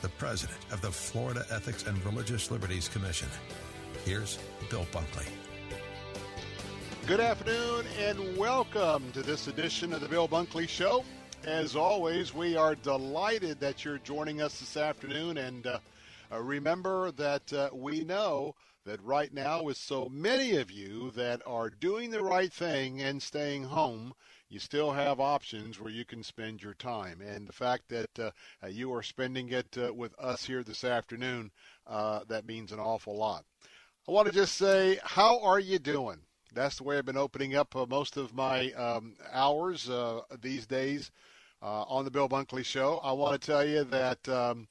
the president of the Florida Ethics and Religious Liberties Commission. Here's Bill Bunkley. Good afternoon and welcome to this edition of the Bill Bunkley Show. As always, we are delighted that you're joining us this afternoon. And uh, uh, remember that uh, we know that right now, with so many of you that are doing the right thing and staying home, you still have options where you can spend your time. And the fact that uh, uh, you are spending it uh, with us here this afternoon, uh, that means an awful lot. I want to just say, how are you doing? That's the way I've been opening up uh, most of my um, hours uh, these days on the Bill Bunkley Show. I want to tell you that um,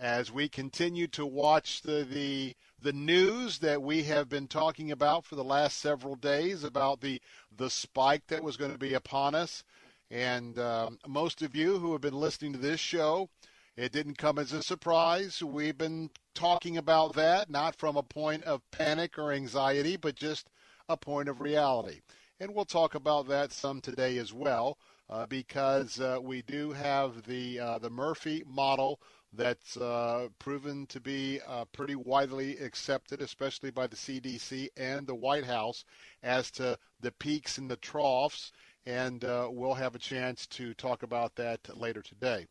as we continue to watch the, the the news that we have been talking about for the last several days about the the spike that was going to be upon us. And um, most of you who have been listening to this show, it didn't come as a surprise. We've been talking about that not from a point of panic or anxiety, but just a point of reality. And we'll talk about that some today as well, uh, because uh, we do have the uh, the Murphy model that's uh, proven to be uh, pretty widely accepted, especially by the CDC and the White House, as to the peaks and the troughs. And uh, we'll have a chance to talk about that later today.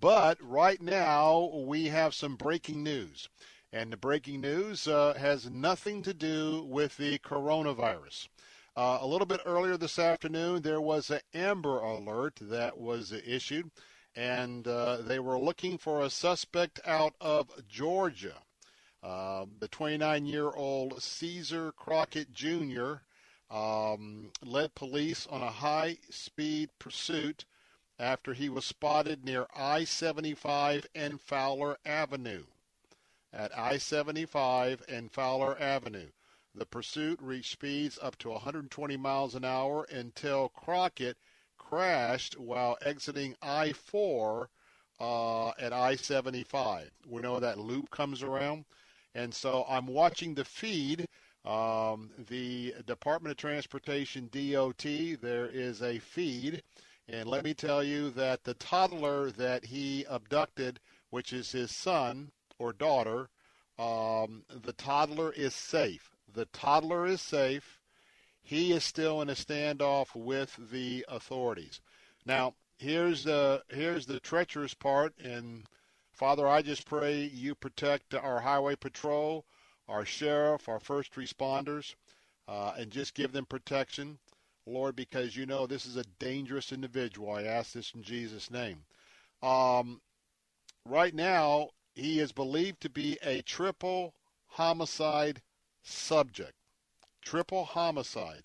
But right now, we have some breaking news. And the breaking news uh, has nothing to do with the coronavirus. Uh, a little bit earlier this afternoon, there was an Amber Alert that was issued and uh, they were looking for a suspect out of Georgia. Uh, the 29 year old Caesar Crockett Jr. Um, led police on a high speed pursuit after he was spotted near I 75 and Fowler Avenue. At I 75 and Fowler Avenue. The pursuit reached speeds up to 120 miles an hour until Crockett crashed while exiting I 4 uh, at I 75. We know that loop comes around. And so I'm watching the feed. Um, the Department of Transportation DOT, there is a feed. And let me tell you that the toddler that he abducted, which is his son or daughter, um, the toddler is safe. The toddler is safe he is still in a standoff with the authorities. Now, here's the here's the treacherous part and Father, I just pray you protect our highway patrol, our sheriff, our first responders, uh, and just give them protection, Lord, because you know this is a dangerous individual. I ask this in Jesus' name. Um, right now, he is believed to be a triple homicide subject triple homicide.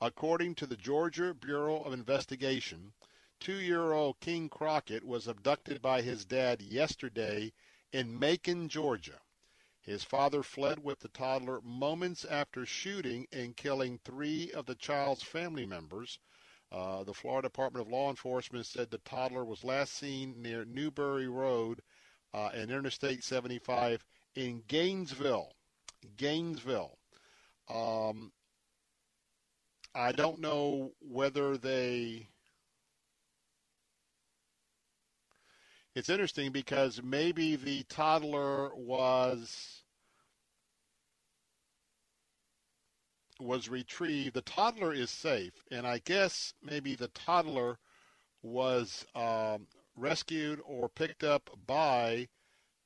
According to the Georgia Bureau of Investigation, two-year-old King Crockett was abducted by his dad yesterday in Macon, Georgia. His father fled with the toddler moments after shooting and killing three of the child's family members. Uh, the Florida Department of Law Enforcement said the toddler was last seen near Newberry Road uh, and Interstate 75 in Gainesville. Gainesville. Um, I don't know whether they. It's interesting because maybe the toddler was was retrieved. The toddler is safe, and I guess maybe the toddler was um, rescued or picked up by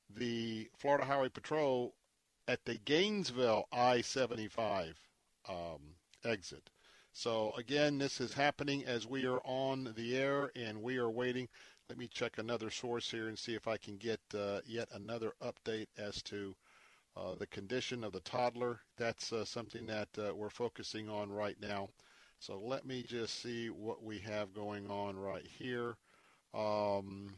the Florida Highway Patrol at the Gainesville I-75 um, exit. So again, this is happening as we are on the air and we are waiting. Let me check another source here and see if I can get uh, yet another update as to uh, the condition of the toddler. That's uh, something that uh, we're focusing on right now. So let me just see what we have going on right here. Um,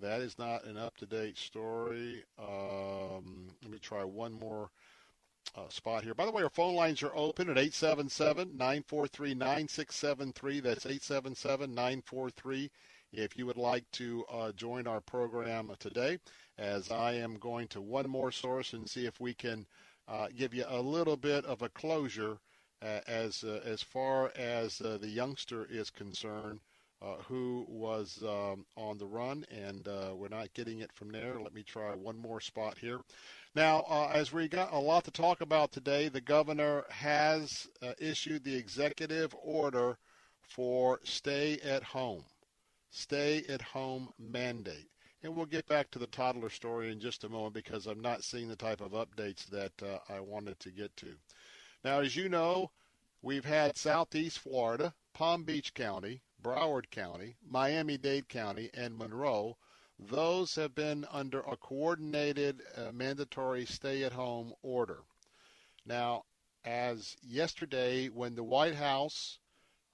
that is not an up-to-date story. Um, let me try one more uh, spot here. By the way, our phone lines are open at 877-943-9673. That's 877-943 if you would like to uh, join our program today, as I am going to one more source and see if we can uh, give you a little bit of a closure uh, as uh, as far as uh, the youngster is concerned, uh, who was um, on the run, and we're not getting it from there. Let me try one more spot here. Now, as we got a lot to talk about today, the governor has issued the executive order for stay at home stay at home mandate. And we'll get back to the toddler story in just a moment because I'm not seeing the type of updates that uh, I wanted to get to. Now, as you know, we've had Southeast Florida, Palm Beach County, Broward County, Miami-Dade County, and Monroe. Those have been under a coordinated uh, mandatory stay-at-home order. Now, as yesterday, when the White House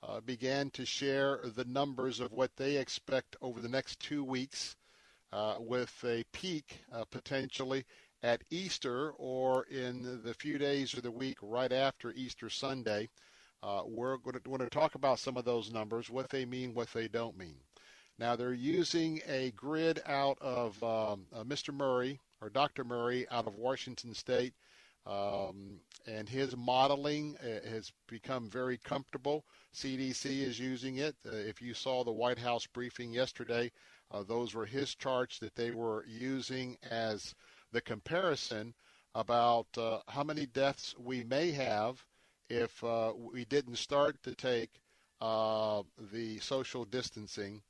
uh, began to share the numbers of what they expect over the next two weeks, uh, with a peak uh, potentially at Easter or in the few days of the week right after Easter Sunday. Uh, we're going to, to talk about some of those numbers, what they mean, what they don't mean. Now, they're using a grid out of um, uh, Mr. Murray or Dr. Murray out of Washington State. Um, and his modeling uh, has become very comfortable. CDC is using it. Uh, if you saw the White House briefing yesterday, uh, those were his charts that they were using as the comparison about uh, how many deaths we may have if uh, we didn't start to take uh, the social distancing.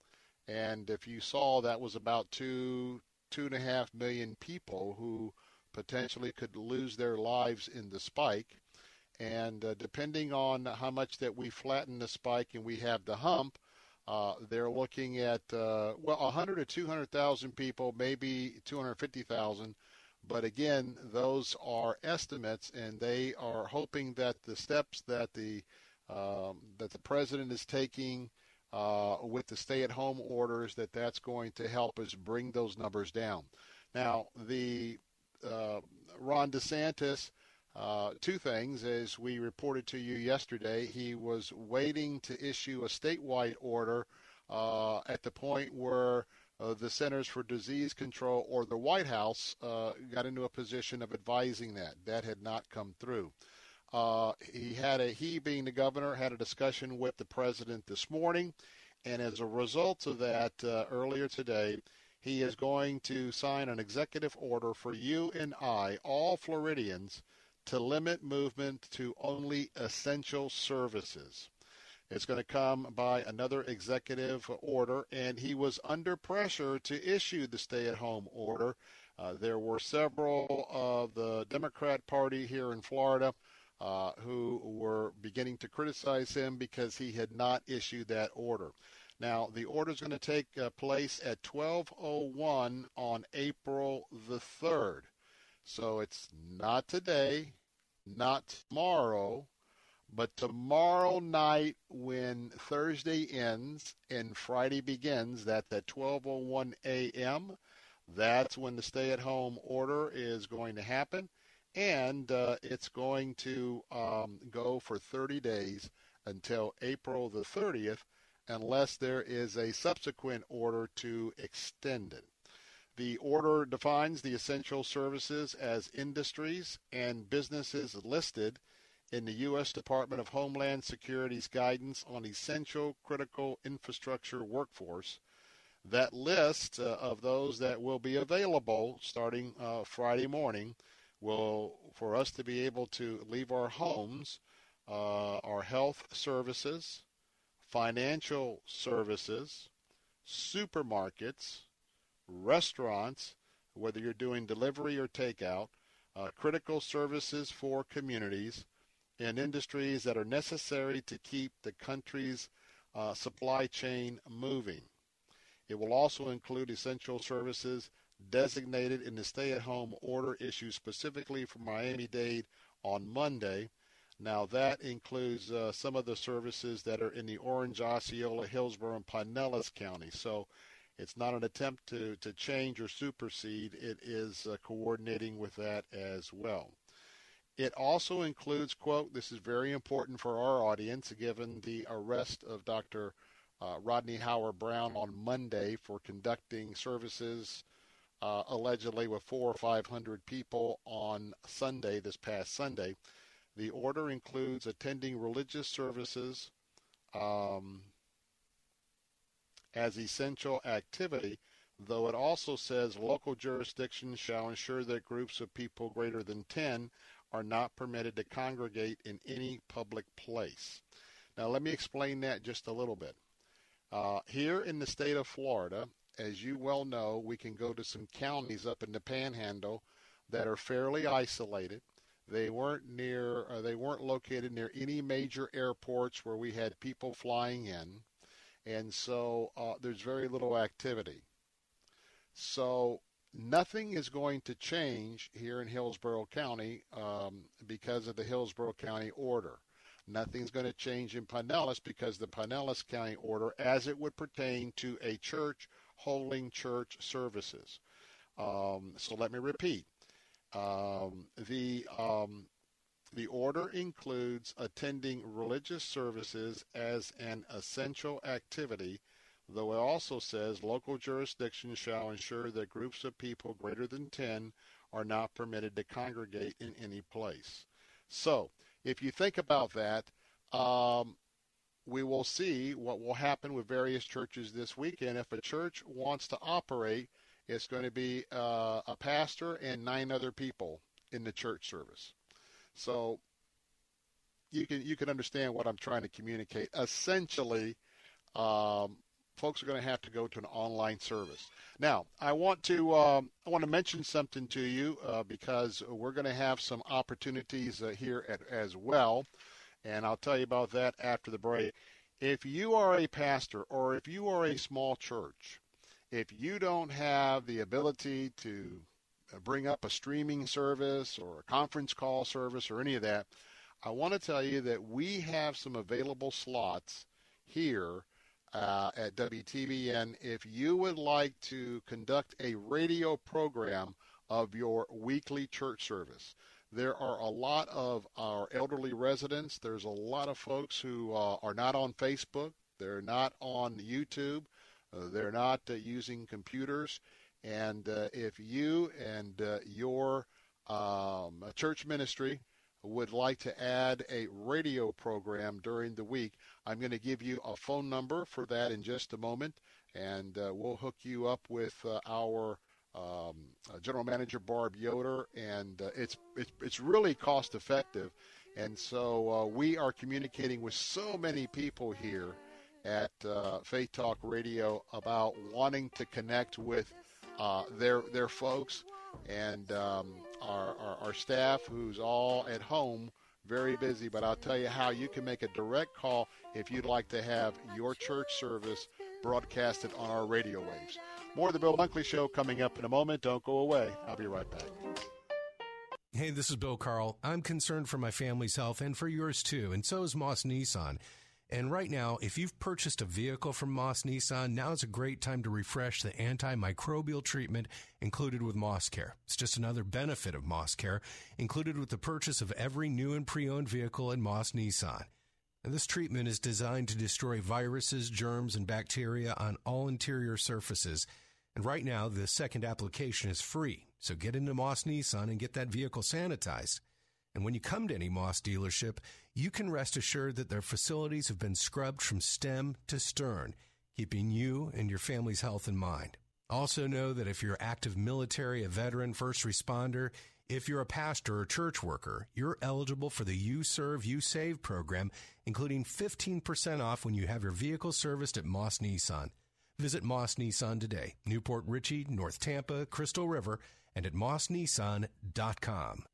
And if you saw, that was about two, two and a half million people who potentially could lose their lives in the spike. And uh, depending on how much that we flatten the spike and we have the hump, uh, they're looking at uh, well 100 to 200,000 people, maybe 250,000. But again, those are estimates, and they are hoping that the steps that the um, that the president is taking uh, with the stay-at-home orders, that that's going to help us bring those numbers down. Now, the uh, Ron DeSantis, uh, two things. As we reported to you yesterday, he was waiting to issue a statewide order uh, at the point where uh, the Centers for Disease Control or the White House uh, got into a position of advising that. That had not come through. Uh, he had a he being the governor had a discussion with the president this morning, and as a result of that, uh, earlier today, he is going to sign an executive order for you and I, all Floridians, to limit movement to only essential services. It's going to come by another executive order, and he was under pressure to issue the stay-at-home order. Uh, there were several of the Democrat Party here in Florida uh, who were beginning to criticize him because he had not issued that order. Now, the order is going to take uh, place at 12:01 on April the 3rd. So it's not today, not tomorrow, but tomorrow night when Thursday ends and Friday begins, that's at 12:01 a.m. That's when the stay-at-home order is going to happen, and uh, it's going to um, go for 30 days until April the 30th unless there is a subsequent order to extend it. The order defines the essential services as industries and businesses listed in the U.S. Department of Homeland Security's guidance on essential critical infrastructure workforce. That list uh, of those that will be available starting uh, Friday morning will, for us to be able to leave our homes, uh, our health services, financial services, supermarkets, restaurants, whether you're doing delivery or takeout, uh, critical services for communities, and industries that are necessary to keep the country's uh, supply chain moving. It will also include essential services designated in the stay-at-home order issued specifically for Miami-Dade on Monday. Now that includes uh, some of the services that are in the Orange, Osceola, Hillsborough, and Pinellas County. So it's not an attempt to, to change or supersede. It is uh, coordinating with that as well. It also includes, quote, this is very important for our audience given the arrest of Dr. Uh, Rodney Howard-Browne on Monday for conducting services uh, allegedly with four or five hundred people on Sunday, this past Sunday. The order includes attending religious services um, as essential activity, though it also says local jurisdictions shall ensure that groups of people greater than 10 are not permitted to congregate in any public place. Now, let me explain that just a little bit. Uh, here in the state of Florida, as you well know, we can go to some counties up in the Panhandle that are fairly isolated. They weren't near, uh, they weren't located near any major airports where we had people flying in, and so uh, there's very little activity. So nothing is going to change here in Hillsborough County um, because of the Hillsborough County order. Nothing's going to change in Pinellas because the Pinellas County order, as it would pertain to a church holding church services. Um, so let me repeat. Um, the um, the order includes attending religious services as an essential activity though it also says local jurisdictions shall ensure that groups of people greater than 10 are not permitted to congregate in any place. So, if you think about that, um, we will see what will happen with various churches this weekend. If a church wants to operate, it's going to be uh, a pastor and nine other people in the church service. So you can you can understand what I'm trying to communicate. Essentially, um, folks are going to have to go to an online service. Now, I want to um, I want to mention something to you uh, because we're going to have some opportunities uh, here at, as well, and I'll tell you about that after the break. If you are a pastor or if you are a small church, if you don't have the ability to uh, bring up a streaming service or a conference call service or any of that, I want to tell you that we have some available slots here uh, at WTBN if you would like to conduct a radio program of your weekly church service. There are a lot of our elderly residents. There's a lot of folks who uh, are not on Facebook. They're not on YouTube. Uh, they're not uh, using computers. And uh, if you and uh, your um, church ministry would like to add a radio program during the week, I'm going to give you a phone number for that in just a moment, and uh, we'll hook you up with uh, our um, uh, general manager Barb Yoder, and uh, it's, it's it's really cost effective, and so uh, we are communicating with so many people here at Faith Talk Radio about wanting to connect with their their folks. And um, our, our, our staff who's all at home very busy, but I'll tell you how you can make a direct call if you'd like to have your church service broadcasted on our radio waves. More of the Bill Bunkley Show coming up in a moment. Don't go away. I'll be right back. Hey, this is Bill Carl. I'm concerned for my family's health and for yours too, and so is Moss Nissan. And right now, if you've purchased a vehicle from Moss Nissan, now is a great time to refresh the antimicrobial treatment included with Moss Care. It's just another benefit of Moss Care, included with the purchase of every new and pre-owned vehicle in Moss Nissan. And this treatment is designed to destroy viruses, germs, and bacteria on all interior surfaces And right now, the second application is free. So get into Moss Nissan and get that vehicle sanitized. And when you come to any Moss dealership, you can rest assured that their facilities have been scrubbed from stem to stern, keeping you and your family's health in mind. Also know that if you're active military, a veteran, first responder, if you're a pastor or church worker, you're eligible for the You Serve, You Save program, including 15% off when you have your vehicle serviced at Moss Nissan. Visit Moss Nissan today, New Port Richey, North Tampa, Crystal River, and at mossnissan.com.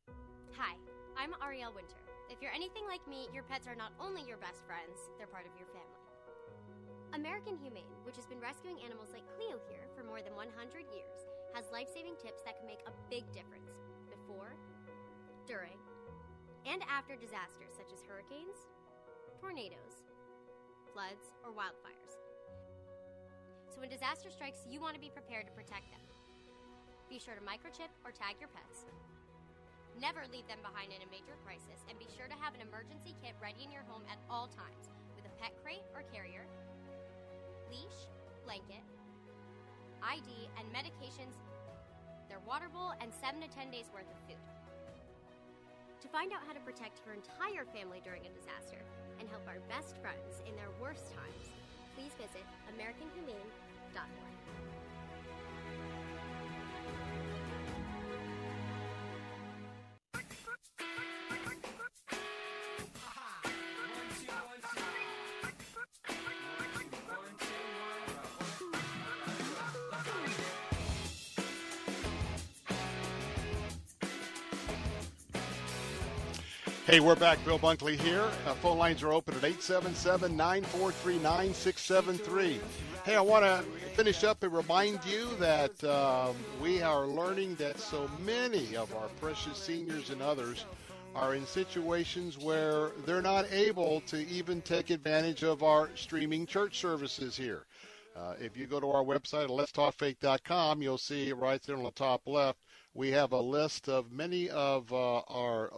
I'm Ariel Winter. If you're anything like me, your pets are not only your best friends, they're part of your family. American Humane, which has been rescuing animals like Cleo here for more than 100 years, has life saving tips that can make a big difference before, during, and after disasters such as hurricanes, tornadoes, floods, or wildfires. So when disaster strikes, you want to be prepared to protect them. Be sure to microchip or tag your pets. Never leave them behind in a major crisis, and be sure to have an emergency kit ready in your home at all times with a pet crate or carrier, leash, blanket, ID, and medications, their water bowl, and 7 to 10 days worth of food. To find out how to protect your entire family during a disaster and help our best friends in their worst times, please visit AmericanHumane.org. Hey, we're back. Bill Bunkley here. Uh, phone lines are open at 877 943 9673. Hey, I want to finish up and remind you that um, we are learning that so many of our precious seniors and others are in situations where they're not able to even take advantage of our streaming church services here. Uh, if you go to our website letstalkfaith.com, you'll see right there on the top left we have a list of many of uh, our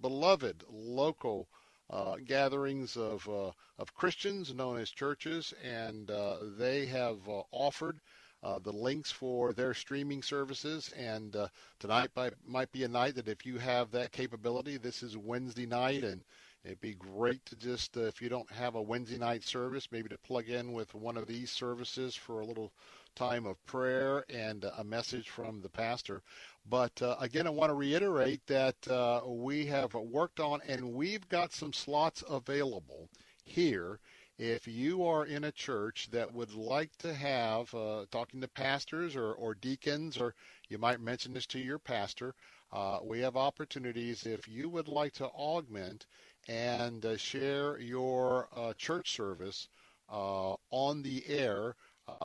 beloved local uh, gatherings of uh, of Christians known as churches, and uh, they have uh, offered. Uh, the links for their streaming services, and tonight might, be a night that if you have that capability, this is Wednesday night, and It'd be great to just, uh, if you don't have a Wednesday night service, maybe to plug in with one of these services for a little time of prayer and a message from the pastor. But uh, again, I want to reiterate that uh, we have worked on and we've got some slots available here. If you are in a church that would like to have uh, talking to pastors or, or deacons, or you might mention this to your pastor, uh, we have opportunities. If you would like to augment and uh, share your uh, church service on the air,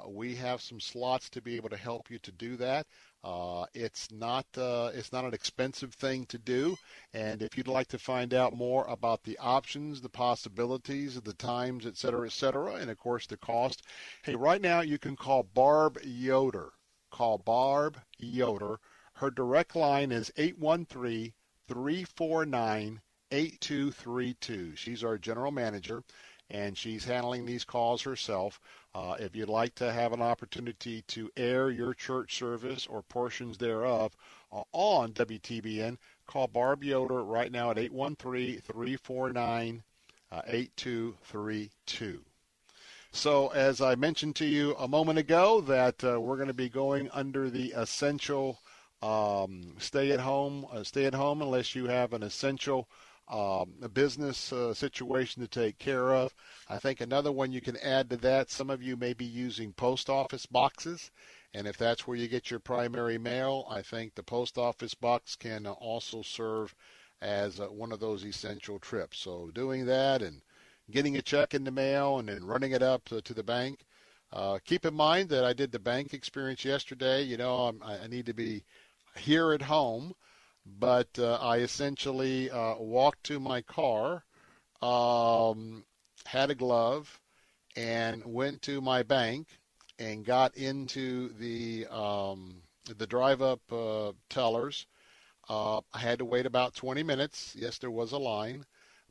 we have some slots to be able to help you to do that. Uh, it's not uh, it's not an expensive thing to do, and if you'd like to find out more about the options, the possibilities, the times, et cetera, et cetera, and of course the cost, hey, right now you can call Barb Yoder. Call Barb Yoder. Her direct line is 813 349 8232. She's our general manager, and she's handling these calls herself. Uh, if you'd like to have an opportunity to air your church service or portions thereof uh, on WTBN, call Barb Yoder right now at 813 349 8232. So, as I mentioned to you a moment ago, that uh, we're going to be going under the essential um, stay at home, uh, stay at home unless you have an essential um, a business uh, situation to take care of. I think another one you can add to that, some of you may be using post office boxes. And if that's where you get your primary mail, I think the post office box can also serve as uh, one of those essential trips. So doing that and getting a check in the mail and then running it up to, to the bank. Uh, keep in mind that I did the bank experience yesterday. You know, I'm, I need to be here at home but uh, I essentially uh, walked to my car, um, had a glove, and went to my bank and got into the um, the drive-up uh, tellers. Uh, I had to wait about 20 minutes. Yes, there was a line,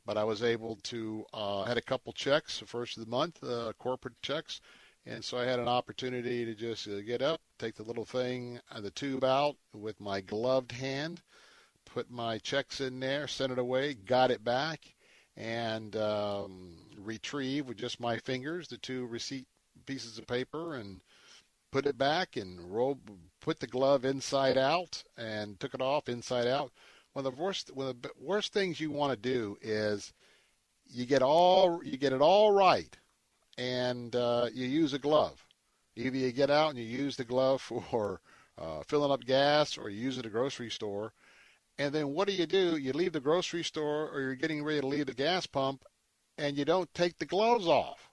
but I was able to. Uh, had a couple checks, the first of the month, uh, corporate checks, And so I had an opportunity to just get up, take the little thing, the tube out with my gloved hand, put my checks in there, sent it away, got it back, and um, retrieve with just my fingers the two receipt pieces of paper and put it back and roll, put the glove inside out and took it off inside out. One of the worst, one of the worst things you want to do is you get all you get it all right and uh, you use a glove. Either you get out and you use the glove for uh, filling up gas, or you use it at a grocery store. And then what do you do? You leave the grocery store, or you're getting ready to leave the gas pump, and you don't take the gloves off.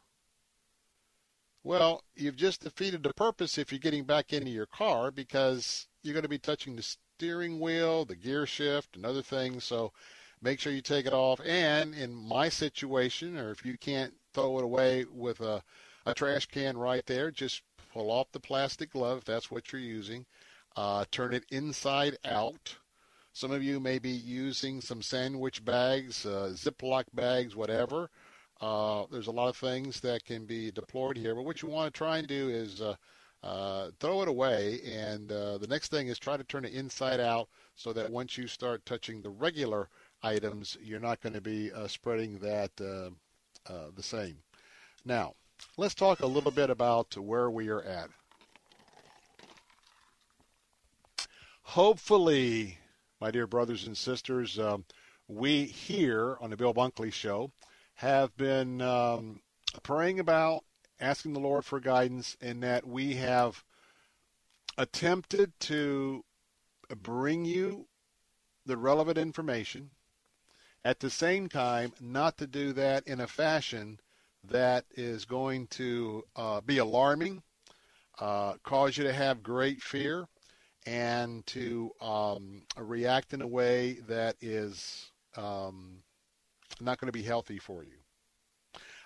Well, you've just defeated the purpose if you're getting back into your car because you're going to be touching the steering wheel, the gear shift, and other things. So make sure you take it off. And in my situation, or if you can't throw it away with a, a trash can right there. Just pull off the plastic glove if that's what you're using. Uh, turn it inside out. Some of you may be using some sandwich bags, uh, Ziploc bags, whatever. Uh, there's a lot of things that can be deployed here, but what you want to try and do is uh, uh, throw it away. And uh, the next thing is try to turn it inside out so that once you start touching the regular items, you're not going to be uh, spreading that the same. Now, let's talk a little bit about where we are at. Hopefully, my dear brothers and sisters, um, we here on the Bill Bunkley Show have been um, praying about, asking the Lord for guidance, and that we have attempted to bring you the relevant information at the same time, not to do that in a fashion that is going to uh, be alarming, uh, cause you to have great fear, and to um, react in a way that is um, not going to be healthy for you.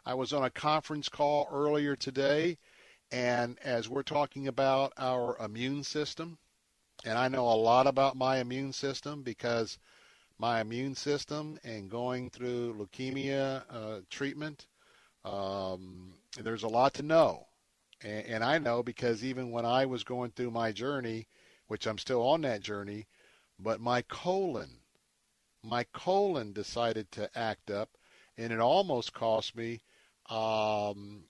I was on a conference call earlier today, and as we're talking about our immune system, and I know a lot about my immune system because – my immune system and going through leukemia uh, treatment. Um, there's a lot to know. And, and I know because even when I was going through my journey, which I'm still on that journey, but my colon, my colon decided to act up, and it almost cost me um,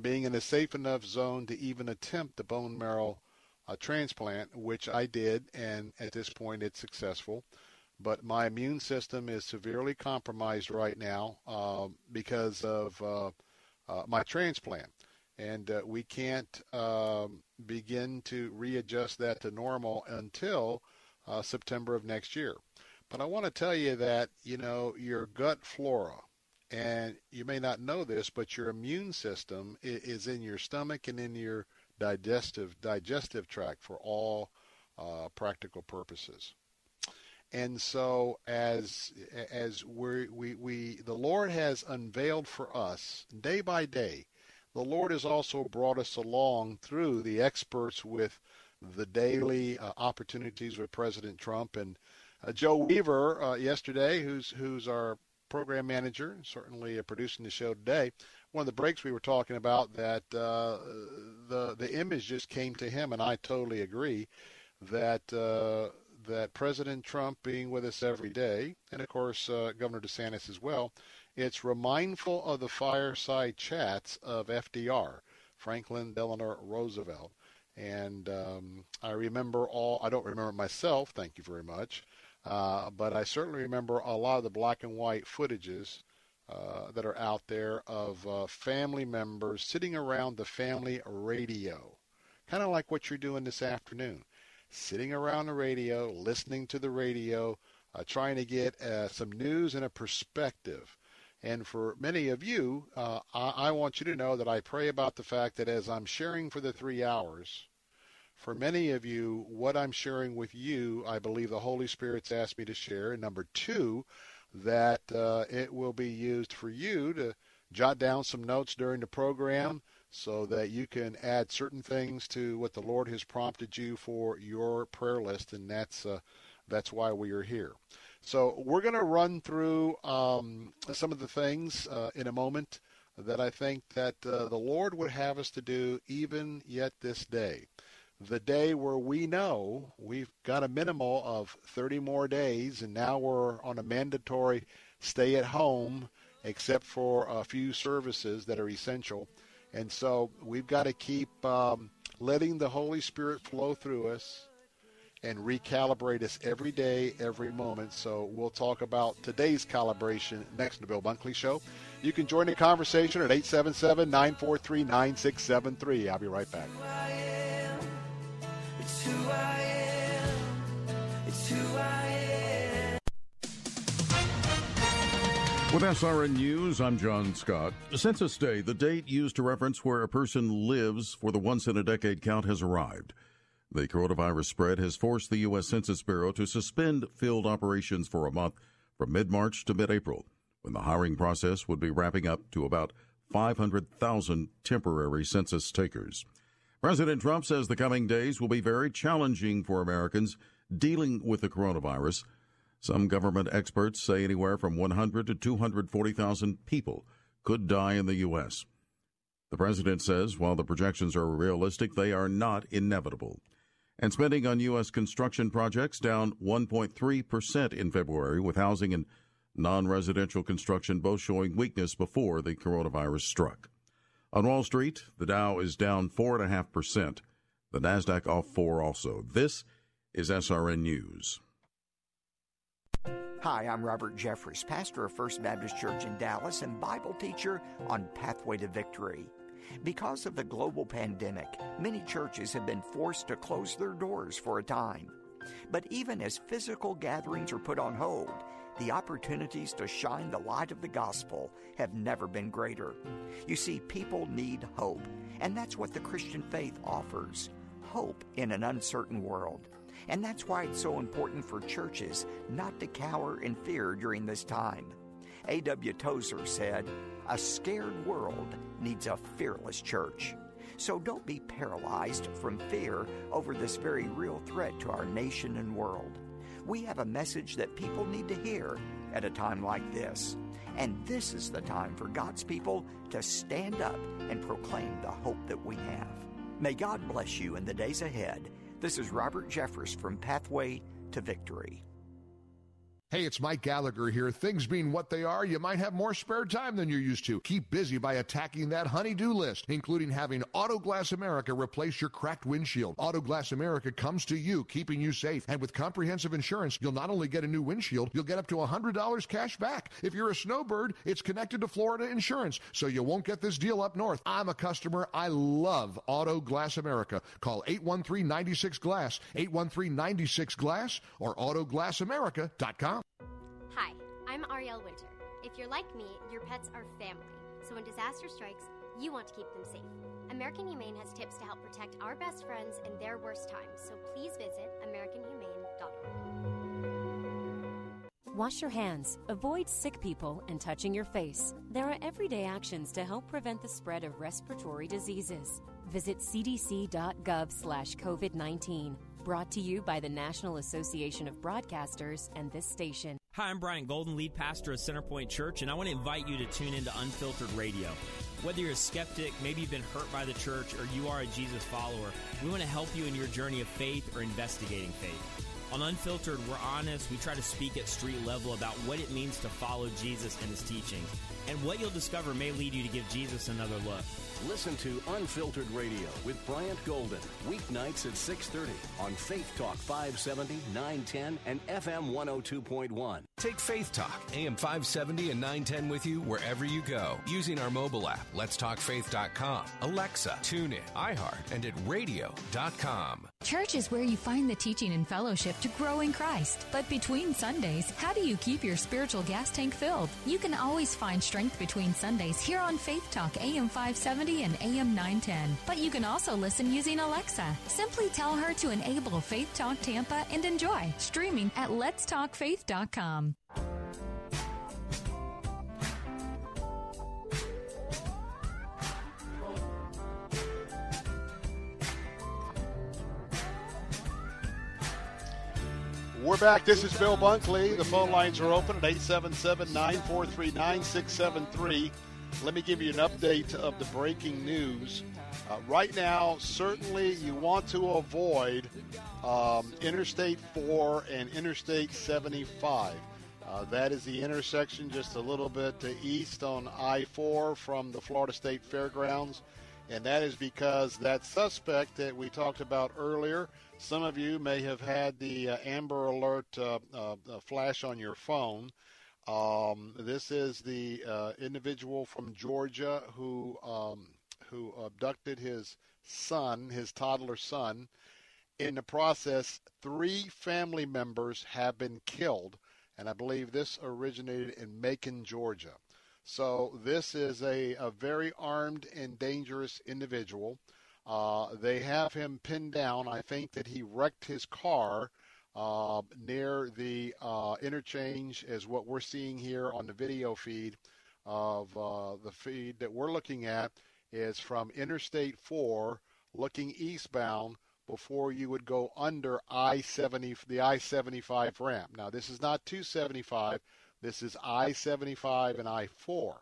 being in a safe enough zone to even attempt the bone marrow uh, transplant, which I did, and at this point it's successful but my immune system is severely compromised right now uh, because of uh, uh, my transplant. And uh, we can't um, begin to readjust that to normal until uh, September of next year. But I want to tell you that, you know, your gut flora, and you may not know this, but your immune system is in your stomach and in your digestive digestive tract for all uh, practical purposes. And so as as we we we the Lord has unveiled for us day by day, the Lord has also brought us along through the experts with the daily uh, opportunities with President Trump and uh, Joe Weaver uh, yesterday, who's who's our program manager, certainly uh, producing the show today. One of the breaks we were talking about that uh, the the image just came to him, and I totally agree that uh, that President Trump being with us every day, and of course Governor DeSantis as well, it's remindful of the fireside chats of FDR, Franklin Delano Roosevelt. And um, I remember all, I don't remember myself, thank you very much, uh, but I certainly remember a lot of the black and white footages uh, that are out there of uh, family members sitting around the family radio, kind of like what you're doing this afternoon sitting around the radio, listening to the radio, uh, trying to get uh, some news and a perspective. And for many of you, uh, I, I want you to know that I pray about the fact that as I'm sharing for the three hours, for many of you, what I'm sharing with you, I believe the Holy Spirit's asked me to share. And number two, that uh, it will be used for you to jot down some notes during the program so that you can add certain things to what the Lord has prompted you for your prayer list, and that's uh, that's why we are here. So we're going to run through um, some of the things uh, in a moment. that I think that uh, the Lord would have us to do even yet this day. The day where we know we've got a minimal of 30 more days, and now we're on a mandatory stay at home, except for a few services that are essential. And so we've got to keep um, letting the Holy Spirit flow through us and recalibrate us every day, every moment. So we'll talk about today's calibration next to the Bill Bunkley Show. You can join the conversation at 877-943-9673. I'll be right back. With SRN News, I'm John Scott. Census Day, the date used to reference where a person lives for the once in a decade count, has arrived. The coronavirus spread has forced the U.S. Census Bureau to suspend field operations for a month from mid March to mid April, when the hiring process would be wrapping up to about 500,000 temporary census takers. President Trump says the coming days will be very challenging for Americans dealing with the coronavirus. Some government experts say anywhere from 100 to 240,000 people could die in the U.S. The president says while the projections are realistic, they are not inevitable and spending on U.S. construction projects down 1.3% in February, with housing and non residential construction both showing weakness before the coronavirus struck. On Wall Street, the Dow is down 4.5%. The NASDAQ off 4 also. This is SRN News. Hi, I'm Robert Jeffress, pastor of First Baptist Church in Dallas and Bible teacher on Pathway to Victory. Because of the global pandemic, many churches have been forced to close their doors for a time. But even as physical gatherings are put on hold, the opportunities to shine the light of the gospel have never been greater. You see, people need hope, and that's what the Christian faith offers hope in an uncertain world. And that's why it's so important for churches not to cower in fear during this time. A.W. Tozer said, A scared world needs a fearless church. So don't be paralyzed from fear over this very real threat to our nation and world. We have a message that people need to hear at a time like this. And this is the time for God's people to stand up and proclaim the hope that we have. May God bless you in the days ahead. This is Robert Jeffress from Pathway to Victory. Hey, it's Mike Gallagher here. Things being what they are, you might have more spare time than you're used to. Keep busy by attacking that honey-do list, including having Autoglass America replace your cracked windshield. Autoglass America comes to you, keeping you safe. And with comprehensive insurance, you'll not only get a new windshield, you'll get up to $100 cash back. If you're a snowbird, it's connected to Florida Insurance, so you won't get this deal up north. I'm a customer. I love Autoglass America. Call 813-96-GLASS, 813-96-GLASS, or autoglassamerica.com. I'm Ariel Winter. If you're like me, your pets are family. So when disaster strikes, you want to keep them safe. American Humane has tips to help protect our best friends in their worst times, so please visit AmericanHumane.org. Wash your hands, avoid sick people, and touching your face. There are everyday actions to help prevent the spread of respiratory diseases. Visit cdc.gov slash COVID 19. Brought to you by the National Association of Broadcasters and this station. Hi, I'm Brian Golden, lead pastor of Centerpoint Church, and I want to invite you to tune into Unfiltered Radio. Whether you're a skeptic, maybe you've been hurt by the church, or you are a Jesus follower, we want to help you in your journey of faith or investigating faith. On Unfiltered, we're honest. We try to speak at street level about what it means to follow Jesus and his teachings. And what you'll discover may lead you to give Jesus another look. Listen to Unfiltered Radio with Bryant Golden, weeknights at 6:30 on Faith Talk 570, 910 and FM 102.1. Take Faith Talk AM 570 and 910 with you wherever you go using our mobile app, letstalkfaith.com, Alexa, TuneIn, iHeart, and at radio.com. Church is where you find the teaching and fellowship to grow in Christ. But between Sundays, how do you keep your spiritual gas tank filled? You can always find strength between Sundays here on Faith Talk AM 570 and AM 910. But you can also listen using Alexa. Simply tell her to enable Faith Talk Tampa and enjoy streaming at letstalkfaith.com. We're back. This is Bill Bunkley. The phone lines are open at 877 943 9673. Let me give you an update of the breaking news. Uh, right now, certainly you want to avoid um, Interstate 4 and Interstate 75. Uh, that is the intersection just a little bit to east on I 4 from the Florida State Fairgrounds. And that is because that suspect that we talked about earlier, some of you may have had the uh, Amber Alert uh, uh, flash on your phone. Um, this is the uh, individual from Georgia who um, who abducted his son, his toddler son. In the process, three family members have been killed and I believe this originated in Macon, Georgia. So this is a, a very armed and dangerous individual. Uh, they have him pinned down. I think that he wrecked his car uh, near the uh, interchange, as what we're seeing here on the video feed of uh, the feed that we're looking at is from Interstate 4 looking eastbound before you would go under I-70, the I-75 ramp. Now, this is not 275. This is I-75 and I-4.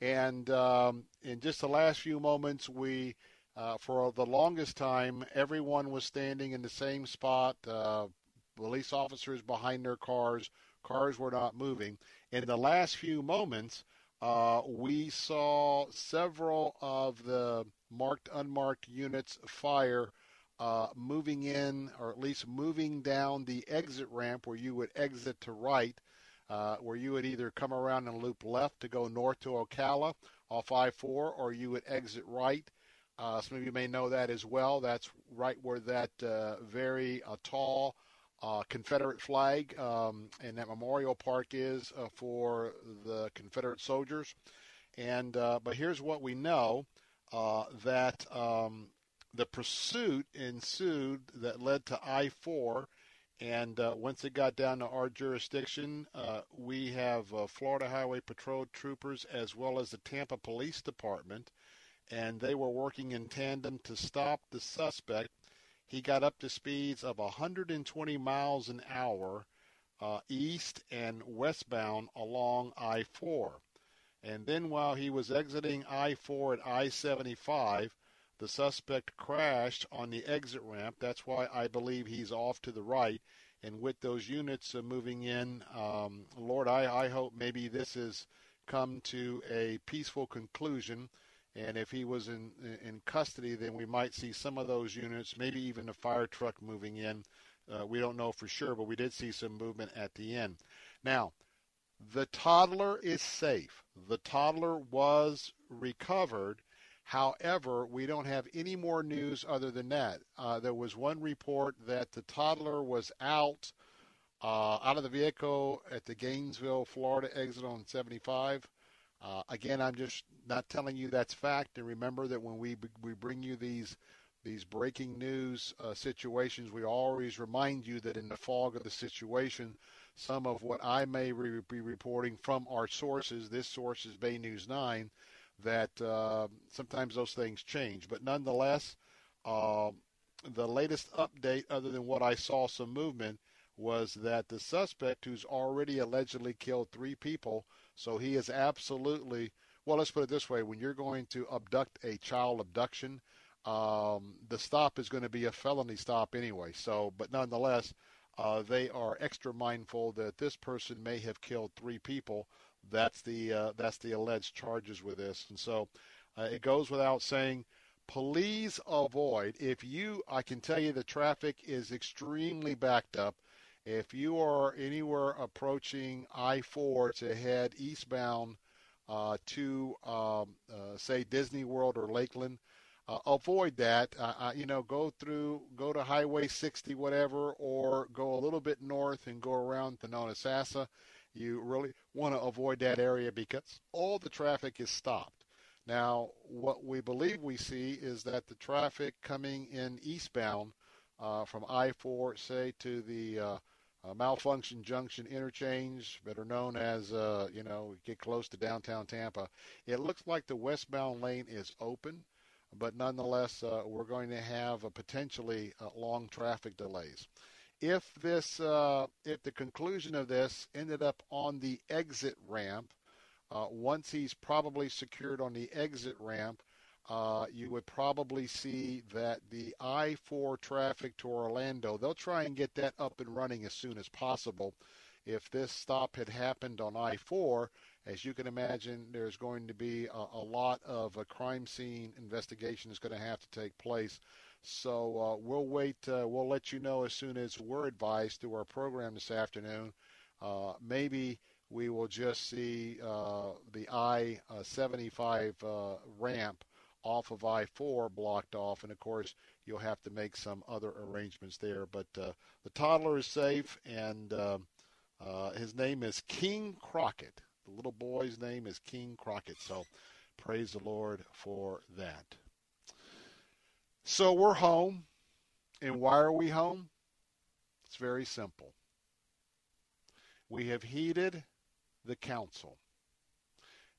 And um, in just the last few moments, we, uh, for the longest time, everyone was standing in the same spot. Uh, police officers behind their cars. Cars were not moving. In the last few moments, uh, we saw several of the marked, unmarked units fire uh, moving in, or at least moving down the exit ramp where you would exit to right, uh, where you would either come around and loop left to go north to Ocala off I-4, or you would exit right. Uh, some of you may know that as well. That's right where that uh, very uh, tall uh, Confederate flag um, and that memorial park is for the Confederate soldiers. And but here's what we know that um, the pursuit ensued that led to I 4. And uh, once it got down to our jurisdiction, uh, we have uh, Florida Highway Patrol troopers as well as the Tampa Police Department, and they were working in tandem to stop the suspect. He got up to speeds of 120 miles an hour uh, east and westbound along I 4. And then while he was exiting I 4 at I 75, the suspect crashed on the exit ramp. That's why I believe he's off to the right. And with those units uh, moving in, um, Lord, I, I hope maybe this has come to a peaceful conclusion. And if he was in in custody, then we might see some of those units, maybe even a fire truck moving in. Uh, we don't know for sure, but we did see some movement at the end. Now, the toddler is safe. The toddler was recovered However, we don't have any more news other than that. Uh, there was one report that the toddler was out uh, out of the vehicle at the Gainesville, Florida exit on 75. Uh, again, I'm just not telling you that's fact. And remember that when we we bring you these these breaking news uh, situations, we always remind you that in the fog of the situation, some of what I may re- be reporting from our sources, this source is Bay News 9, that uh, sometimes those things change. But nonetheless, uh, the latest update, other than what I saw some movement, was that the suspect, who's already allegedly killed three people, so he is absolutely well. Let's put it this way: when you're going to abduct a child abduction, um, the stop is going to be a felony stop anyway. So, but nonetheless, uh, they are extra mindful that this person may have killed three people. That's the uh, that's the alleged charges with this, and so uh, it goes without saying. Please avoid if you. I can tell you the traffic is extremely backed up. If you are anywhere approaching I-4 to head eastbound uh, to, um, uh, say, Disney World or Lakeland, uh, avoid that. Uh, uh, you know, go through, go to Highway 60, whatever, or go a little bit north and go around to Nonosasa. You really want to avoid that area because all the traffic is stopped. Now, what we believe we see is that the traffic coming in eastbound uh, from I-4, say, to the uh, Malfunction Junction interchange, better known as, uh, you know, get close to downtown Tampa, it looks like the westbound lane is open, but nonetheless, uh, we're going to have a potentially uh, long traffic delays. If this, uh, if the conclusion of this ended up on the exit ramp, uh, once he's probably secured on the exit ramp, uh, you would probably see that the I-4 traffic to Orlando, they'll try and get that up and running as soon as possible. If this stop had happened on I-4, as you can imagine, there's going to be a, a lot of a crime scene investigation is going to have to take place. So uh, we'll wait. Uh, we'll let you know as soon as we're advised through our program this afternoon. Uh, maybe we will just see uh, the I-75 uh, ramp off of I-4 blocked off, and of course you'll have to make some other arrangements there. But uh, the toddler is safe, and his name is King Crockett. The little boy's name is King Crockett. So praise the Lord for that. So we're home. And why are we home? It's very simple. We have heeded the counsel.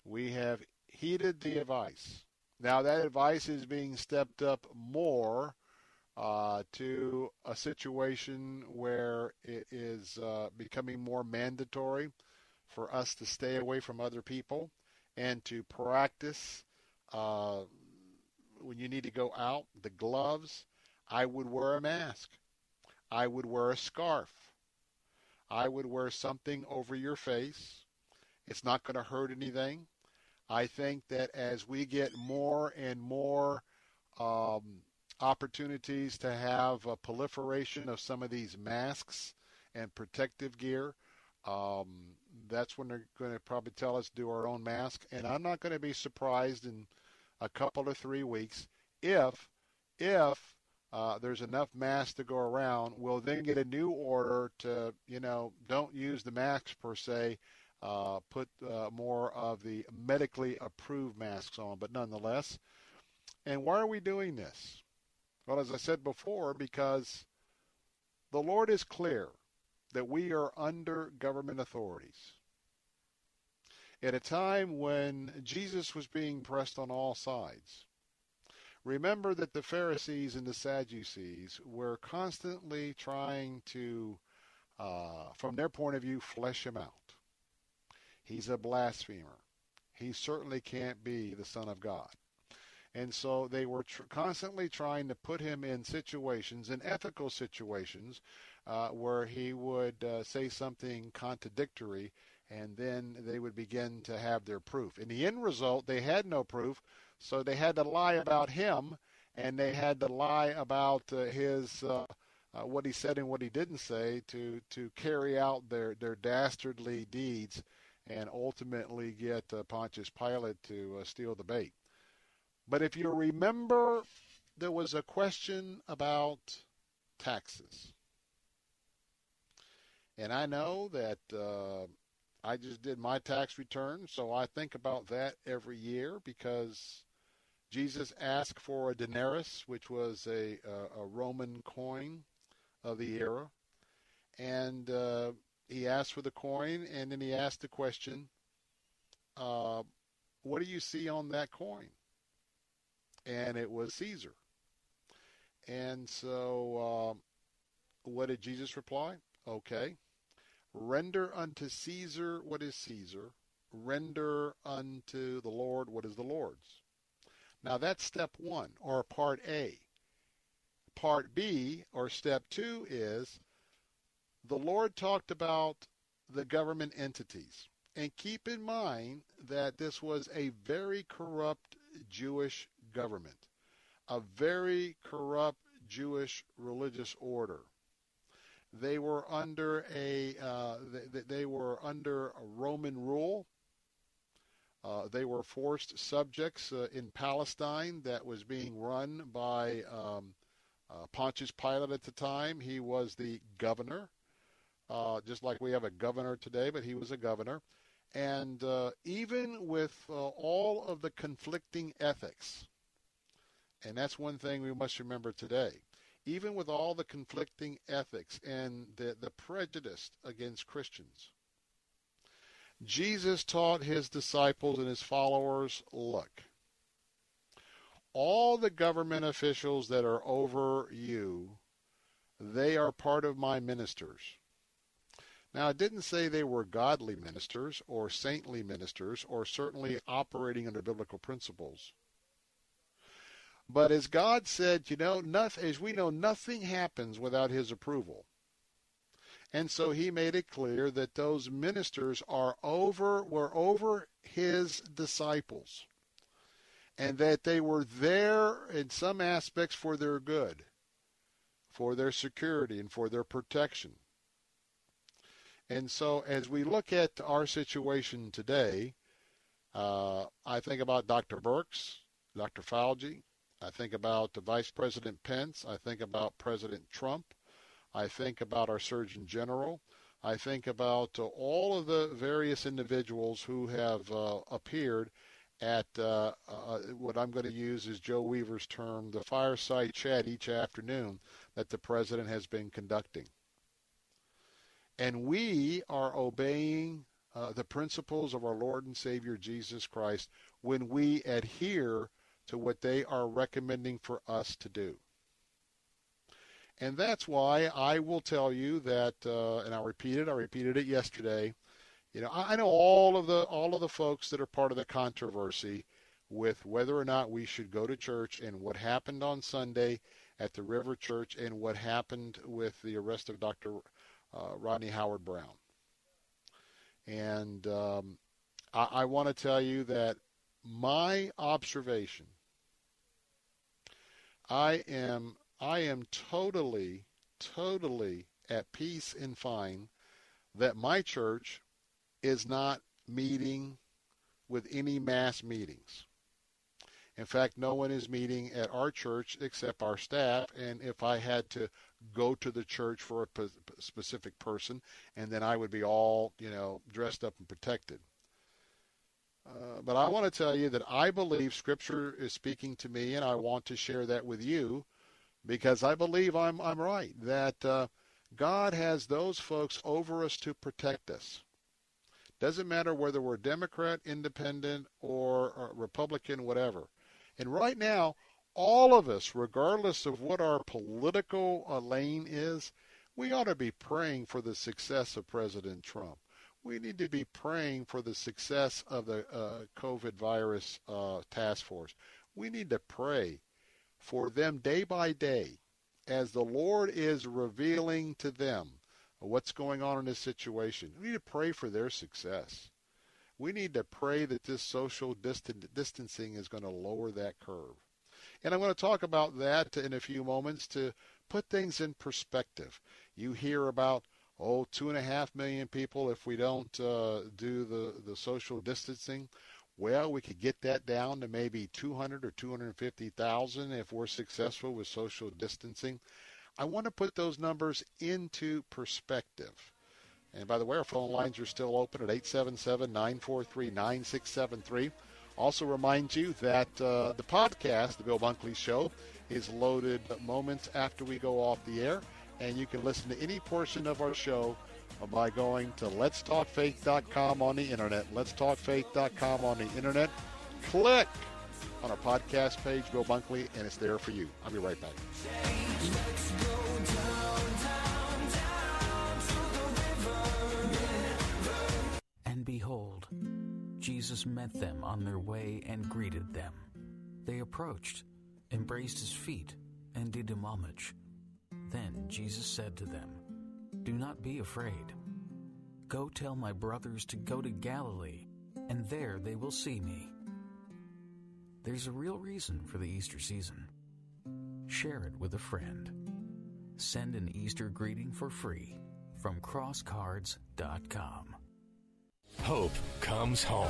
We have heeded the advice. Now that advice is being stepped up more uh, to a situation where it is uh, becoming more mandatory for us to stay away from other people and to practice uh, when you need to go out, the gloves. I would wear a mask. I would wear a scarf. I would wear something over your face. It's not going to hurt anything. I think that as we get more and more um, opportunities to have a proliferation of some of these masks and protective gear, um, that's when they're going to probably tell us do our own mask. And I'm not going to be surprised in a couple or three weeks if if uh, there's enough masks to go around. We'll then get a new order to you know don't use the masks per se. Uh, put uh, more of the medically approved masks on, but nonetheless. And why are we doing this? Well, as I said before, because the Lord is clear that we are under government authorities. At a time when Jesus was being pressed on all sides. Remember that the Pharisees and the Sadducees were constantly trying to, uh, from their point of view, flesh him out. He's a blasphemer. He certainly can't be the Son of God. And so they were tr- constantly trying to put him in situations, in ethical situations, uh, where he would uh, say something contradictory, and then they would begin to have their proof. In the end result, they had no proof, so they had to lie about him, and they had to lie about uh, his uh, uh, what he said and what he didn't say to to carry out their their dastardly deeds, and ultimately get uh, Pontius Pilate to steal the bait. But if you remember, there was a question about taxes. And I know that uh, I just did my tax return, so I think about that every year because Jesus asked for a denarius, which was a, a, a Roman coin of the era. And uh, he asked for the coin, and then he asked the question, uh, What do you see on that coin? And it was Caesar. And so, uh, what did Jesus reply? Okay. Render unto Caesar what is Caesar. Render unto the Lord what is the Lord's. Now that's step one, or part A. Part B, or step two, is the Lord talked about the government entities. And keep in mind that this was a very corrupt Jewish government, a very corrupt Jewish religious order. They were under a uh, they, they, were under Roman rule. Uh, they were forced subjects uh, in Palestine that was being run by um, uh, Pontius Pilate at the time. He was the governor, uh, just like we have a governor today, but he was a governor. And uh, even with all of the conflicting ethics, and that's one thing we must remember today even with all the conflicting ethics and the, the prejudice against Christians. Jesus taught his disciples and his followers, look, all the government officials that are over you, they are part of my ministers. Now, it didn't say they were godly ministers or saintly ministers or certainly operating under biblical principles. But as God said, you know, nothing, as we know, nothing happens without his approval. And so he made it clear that those ministers are over were over his disciples. And that they were there in some aspects for their good, for their security and for their protection. And so as we look at our situation today, uh, I think about Dr. Birx, Dr. Fauci, I think about the Vice President Pence. I think about President Trump. I think about our Surgeon General. I think about uh, all of the various individuals who have uh, appeared at uh, uh what I'm going to use is Joe Weaver's term, the fireside chat each afternoon that the president has been conducting. And we are obeying uh, the principles of our Lord and Savior Jesus Christ when we adhere to what they are recommending for us to do. And that's why I will tell you that, uh, and I'll repeat it. I repeated it yesterday. You know, I know all of the all of the folks that are part of the controversy with whether or not we should go to church and what happened on Sunday at the River Church and what happened with the arrest of Dr. Uh, Rodney Howard-Browne. And um, I, I want to tell you that my observation I am I am totally totally at peace and fine that my church is not meeting with any mass meetings. In fact, no one is meeting at our church except our staff. And if I had to go to the church for a specific person, and then I would be all, you know, dressed up and protected. Uh, but I want to tell you that I believe Scripture is speaking to me, and I want to share that with you because I believe I'm I'm right that uh, God has those folks over us to protect us. Doesn't matter whether we're Democrat, Independent, or, or Republican, whatever. And right now, all of us, regardless of what our political lane is, we ought to be praying for the success of President Trump we need to be praying for the success of the uh, COVID virus uh, task force. We need to pray for them day by day as the Lord is revealing to them what's going on in this situation. We need to pray for their success. We need to pray that this social distancing is going to lower that curve. And I'm going to talk about that in a few moments to put things in perspective. You hear about oh, two and a half million people if we don't uh, do the, the social distancing. Well, we could get that down to maybe 200 or 250,000 if we're successful with social distancing. I want to put those numbers into perspective. And by the way, our phone lines are still open at 877 943 9673. Also, remind you that uh, the podcast, The Bill Bunkley Show, is loaded moments after we go off the air and you can listen to any portion of our show by going to letstalkfaith.com on the internet. Letstalkfaith.com on the internet. Click on our podcast page, Bill Bunkley, and it's there for you. I'll be right back. And behold, Jesus met them on their way and greeted them. They approached, embraced his feet, and did him homage. Then Jesus said to them, Do not be afraid. Go tell my brothers to go to Galilee, and there they will see me. There's a real reason for the Easter season. Share it with a friend. Send an Easter greeting for free from crosscards.com. Hope comes home.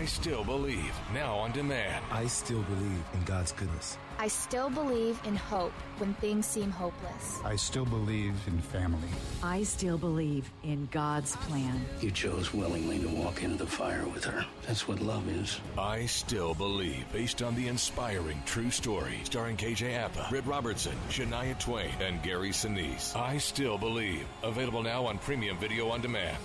I still believe. Now on demand. I still believe in God's goodness. I still believe in hope when things seem hopeless. I still believe in family. I still believe in God's plan. You chose willingly to walk into the fire with her. That's what love is. I still believe, based on the inspiring true story starring KJ Apa, Britt Robertson, Shania Twain, and Gary Sinise. I still believe. Available now on premium video on demand.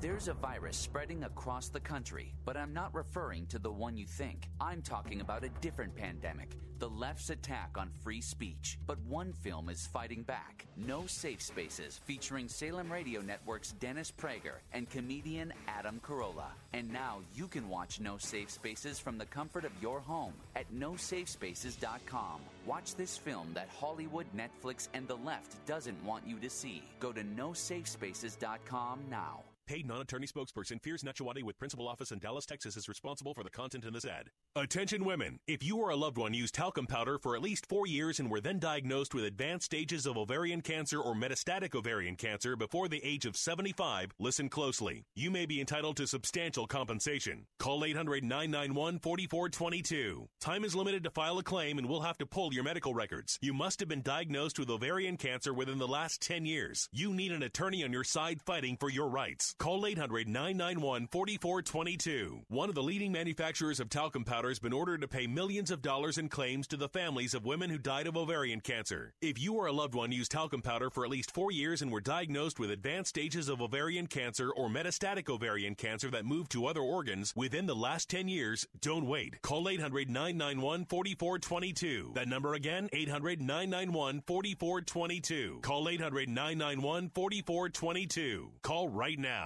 There's a virus spreading across the country, but I'm not referring to the one you think. I'm talking about a different pandemic the left's attack on free speech. But one film is fighting back No Safe Spaces, featuring Salem Radio Network's Dennis Prager and comedian Adam Carolla. And now you can watch No Safe Spaces from the comfort of your home at nosafespaces.com. Watch this film that Hollywood, Netflix, and the left doesn't want you to see. Go to nosafespaces.com now. Paid non-attorney spokesperson Fears Nachawati with principal office in Dallas, Texas is responsible for the content in this ad. Attention women. If you or a loved one used talcum powder for at least four years and were then diagnosed with advanced stages of ovarian cancer or metastatic ovarian cancer before the age of 75, listen closely. You may be entitled to substantial compensation. Call 800-991-4422. Time is limited to file a claim and we'll have to pull your medical records. You must have been diagnosed with ovarian cancer within the last 10 years. You need an attorney on your side fighting for your rights. Call 800 991 4422. One of the leading manufacturers of talcum powder has been ordered to pay millions of dollars in claims to the families of women who died of ovarian cancer. If you or a loved one used talcum powder for at least four years and were diagnosed with advanced stages of ovarian cancer or metastatic ovarian cancer that moved to other organs within the last 10 years, don't wait. Call 800 991 4422. That number again, 800 991 4422. Call 800 991 4422. Call right now.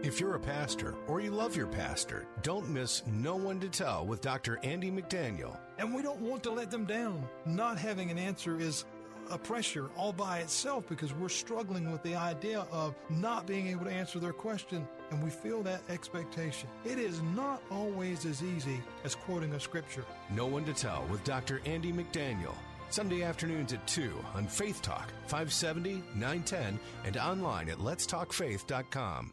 If you're a pastor or you love your pastor, don't miss No One to Tell with Dr. Andy McDaniel. And we don't want to let them down. Not having an answer is a pressure all by itself because we're struggling with the idea of not being able to answer their question and we feel that expectation. It is not always as easy as quoting a scripture. No One to Tell with Dr. Andy McDaniel. Sunday afternoons at 2 on Faith Talk, 570, 910, and online at letstalkfaith.com.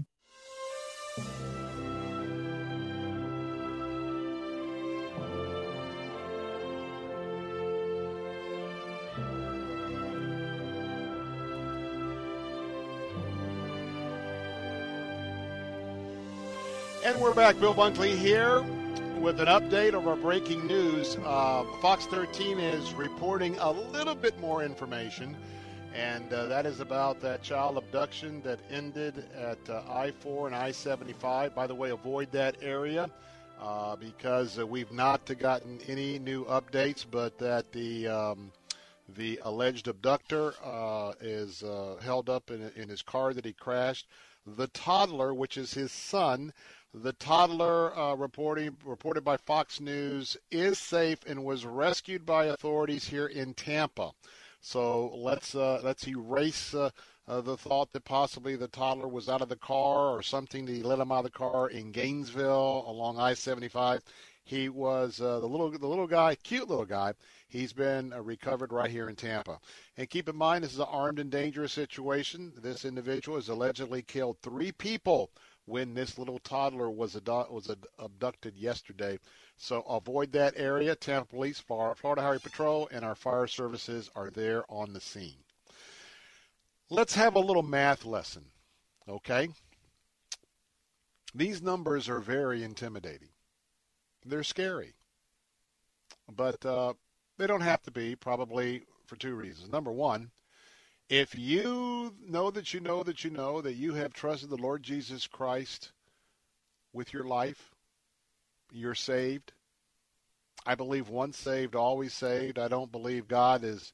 And we're back. Bill Bunkley here with an update of our breaking news. Uh, Fox 13 is reporting a little bit more information, and uh, that is about that child abduction that ended at uh, I 4 and I 75. By the way, avoid that area uh, because uh, we've not gotten any new updates, but that the. Um, the alleged abductor uh, is held up in, in his car that he crashed. The toddler, which is his son, the toddler, uh, reporting, reported by Fox News, is safe and was rescued by authorities here in Tampa. So let's uh, let's erase uh, uh, the thought that possibly the toddler was out of the car or something he let him out of the car in Gainesville along I-75. He was uh, the little the little guy, cute little guy. He's been uh, recovered right here in Tampa. And keep in mind, this is an armed and dangerous situation. This individual has allegedly killed three people when this little toddler was adu- was ad- abducted yesterday. So avoid that area. Tampa Police, Florida Highway Patrol, and our fire services are there on the scene. Let's have a little math lesson, okay? These numbers are very intimidating. They're scary, but uh, they don't have to be. Probably for two reasons. Number one, if you know that you know that you know that you have trusted the Lord Jesus Christ with your life, you're saved. I believe once saved, always saved. I don't believe God is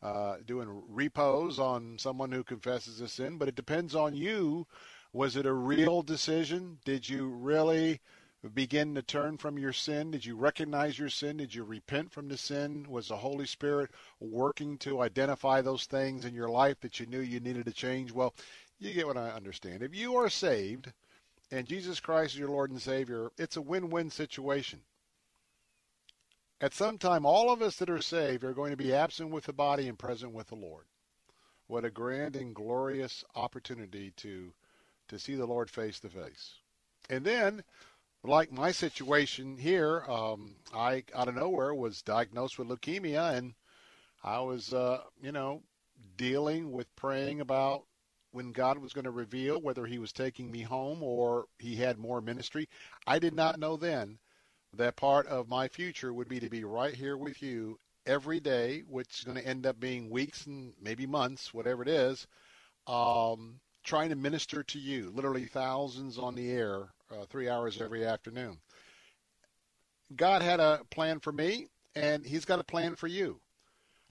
uh, doing repos on someone who confesses a sin, but it depends on you Was it a real decision? Did you really begin to turn from your sin? Did you recognize your sin? Did you repent from the sin? Was the Holy Spirit working to identify those things in your life that you knew you needed to change? Well, you get what I understand. If you are saved and Jesus Christ is your Lord and Savior, it's a win-win situation. At some time, all of us that are saved are going to be absent with the body and present with the Lord. What a grand and glorious opportunity to to see the Lord face to face. And then like my situation here, um, I out of nowhere was diagnosed with leukemia, and I was, uh, you know, dealing with praying about when God was going to reveal whether He was taking me home or He had more ministry. I did not know then that part of my future would be to be right here with you every day, which is going to end up being weeks and maybe months, whatever it is. Um, trying to minister to you, literally thousands on the air, uh, three hours every afternoon. God had a plan for me, and He's got a plan for you.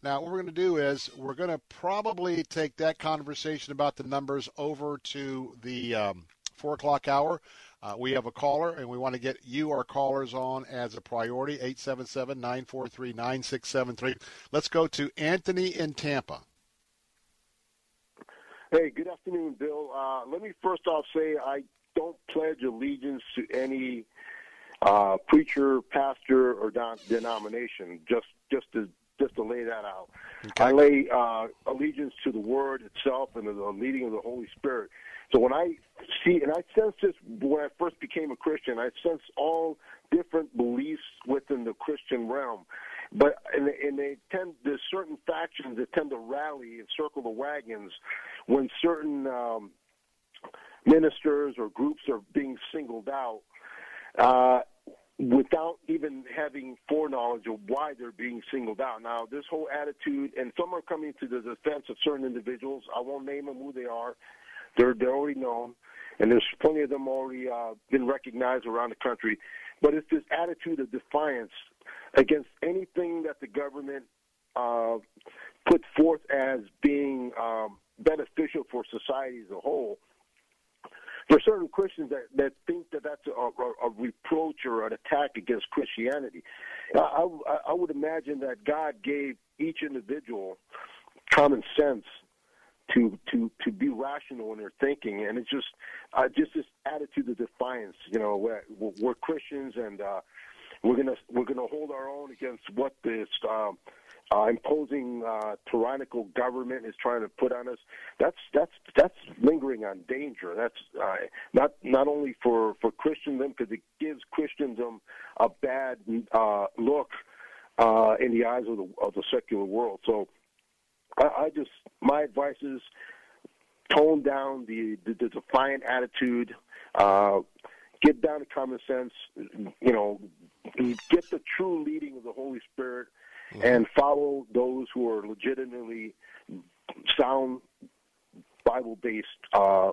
Now, what we're going to do is we're going to probably take that conversation about the numbers over to the um, four o'clock hour. Uh, we have a caller, and we want to get you, our callers, on as a priority 877 943 9673. Let's go to Anthony in Tampa. Hey, good afternoon, Bill. Uh, let me first off say I don't pledge allegiance to any uh, preacher, pastor, or don- denomination. Just, just to just to lay that out. Okay. I lay uh, allegiance to the Word itself and the leading of the Holy Spirit. So when I see, and I sense this when I first became a Christian, I sense all different beliefs within the Christian realm. But and they, and they tend there's certain factions that tend to rally and circle the wagons when certain um, ministers or groups are being singled out uh, without even having foreknowledge of why they're being singled out. Now, this whole attitude, and some are coming to the defense of certain individuals. I won't name them who they are. They're they're already known, and there's plenty of them already uh, been recognized around the country. But it's this attitude of defiance against anything that the government uh, put forth as being um, beneficial for society as a whole. For certain Christians that, that think that that's a, a, a reproach or an attack against Christianity, I, I, I would imagine that God gave each individual common sense to to to be rational in their thinking, and it's just uh, just this attitude of defiance. You know, we're, we're Christians, and uh, we're gonna we're gonna hold our own against what this um, uh, imposing uh, tyrannical government is trying to put on us. That's that's that's lingering on danger. That's uh, not not only for for Christendom because it gives Christendom a bad uh, look uh, in the eyes of the of the secular world. So I, I just my advice is tone down the the, the defiant attitude. Uh, get down to common sense. You know, get the true leading of the Holy Spirit mm-hmm. and follow those who are legitimately sound Bible based uh,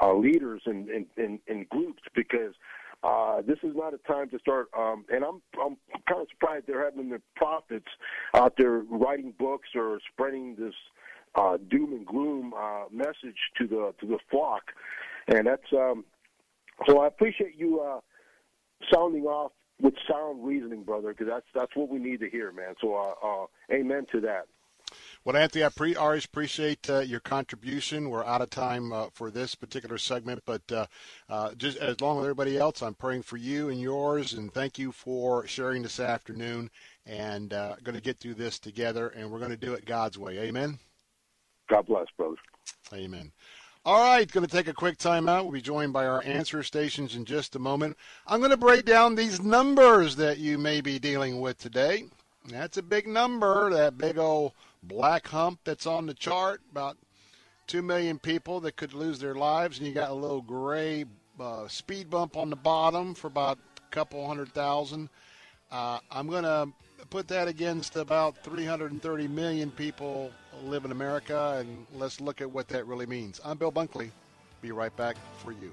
uh, leaders and groups because uh, this is not a time to start. Um, and I'm I'm kind of surprised they're having the prophets out there writing books or spreading this uh, doom and gloom uh, message to the to the flock, and that's um, so. I appreciate you uh, sounding off with sound reasoning, brother, because that's that's what we need to hear, man. So, uh, uh, amen to that. Well, Anthony, I pre- always appreciate uh, your contribution. We're out of time uh, for this particular segment, but uh, uh just as long as everybody else, I'm praying for you and yours, and thank you for sharing this afternoon. And uh, going to get through this together, and we're going to do it God's way. Amen. God bless, brother. Amen. All right, going to take a quick timeout. We'll be joined by our answer stations in just a moment. I'm going to break down these numbers that you may be dealing with today. That's a big number, that big old black hump that's on the chart, about 2 million people that could lose their lives, and you got a little gray uh, speed bump on the bottom for about a couple hundred thousand. Uh, I'm going to put that against about 330 million people live in America, and let's look at what that really means. I'm Bill Bunkley. Be right back for you.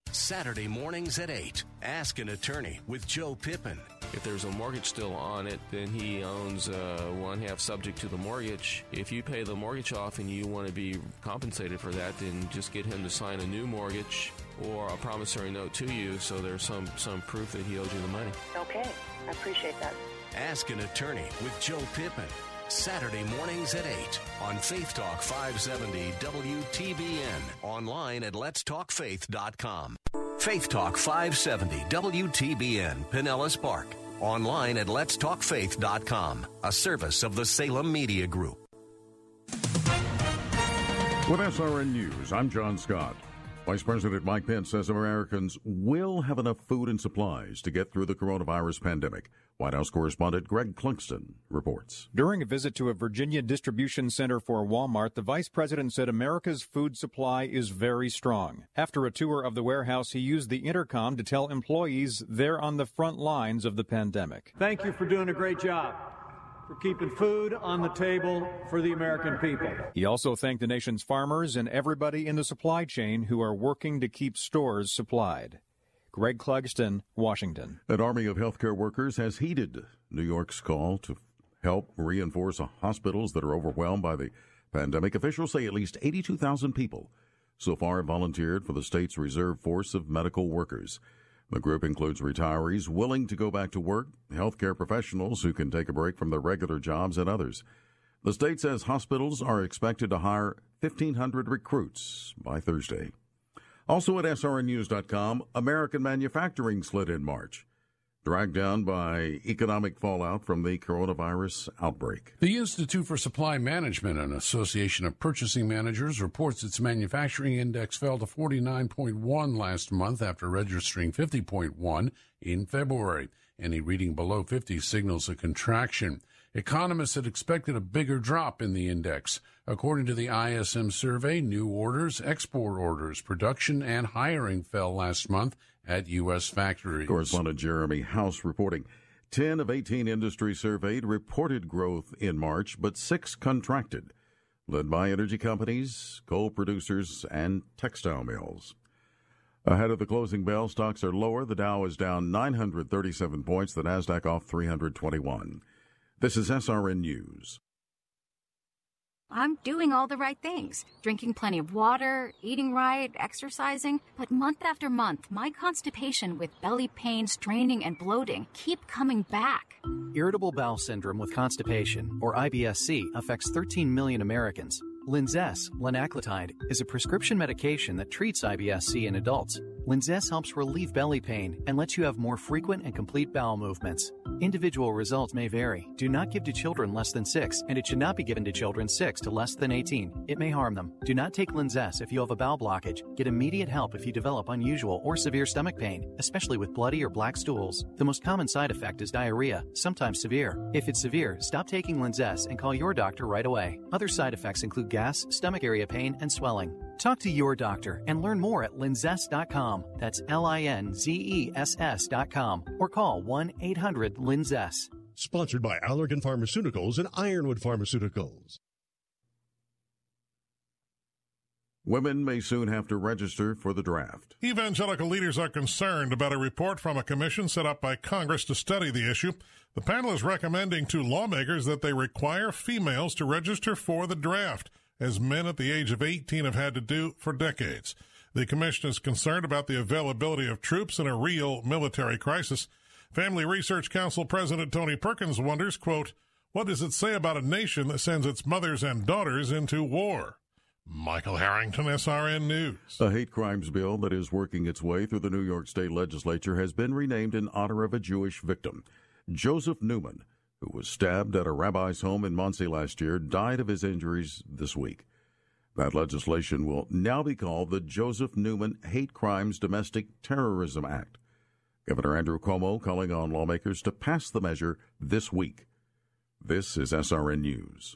Saturday mornings at 8. Ask an attorney with Joe Pippin. If there's a mortgage still on it, then he owns uh, one half subject to the mortgage. If you pay the mortgage off and you want to be compensated for that, then just get him to sign a new mortgage or a promissory note to you so there's some, some proof that he owes you the money. Okay, I appreciate that. Ask an attorney with Joe Pippin. Saturday mornings at 8 on Faith Talk 570 WTBN. Online at letstalkfaith.com. Faith Talk 570 WTBN, Pinellas Park. Online at letstalkfaith.com. A service of the Salem Media Group. With SRN News, I'm John Scott. Vice President Mike Pence says Americans will have enough food and supplies to get through the coronavirus pandemic. White House correspondent Greg Clugston reports. During a visit to a Virginia distribution center for Walmart, the vice president said America's food supply is very strong. After a tour of the warehouse, he used the intercom to tell employees they're on the front lines of the pandemic. Thank you for doing a great job for keeping food on the table for the American people. He also thanked the nation's farmers and everybody in the supply chain who are working to keep stores supplied. Greg Clugston, Washington. An army of healthcare workers has heeded New York's call to help reinforce hospitals that are overwhelmed by the pandemic. Officials say at least 82,000 people so far volunteered for the state's reserve force of medical workers. The group includes retirees willing to go back to work, healthcare professionals who can take a break from their regular jobs, and others. The state says hospitals are expected to hire 1,500 recruits by Thursday. Also at SRNNews.com, American manufacturing slid in March dragged down by economic fallout from the coronavirus outbreak. The Institute for Supply Management, an association of purchasing managers, reports its manufacturing index fell to 49.1 last month after registering 50.1 in February. Any reading below 50 signals a contraction. Economists had expected a bigger drop in the index. According to the ISM survey, new orders, export orders, production, and hiring fell last month at U.S. factories. Correspondent Jeremy House reporting. 10 of 18 industries surveyed reported growth in March, but six contracted, led by energy companies, coal producers, and textile mills. Ahead of the closing bell, stocks are lower. The Dow is down 937 points, the Nasdaq off 321. This is SRN News. I'm doing all the right things drinking plenty of water, eating right, exercising. But month after month, my constipation with belly pain, straining, and bloating keep coming back. Irritable bowel syndrome with constipation, or IBSC, affects 13 million Americans. Linzess, linaclotide, is a prescription medication that treats IBS-C in adults. Linzess helps relieve belly pain and lets you have more frequent and complete bowel movements. Individual results may vary. Do not give to children less than 6, and it should not be given to children 6 to less than 18. It may harm them. Do not take Linzess if you have a bowel blockage. Get immediate help if you develop unusual or severe stomach pain, especially with bloody or black stools. The most common side effect is diarrhea, sometimes severe. If it's severe, stop taking Linzess and call your doctor right away. Other side effects include gas, stomach area pain, and swelling. Talk to your doctor and learn more at linzess.com. That's L I N Z E S S.com or call 1 800 Linzess. Sponsored by Allergan Pharmaceuticals and Ironwood Pharmaceuticals. Women may soon have to register for the draft. Evangelical leaders are concerned about a report from a commission set up by Congress to study the issue. The panel is recommending to lawmakers that they require females to register for the draft, as men at the age of 18 have had to do for decades. The commission is concerned about the availability of troops in a real military crisis. Family Research Council President Tony Perkins wonders, quote, what does it say about a nation that sends its mothers and daughters into war? Michael Harrington, SRN News. A hate crimes bill that is working its way through the New York State legislature has been renamed in honor of a Jewish victim. Josef Neumann, who was stabbed at a rabbi's home in Monsey last year, died of his injuries this week. That legislation will now be called the Josef Neumann Hate Crimes Domestic Terrorism Act. Governor Andrew Cuomo calling on lawmakers to pass the measure this week. This is SRN News.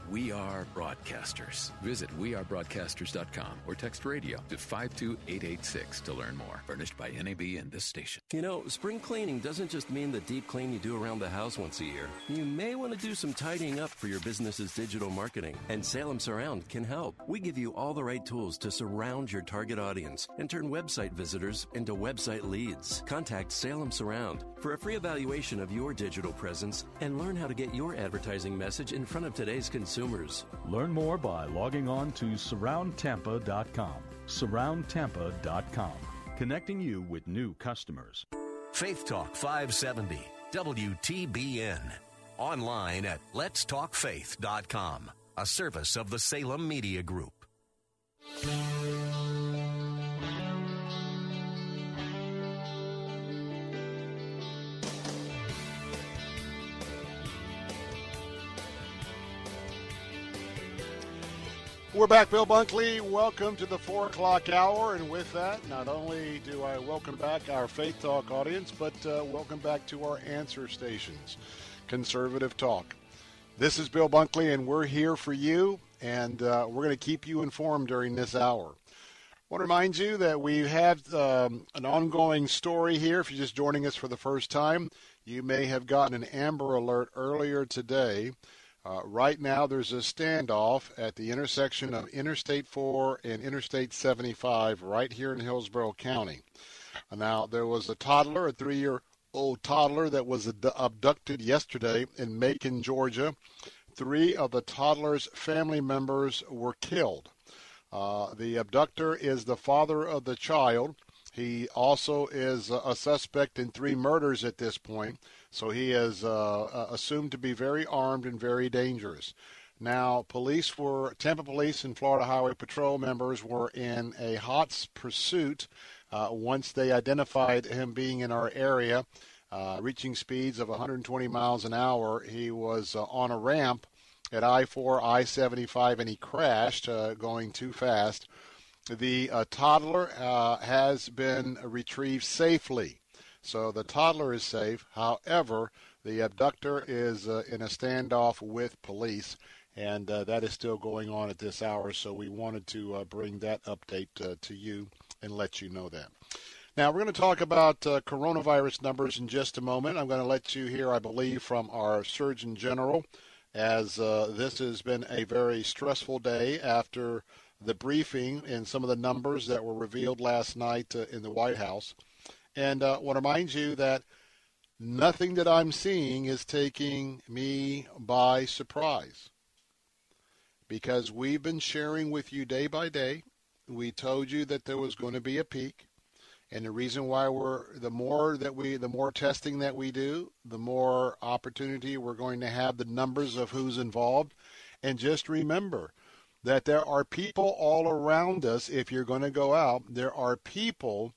We are broadcasters. Visit wearebroadcasters.com or text radio to 52886 to learn more. Furnished by NAB and this station. You know, spring cleaning doesn't just mean the deep clean you do around the house once a year. You may want to do some tidying up for your business's digital marketing, and Salem Surround can help. We give you all the right tools to surround your target audience and turn website visitors into website leads. Contact Salem Surround for a free evaluation of your digital presence and learn how to get your advertising message in front of today's consumers consumers. Learn more by logging on to surroundtampa.com. Surroundtampa.com, connecting you with new customers. Faith Talk 570, WTBN. Online at letstalkfaith.com, a service of the Salem Media Group. We're back, Bill Bunkley. Welcome to the 4 o'clock hour. And with that, not only do I welcome back our Faith Talk audience, but uh, welcome back to our answer stations, Conservative Talk. This is Bill Bunkley, and we're here for you, and uh, we're going to keep you informed during this hour. I want to remind you that we have um, an ongoing story here. If you're just joining us for the first time, you may have gotten an Amber Alert earlier today uh, right now, there's a standoff at the intersection of Interstate 4 and Interstate 75 right here in Hillsborough County. Now, there was a toddler, a three year old toddler, that was abducted yesterday in Macon, Georgia. Three of the toddler's family members were killed. Uh, the abductor is the father of the child. He also is a suspect in three murders at this point. So he is uh, uh, assumed to be very armed and very dangerous. Now, police were, Tampa Police and Florida Highway Patrol members were in a hot pursuit uh, once they identified him being in our area, uh, reaching speeds of 120 miles an hour. He was uh, on a ramp at I 4, I 75, and he crashed, uh, going too fast. The toddler has been retrieved safely. So the toddler is safe. However, the abductor is uh, in a standoff with police, and uh, that is still going on at this hour. So we wanted to uh, bring that update uh, to you and let you know that. Now, we're going to talk about uh, coronavirus numbers in just a moment. I'm going to let you hear, I believe, from our Surgeon General, as uh, this has been a very stressful day after the briefing and some of the numbers that were revealed last night in the White House. And uh, I want to remind you that nothing that I'm seeing is taking me by surprise because we've been sharing with you day by day. We told you that there was going to be a peak. And the reason why we're the more that we the more testing that we do, the more opportunity we're going to have the numbers of who's involved. And just remember that there are people all around us if you're going to go out, there are people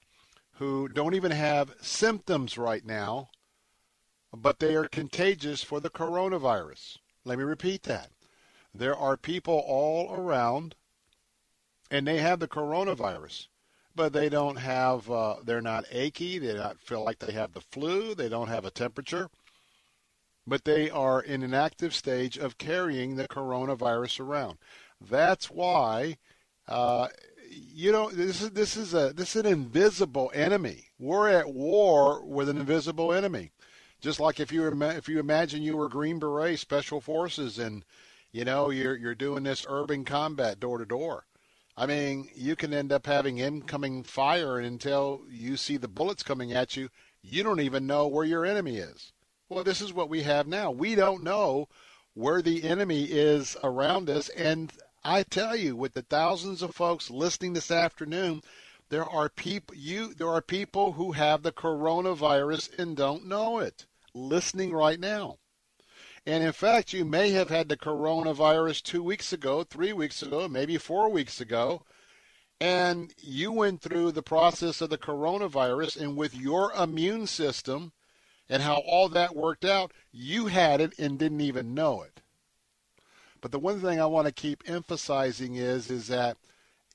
who don't even have symptoms right now, but they are contagious for the coronavirus. Let me repeat that. There are people all around, and they have the coronavirus, but they don't have, uh, they're not achy, they don't feel like they have the flu, they don't have a temperature, but they are in an active stage of carrying the coronavirus around. That's why uh, you know this is this is a this is an invisible enemy. We're at war with an invisible enemy. Just like if you if you imagine you were Green Beret Special Forces and you know you're you're doing this urban combat door to door. I mean, you can end up having incoming fire and until you see the bullets coming at you, you don't even know where your enemy is. Well, this is what we have now. We don't know where the enemy is around us and I tell you, with the thousands of folks listening this afternoon, there are people you there are people who have the coronavirus and don't know it listening right now. And in fact, you may have had the coronavirus 2 weeks ago, 3 weeks ago, maybe 4 weeks ago, and you went through the process of the coronavirus, and with your immune system and how all that worked out, you had it and didn't even know it. But the one thing I want to keep emphasizing is is that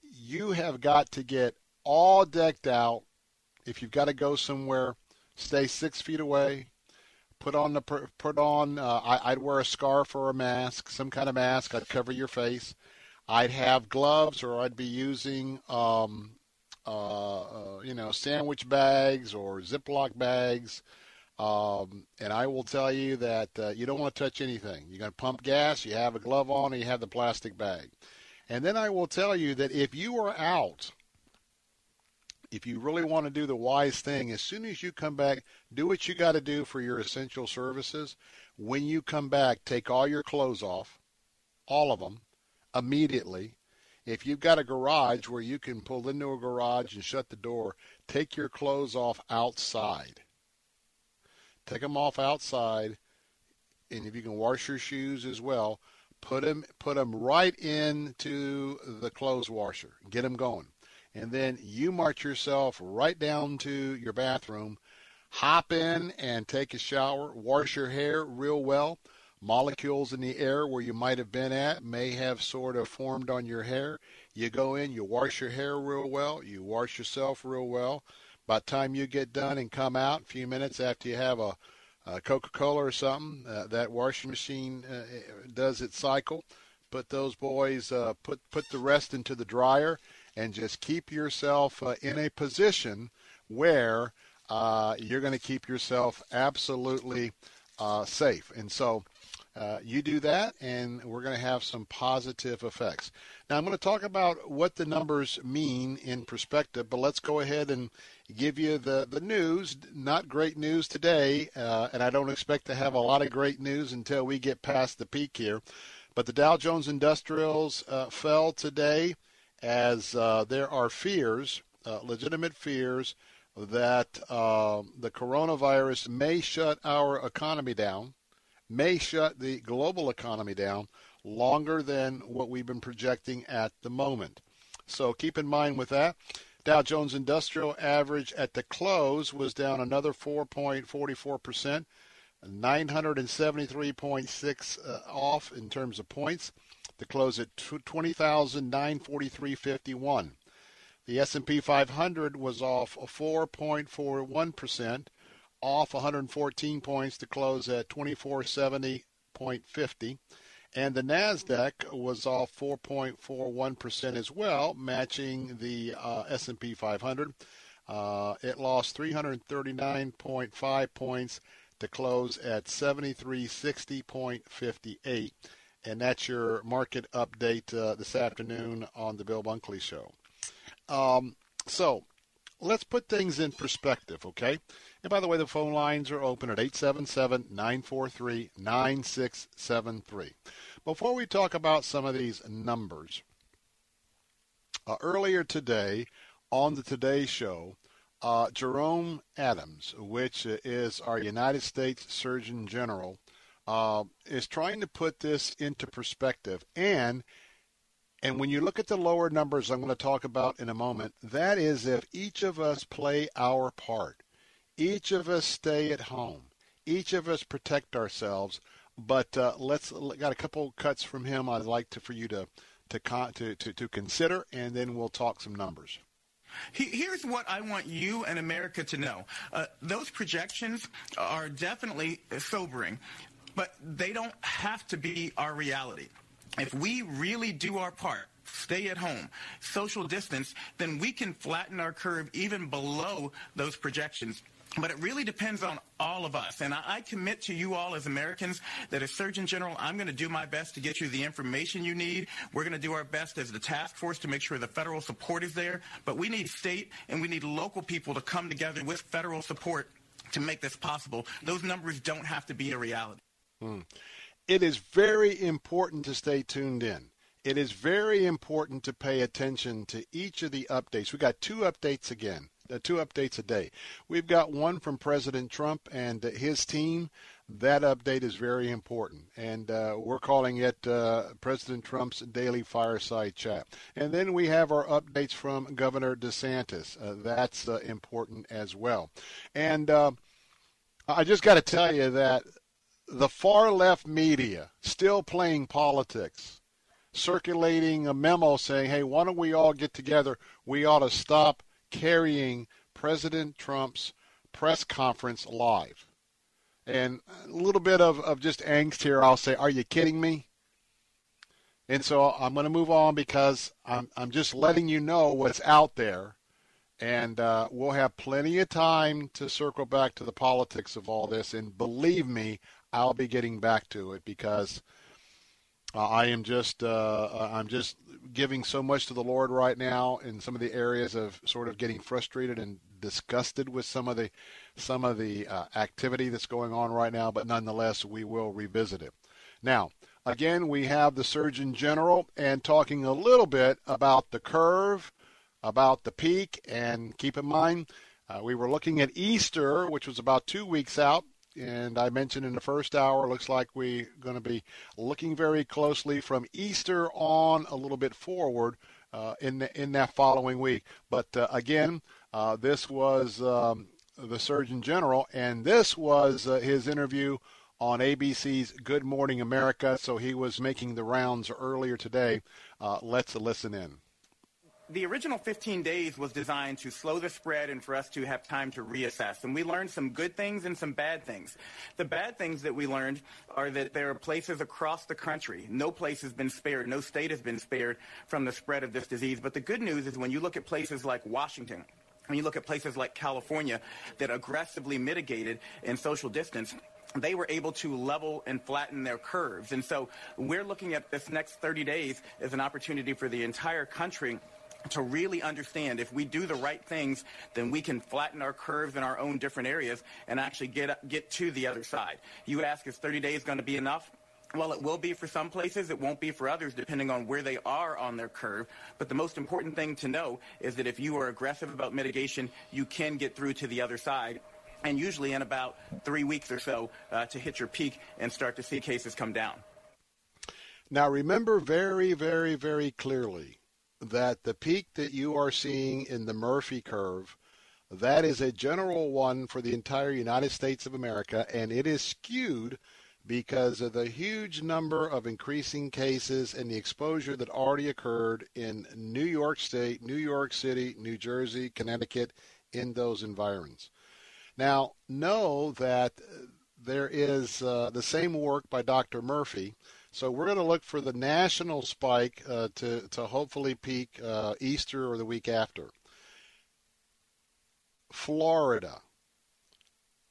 you have got to get all decked out. If you've got to go somewhere, stay six feet away. Put on the put on. Uh, I, I'd wear a scarf or a mask, some kind of mask. I'd cover your face. I'd have gloves, or I'd be using, um, uh, uh, you know, sandwich bags or Ziploc bags. Um, and I will tell you that uh, you don't want to touch anything. You're going to pump gas, you have a glove on, and you have the plastic bag. And then I will tell you that if you are out, if you really want to do the wise thing, as soon as you come back, do what you got to do for your essential services. When you come back, take all your clothes off, all of them, immediately. If you've got a garage where you can pull into a garage and shut the door, take your clothes off outside. Take them off outside, and if you can wash your shoes as well, put them put them right into the clothes washer. Get them going, and then you march yourself right down to your bathroom. Hop in and take a shower. Wash your hair real well molecules in the air where you might have been at may have sort of formed on your hair. You go in, you wash your hair real well, you wash yourself real well. By the time you get done and come out, a few minutes after you have a, a Coca-Cola or something, uh, that washing machine uh, does its cycle. Put those boys, uh, put put the rest into the dryer, and just keep yourself uh, in a position where uh, you're going to keep yourself absolutely uh, safe. And so uh, you do that, and we're going to have some positive effects. Now, I'm going to talk about what the numbers mean in perspective, but let's go ahead and give you the, the news. Not great news today, uh, and I don't expect to have a lot of great news until we get past the peak here. But the Dow Jones Industrials uh, fell today as uh, there are fears, uh, legitimate fears, that uh, the coronavirus may shut our economy down may shut the global economy down longer than what we've been projecting at the moment. So keep in mind with that. Dow Jones Industrial average at the close was down another 4.44%, 973.6 uh, off in terms of points. The close at 20,943.51. The S&P 500 was off 4.41%, off 114 points to close at 2470.50. And the NASDAQ was off 4.41% as well, matching the uh, S&P 500. Uh, it lost 339.5 points to close at 7360.58. And that's your market update uh, this afternoon on the Bill Bunkley Show. Um, so let's put things in perspective, okay? And by the way, the phone lines are open at 877 943 9673. Before we talk about some of these numbers, uh, earlier today on the Today Show, uh, Jerome Adams, which is our United States Surgeon General, uh, is trying to put this into perspective. And and when you look at the lower numbers I'm going to talk about in a moment, that is if each of us play our part. Each of us stay at home. Each of us protect ourselves. But uh, let's got a couple cuts from him. I'd like to for you to to to to, to consider, and then we'll talk some numbers. Here's what I want you and America to know. Uh, those projections are definitely sobering, but they don't have to be our reality. If we really do our part, stay at home, social distance, then we can flatten our curve even below those projections but it really depends on all of us. And I, commit to you all as Americans that as Surgeon General, I'm going to do my best to get you the information you need. We're going to do our best as the task force to make sure the federal support is there. But we need state and we need local people to come together with federal support to make this possible. Those numbers don't have to be a reality. Hmm. It is very important to stay tuned in. It is very important to pay attention to each of the updates. We got two updates again uh, two updates a day. We've got one from President Trump and his team. That update is very important, and uh, we're calling it uh, President Trump's daily fireside chat. And then we have our updates from Governor DeSantis. Uh, that's uh, important as well. And uh, I just got to tell you that the far left media still playing politics, circulating a memo saying, "Hey, why don't we all get together? We ought to stop carrying President Trump's press conference live." And a little bit of, of just angst here. I'll say, are you kidding me? And so I'm going to move on because I'm, I'm just letting you know what's out there. And uh, we'll have plenty of time to circle back to the politics of all this. And believe me, I'll be getting back to it because uh, I am just uh, uh I'm just giving so much to the Lord right now in some of the areas of sort of getting frustrated and disgusted with some of the some of the uh, activity that's going on right now, but nonetheless, we will revisit it. Now, again, we have the Surgeon General and talking a little bit about the curve, about the peak, and keep in mind, uh, we were looking at Easter, which was about two weeks out. And I mentioned in the first hour, looks like we're going to be looking very closely from Easter on a little bit forward uh, in the, in that following week. But uh, again, uh, this was um, the Surgeon General, and this was uh, his interview on ABC's Good Morning America. So he was making the rounds earlier today. Uh, let's listen in. The original 15 days was designed to slow the spread and for us to have time to reassess. And we learned some good things and some bad things. The bad things that we learned are that there are places across the country, no place has been spared, no state has been spared from the spread of this disease. But the good news is when you look at places like Washington, when you look at places like California that aggressively mitigated in social distance, they were able to level and flatten their curves. And so we're looking at this next 30 days as an opportunity for the entire country to really understand if we do the right things, then we can flatten our curves in our own different areas and actually get, get to the other side. You ask, is 30 days going to be enough? Well, it will be for some places. It won't be for others, depending on where they are on their curve. But the most important thing to know is that if you are aggressive about mitigation, you can get through to the other side. And usually in about three weeks or so uh, to hit your peak and start to see cases come down. Now, remember very, very, very clearly that the peak that you are seeing in the Murphy curve, that is a general one for the entire United States of America, and it is skewed – because of the huge number of increasing cases and the exposure that already occurred in New York State, New York City, New Jersey, Connecticut, in those environments. Now, know that there is uh, the same work by Dr. Murphy. So we're going to look for the national spike uh, to, to hopefully peak uh, Easter or the week after. Florida.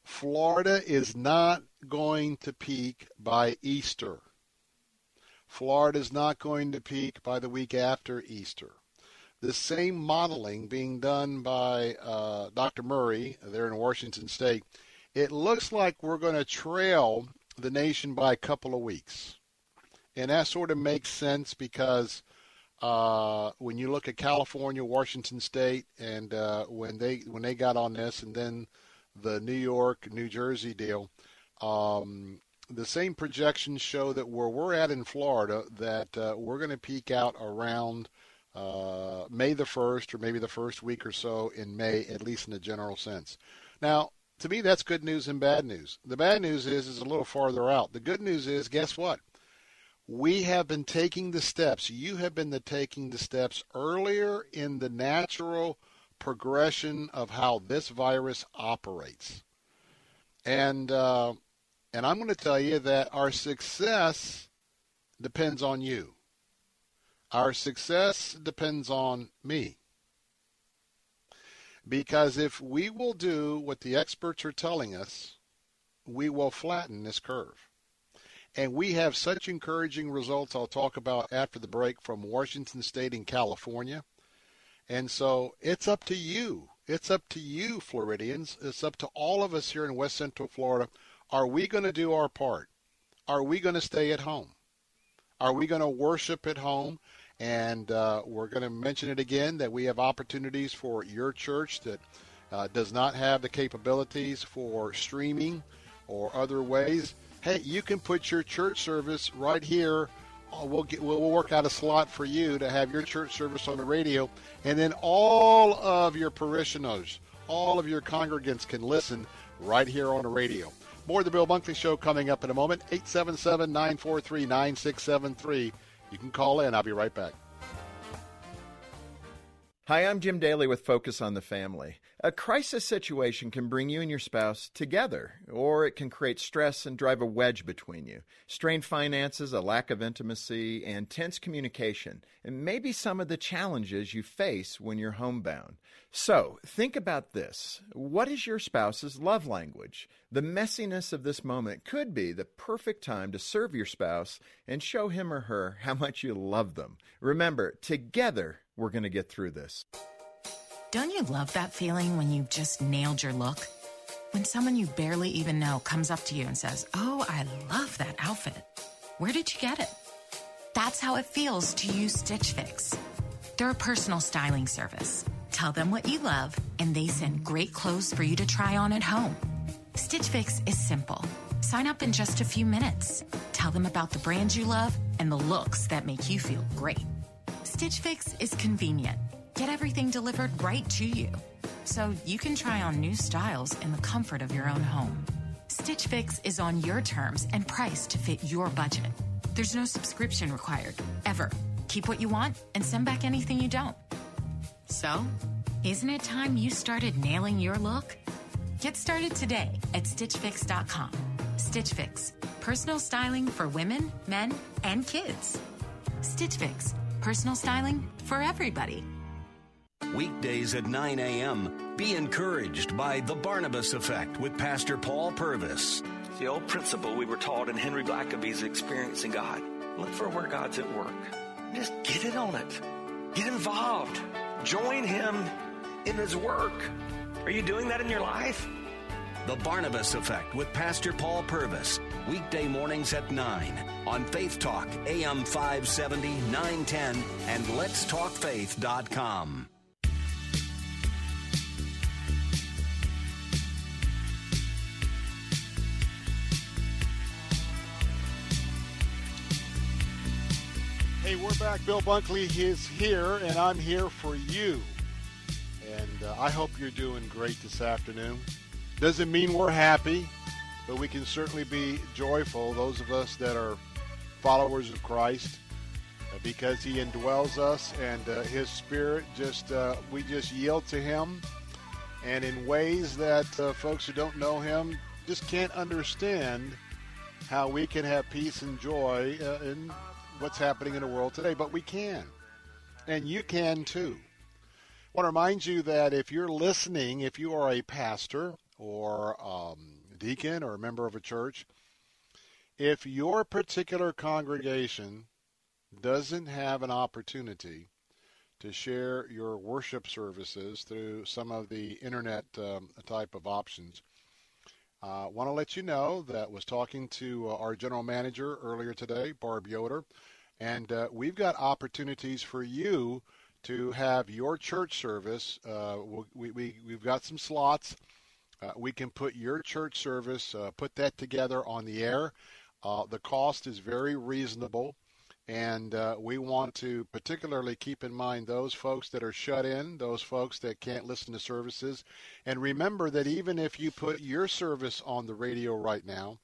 Florida is not going to peak by Easter. Florida is not going to peak by the week after Easter. The same modeling being done by uh, Dr. Murray there in Washington State, it looks like we're going to trail the nation by a couple of weeks. And that sort of makes sense because uh, when you look at California, Washington State, and uh, when they when they got on this, and then the New York, New Jersey deal, um, the same projections show that where we're at in Florida, that uh, we're going to peak out around uh, May the 1st or maybe the first week or so in May, at least in a general sense. Now, to me, that's good news and bad news. The bad news is it's a little farther out. The good news is, guess what? We have been taking the steps. You have been the, taking the steps earlier in the natural progression of how this virus operates. And uh, and I'm going to tell you that our success depends on you. Our success depends on me. Because if we will do what the experts are telling us, we will flatten this curve. And we have such encouraging results I'll talk about after the break from Washington State and California. And so it's up to you. It's up to you, Floridians. It's up to all of us here in West Central Florida are we going to do our part? Are we going to stay at home? Are we going to worship at home? And uh, we're going to mention it again that we have opportunities for your church that uh, does not have the capabilities for streaming or other ways, hey, you can put your church service right here. Uh, we'll, get, we'll work out a slot for you to have your church service on the radio, and then all of your parishioners, all of your congregants can listen right here on the radio. More of the Bill Bunkley Show coming up in a moment. 877 943 9673. You can call in. I'll be right back. Hi, I'm Jim Daly with Focus on the Family. A crisis situation can bring you and your spouse together, or it can create stress and drive a wedge between you. Strained finances, a lack of intimacy, and tense communication, and maybe some of the challenges you face when you're homebound. So, think about this. What is your spouse's love language? The messiness of this moment could be the perfect time to serve your spouse and show him or her how much you love them. Remember, together, we're going to get through this. Don't you love that feeling when you've just nailed your look? When someone you barely even know comes up to you and says, Oh, I love that outfit. Where did you get it? That's how it feels to use Stitch Fix. They're a personal styling service. Tell them what you love, and they send great clothes for you to try on at home. Stitch Fix is simple. Sign up in just a few minutes. Tell them about the brands you love and the looks that make you feel great. Stitch Fix is convenient. Get everything delivered right to you. So you can try on new styles in the comfort of your own home. Stitch Fix is on your terms and priced to fit your budget. There's no subscription required, ever. Keep what you want and send back anything you don't. So, isn't it time you started nailing your look? Get started today at StitchFix.com. Stitch Fix, personal styling for women, men, and kids. Stitch Fix personal styling for everybody. Weekdays at 9 a.m. Be encouraged by The Barnabas Effect with Pastor Paul Purvis. It's the old principle we were taught in Henry Blackaby's Experiencing God. Look for where God's at work. Just get in on it. Get involved. Join Him in His work. Are you doing that in your life? The Barnabas Effect with Pastor Paul Purvis. Weekday mornings at 9 on Faith Talk, AM 570, 910, and letstalkfaith.com. Hey, we're back. Bill Bunkley is here, and I'm here for you. And uh, I hope you're doing great this afternoon. Doesn't mean we're happy, but we can certainly be joyful, those of us that are followers of Christ, uh, because He indwells us and uh, His Spirit just, uh, we just yield to Him. And in ways that uh, folks who don't know Him just can't understand how we can have peace and joy uh, in what's happening in the world today. But we can. And you can too. I want to remind you that if you're listening, if you are a pastor, or um, deacon or a member of a church, if your particular congregation doesn't have an opportunity to share your worship services through some of the internet um, type of options, I uh, want to let you know that was talking to uh, our general manager earlier today, Barb Yoder, and uh, we've got opportunities for you to have your church service. Uh, we, we, we've got some slots uh, we can put your church service, uh, put that together on the air. Uh, the cost is very reasonable, and uh, we want to particularly keep in mind those folks that are shut in, those folks that can't listen to services. And remember that even if you put your service on the radio right now,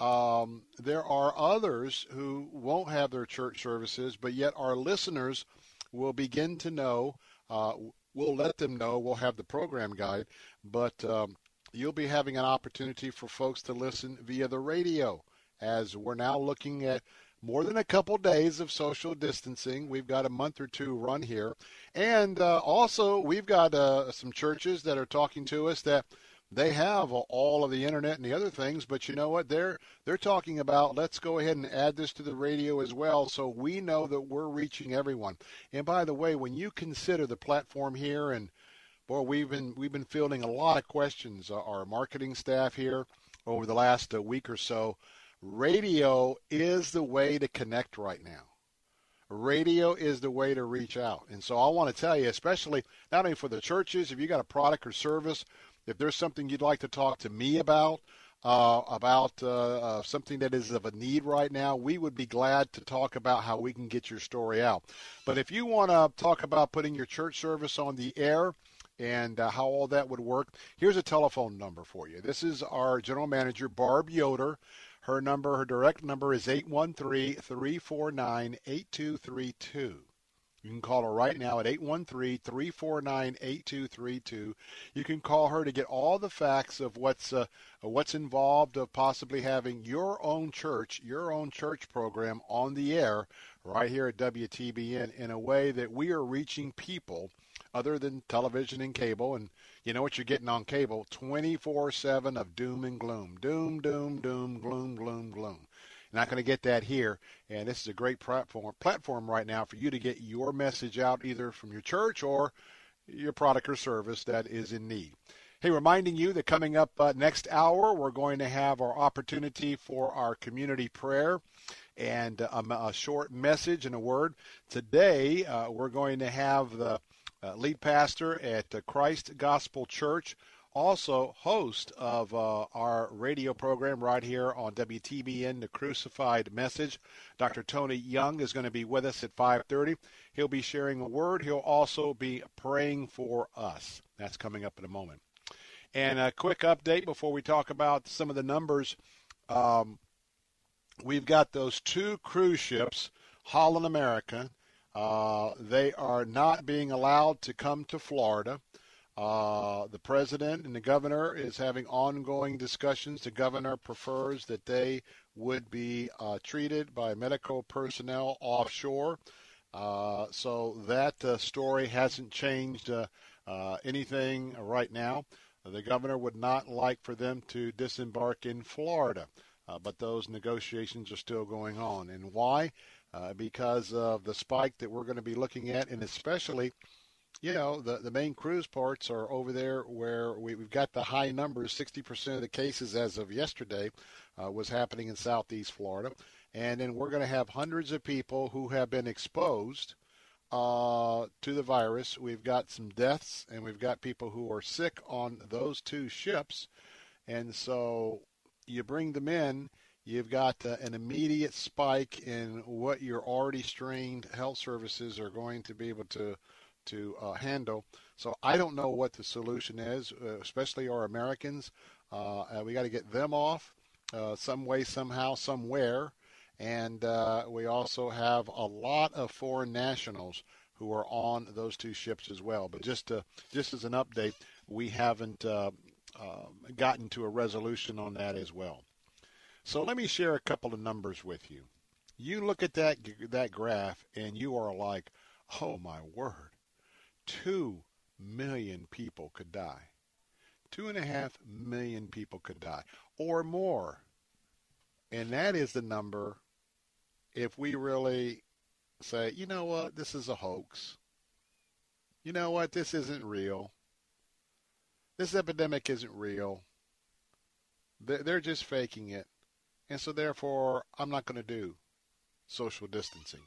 um, there are others who won't have their church services, but yet our listeners will begin to know. Uh, we'll let them know. We'll have the program guide, but um, you'll be having an opportunity for folks to listen via the radio as we're now looking at more than a couple days of social distancing. We've got a month or two run here. And uh, also, we've got uh, some churches that are talking to us that they have all of the internet and the other things, but you know what? They're they're talking about let's go ahead and add this to the radio as well, so we know that we're reaching everyone. And by the way, when you consider the platform here and boy, we've been we've been fielding a lot of questions. Uh, our marketing staff here over the last uh, week or so. Radio is the way to connect right now. radio is the way to reach out. And so I want to tell you, especially not only for the churches, if you got a product or service, if there's something you'd like to talk to me about, uh, about uh, uh, something that is of a need right now, we would be glad to talk about how we can get your story out. But if you want to talk about putting your church service on the air, and uh, how all that would work. Here's a telephone number for you. This is our general manager, Barb Yoder. Her number, her direct number is 813 349 8232. You can call her right now at 813 349 8232. You can call her to get all the facts of what's, uh, what's involved of possibly having your own church, your own church program on the air right here at WTBN in a way that we are reaching people other than television and cable. And you know what you're getting on cable 24 7 of doom and gloom. Doom, doom, doom, gloom, gloom, gloom. Not going to get that here. And this is a great platform, platform right now for you to get your message out either from your church or your product or service that is in need. Hey, reminding you that coming up uh, next hour, we're going to have our opportunity for our community prayer and um, a short message and a word. Today, uh, we're going to have the uh, lead pastor at uh, Christ Gospel Church, also host of uh, our radio program right here on WTBN, The Crucified Message. Dr. Tony Young is going to be with us at 5:30. He'll be sharing a word. He'll also be praying for us. That's coming up in a moment. And a quick update before we talk about some of the numbers. Um, we've got those two cruise ships, Holland America, uh, they are not being allowed to come to Florida. Uh, the president and the governor is having ongoing discussions. The governor prefers that they would be uh, treated by medical personnel offshore. Uh, so that uh, story hasn't changed uh, anything right now. The governor would not like for them to disembark in Florida, but those negotiations are still going on. And why? uh, because of the spike that we're going to be looking at, and especially, you know, the, the main cruise ports are over there where we, have got the high numbers. 60% of the cases as of yesterday uh, was happening in southeast Florida. And then we're going to have hundreds of people who have been exposed uh, to the virus. We've got some deaths, and we've got people who are sick on those two ships. And so you bring them in you've got uh, an immediate spike in what your already strained health services are going to be able to to uh, handle. So I don't know what the solution is, uh, especially our Americans. Uh, we got to get them off uh, some way, somehow, somewhere. And uh, we also have a lot of foreign nationals who are on those two ships as well. But just to, just as an update, we haven't gotten to a resolution on that as well. So let me share a couple of numbers with you. You look at that that graph and you are like, "Oh my word, two million people could die. Two and a half million people could die, or more." And that is the number. If we really say, you know what, this is a hoax. You know what, this isn't real. This epidemic isn't real. They're just faking it. And so, therefore, I'm not going to do social distancing.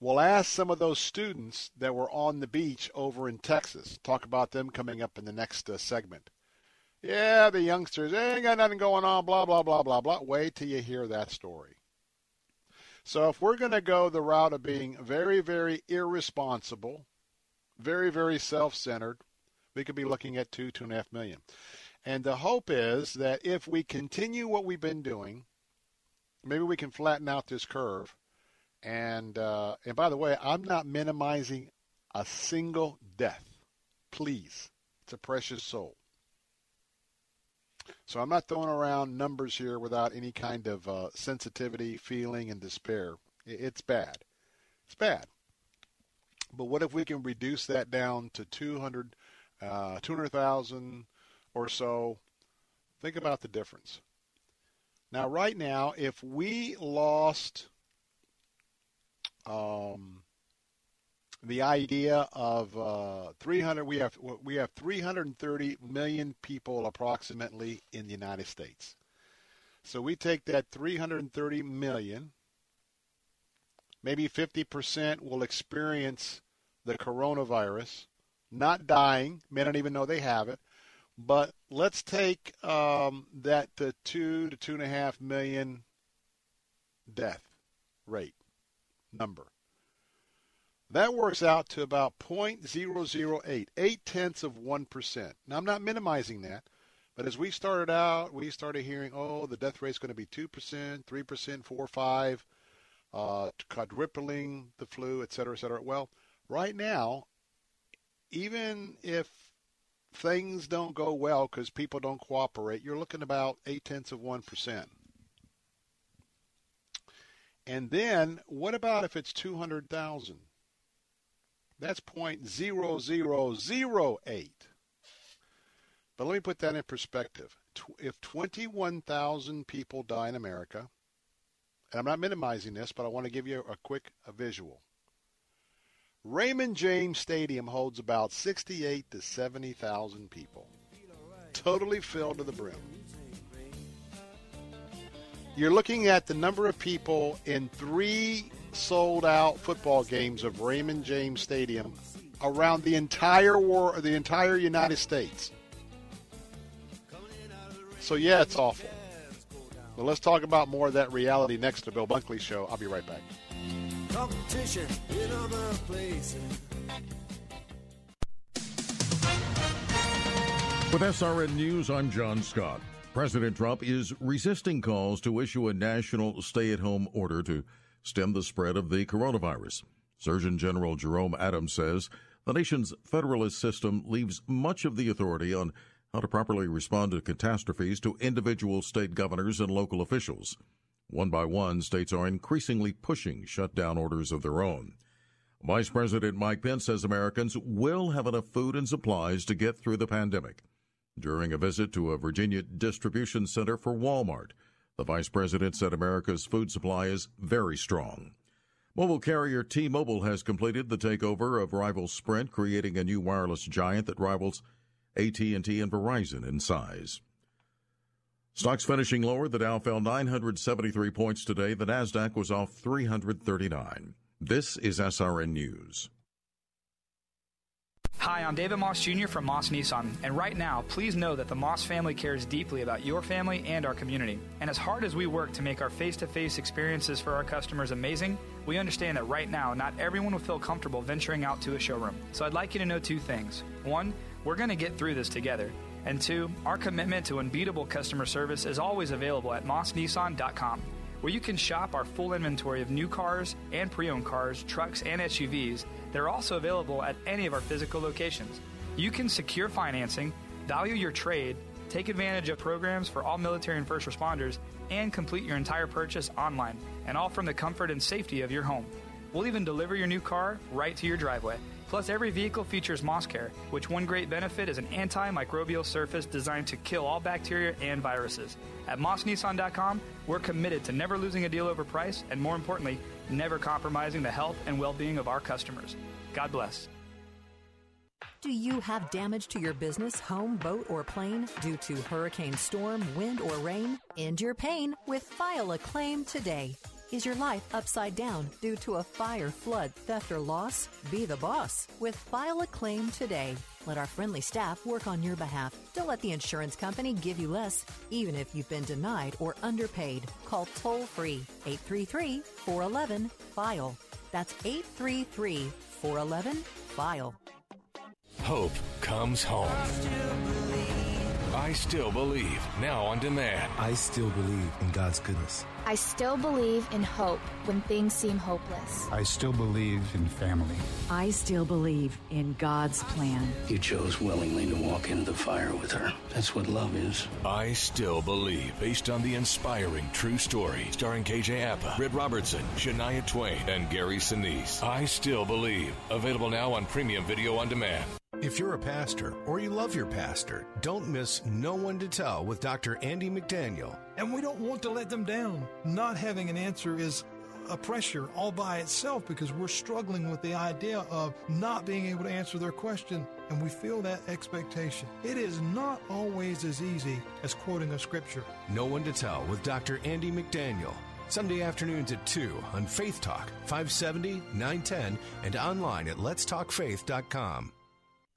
We'll ask some of those students that were on the beach over in Texas. Talk about them coming up in the next uh, segment. Yeah, the youngsters, they ain't got nothing going on, blah, blah, blah, blah, blah. Wait till you hear that story. So if we're going to go the route of being very, very irresponsible, very, very self-centered, we could be looking at two, two and a half million. And the hope is that if we continue what we've been doing, maybe we can flatten out this curve. And uh, and by the way, I'm not minimizing a single death. Please, it's a precious soul. So I'm not throwing around numbers here without any kind of uh, sensitivity, feeling, and despair. It's bad. It's bad. But what if we can reduce that down to 200, uh, 200,000, or so, think about the difference. Now, right now, if we lost um, the idea of uh, 300, we have we have 330 million people approximately in the United States. So we take that 330 million maybe 50% will experience the coronavirus, not dying, may not even know they have it. But let's take um, that to two to two and a half million death rate number. That works out to about 0.008, eight tenths of 1%. Now, I'm not minimizing that, but as we started out, we started hearing, oh, the death rate is going to be 2%, 3%, 4 5 uh, quadrupling the flu, et cetera, et cetera. Well, right now, even if things don't go well because people don't cooperate, you're looking about eight tenths of 1%. And then what about if it's 200,000? That's 0.0008. But let me put that in perspective. If 21,000 people die in America, and I'm not minimizing this, but I want to give you a quick a visual. Raymond James Stadium holds about 68 to 70,000 people, totally filled to the brim. You're looking at the number of people in three sold out football games of Raymond James Stadium around the entire war, the entire United States. So yeah, it's awful. But let's talk about more of that reality next to Bill Bunkley Show. I'll be right back. Competition in other places. With SRN News, I'm John Scott. President Trump is resisting calls to issue a national stay at home order to stem the spread of the coronavirus. Surgeon General Jerome Adams says the nation's federalist system leaves much of the authority on how to properly respond to catastrophes to individual state governors and local officials. One by one, states are increasingly pushing shutdown orders of their own. Vice President Mike Pence says Americans will have enough food and supplies to get through the pandemic. During a visit to a Virginia distribution center for Walmart, the vice president said America's food supply is very strong. Mobile carrier T-Mobile has completed the takeover of rival Sprint, creating a new wireless giant that rivals AT&T and Verizon in size. Stocks finishing lower. The Dow fell 973 points today. The Nasdaq was off 339. This is SRN News. Hi, I'm David Moss Jr. from Moss Nissan, and right now, please know that the Moss family cares deeply about your family and our community. And as hard as we work to make our face to face experiences for our customers amazing, we understand that right now, not everyone will feel comfortable venturing out to a showroom. So I'd like you to know two things. One, we're going to get through this together. And two, our commitment to unbeatable customer service is always available at mossnissan.com where you can shop our full inventory of new cars and pre owned cars, trucks, and SUVs that are also available at any of our physical locations. You can secure financing, value your trade, take advantage of programs for all military and first responders, and complete your entire purchase online, and all from the comfort and safety of your home. We'll even deliver your new car right to your driveway. Plus, every vehicle features MossCare, which one great benefit is an antimicrobial surface designed to kill all bacteria and viruses. At MossNissan.com, we're committed to never losing a deal over price, and more importantly, never compromising the health and well being of our customers. God bless. Do you have damage to your business, home, boat, or plane due to hurricane, storm, wind, or rain? End your pain with File a Claim today. Is your life upside down due to a fire, flood, theft, or loss? Be the boss with File a Claim today. Let our friendly staff work on your behalf. Don't let the insurance company give you less, even if you've been denied or underpaid. Call toll free 833 411 FILE. That's 833 411 FILE. Hope comes home. I still believe. Now on demand. I still believe in God's goodness. I still believe in hope when things seem hopeless. I still believe in family. I still believe in God's plan. You chose willingly to walk into the fire with her. That's what love is. I still believe, based on the inspiring true story, starring KJ Apa, Britt Robertson, Shania Twain, and Gary Sinise. I still believe. Available now on premium video on demand. If you're a pastor or you love your pastor, don't miss No One to Tell with Dr. Andy McDaniel. And we don't want to let them down. Not having an answer is a pressure all by itself because we're struggling with the idea of not being able to answer their question and we feel that expectation. It is not always as easy as quoting a scripture. No One to Tell with Dr. Andy McDaniel. Sunday afternoons at 2 on Faith Talk, 570, 910, and online at letstalkfaith.com.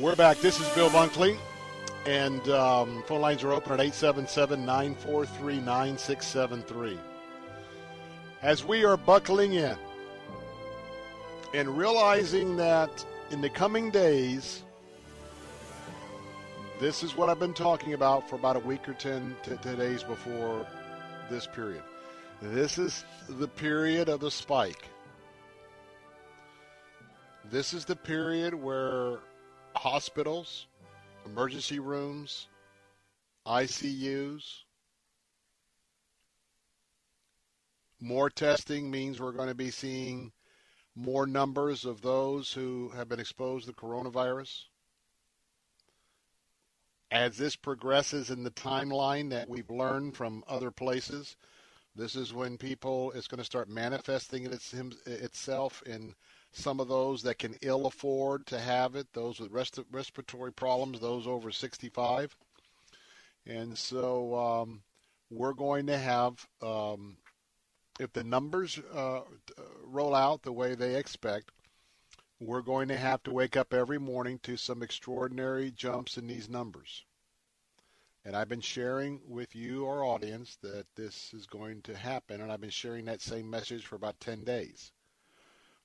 We're back. This is Bill Bunkley, and um, phone lines are open at 877 943 9673. As we are buckling in and realizing that in the coming days, this is what I've been talking about for about a week or 10 t- days before this period. This is the period of the spike. This is the period where hospitals, emergency rooms, ICUs. More testing means we're going to be seeing more numbers of those who have been exposed to coronavirus. As this progresses in the timeline that we've learned from other places, this is when people is going to start manifesting it itself in some of those that can ill afford to have it, those with rest- respiratory problems, those over 65. And so um, we're going to have, um, if the numbers uh, roll out the way they expect, we're going to have to wake up every morning to some extraordinary jumps in these numbers. And I've been sharing with you, our audience, that this is going to happen, and I've been sharing that same message for about 10 days.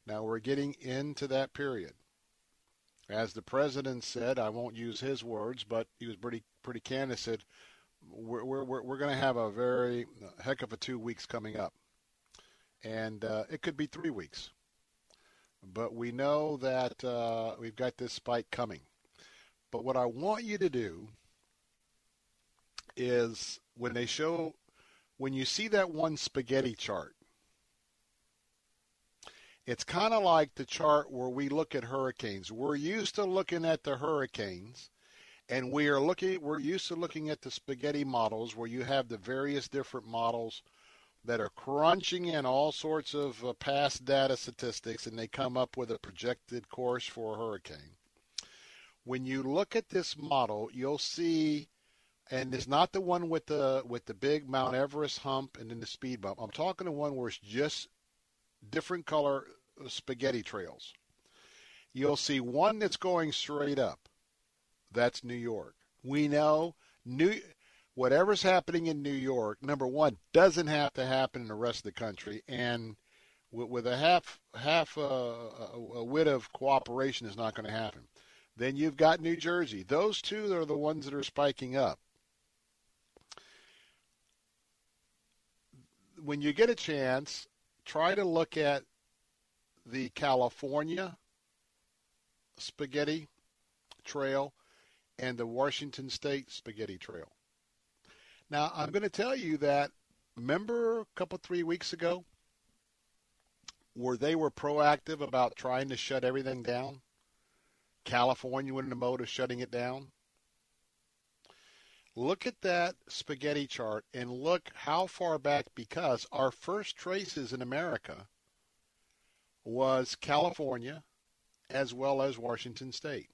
Now we're getting into that period. As the president said, I won't use his words, but he was pretty pretty candid. Said we're we're we're going to have a very heck of a two weeks coming up, and uh, it could be three weeks. But we know that uh, we've got this spike coming. But what I want you to do is when they show, when you see that one spaghetti chart, it's kind of like the chart where we look at hurricanes. We're used to looking at the hurricanes, and we are looking. We're used to looking at the spaghetti models, where you have the various different models that are crunching in all sorts of uh, past data statistics, and they come up with a projected course for a hurricane. When you look at this model, you'll see, and it's not the one with the with the big Mount Everest hump and then the speed bump. I'm talking the one where it's just different color spaghetti trails. You'll see one that's going straight up. That's New York. We know New whatever's happening in New York, number one, doesn't have to happen in the rest of the country, and with, with a half half uh, a, a wit of cooperation is not going to happen. Then you've got New Jersey. Those two are the ones that are spiking up. When you get a chance, try to look at the California spaghetti trail and the Washington State spaghetti trail. Now, I'm going to tell you that, remember a couple, three weeks ago, where they were proactive about trying to shut everything down? California went in the mode of shutting it down. Look at that spaghetti chart and look how far back, because our first traces in America was California as well as Washington State.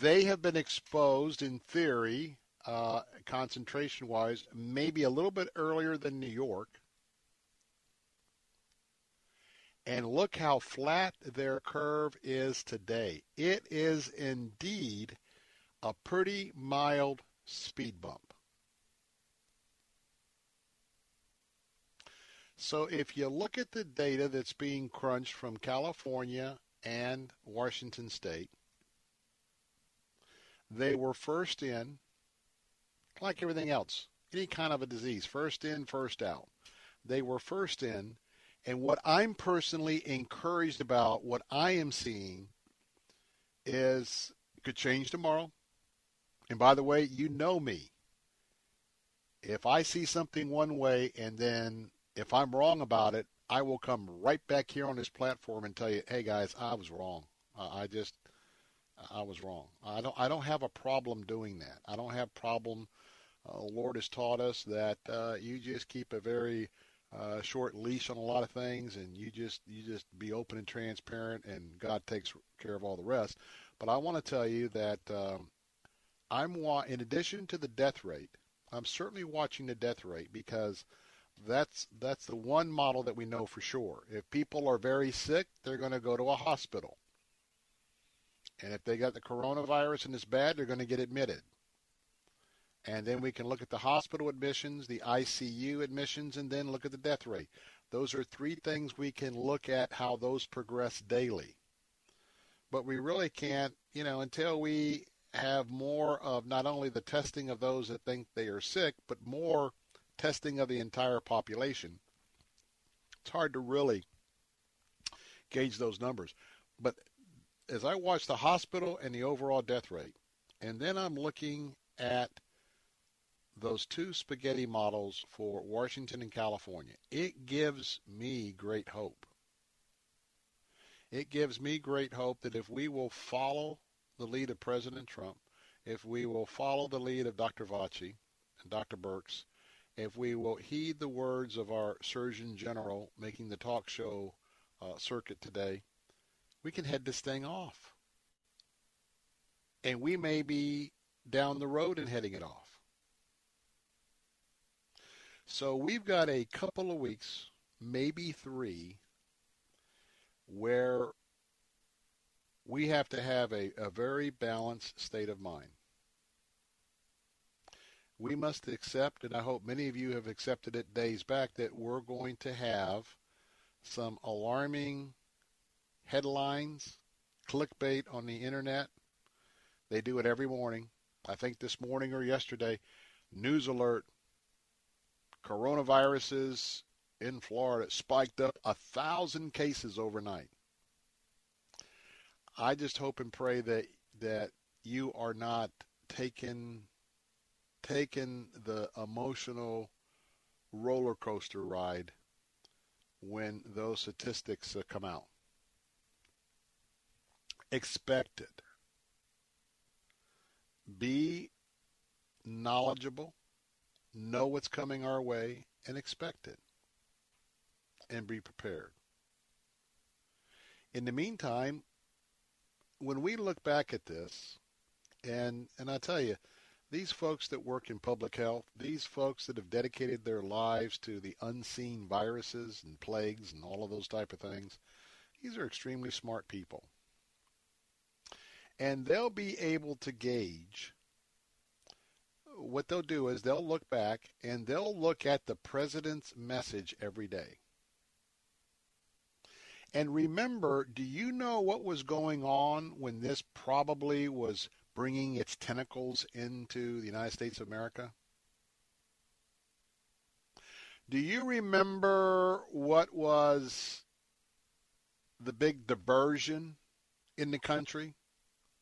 They have been exposed, in theory, uh, concentration wise, maybe a little bit earlier than New York. And look how flat their curve is today. It is indeed a pretty mild speed bump. So if you look at the data that's being crunched from California and Washington State, they were first in, like everything else, any kind of a disease, first in, first out. They were first in, and what I'm personally encouraged about, what I am seeing, is it could change tomorrow. And by the way, you know me. If I see something one way and then if I'm wrong about it, I will come right back here on this platform and tell you, hey guys, I was wrong. I just, I was wrong. I don't, I don't have a problem doing that. I don't have problem. Uh, the Lord has taught us that uh, you just keep a very uh, short leash on a lot of things, and you just, you just be open and transparent, and God takes care of all the rest. But I want to tell you that um, I'm, in addition to the death rate, I'm certainly watching the death rate because that's that's the one model that we know for sure. If people are very sick, they're going to go to a hospital. And if they got the coronavirus and it's bad, they're going to get admitted. And then we can look at the hospital admissions, the ICU admissions, and then look at the death rate. Those are three things we can look at how those progress daily. But we really can't, you know, until we have more of not only the testing of those that think they are sick, but more testing of the entire population. It's hard to really gauge those numbers. But as I watch the hospital and the overall death rate, and then I'm looking at those two spaghetti models for Washington and California, it gives me great hope. It gives me great hope that if we will follow the lead of President Trump, if we will follow the lead of Dr. Fauci and Dr. Birx, if we will heed the words of our Surgeon General making the talk show uh, circuit today, we can head this thing off. And we may be down the road and heading it off. So we've got a couple of weeks, maybe three, where we have to have a, a very balanced state of mind we must accept, and I hope many of you have accepted it days back, that we're going to have some alarming headlines, clickbait on the internet. They do it every morning. I think this morning or yesterday, news alert, coronaviruses in Florida spiked up a thousand cases overnight. I just hope and pray that that you are not taken taken the emotional roller coaster ride when those statistics come out. Expect it. Be knowledgeable, know what's coming our way, and expect it. And be prepared. In the meantime, when we look back at this, and and I tell you, these folks that work in public health, these folks that have dedicated their lives to the unseen viruses and plagues and all of those type of things, these are extremely smart people. And they'll be able to gauge what they'll do is they'll look back and they'll look at the president's message every day. And remember, do you know what was going on when this probably was bringing its tentacles into the United States of America? Do you remember what was the big diversion in the country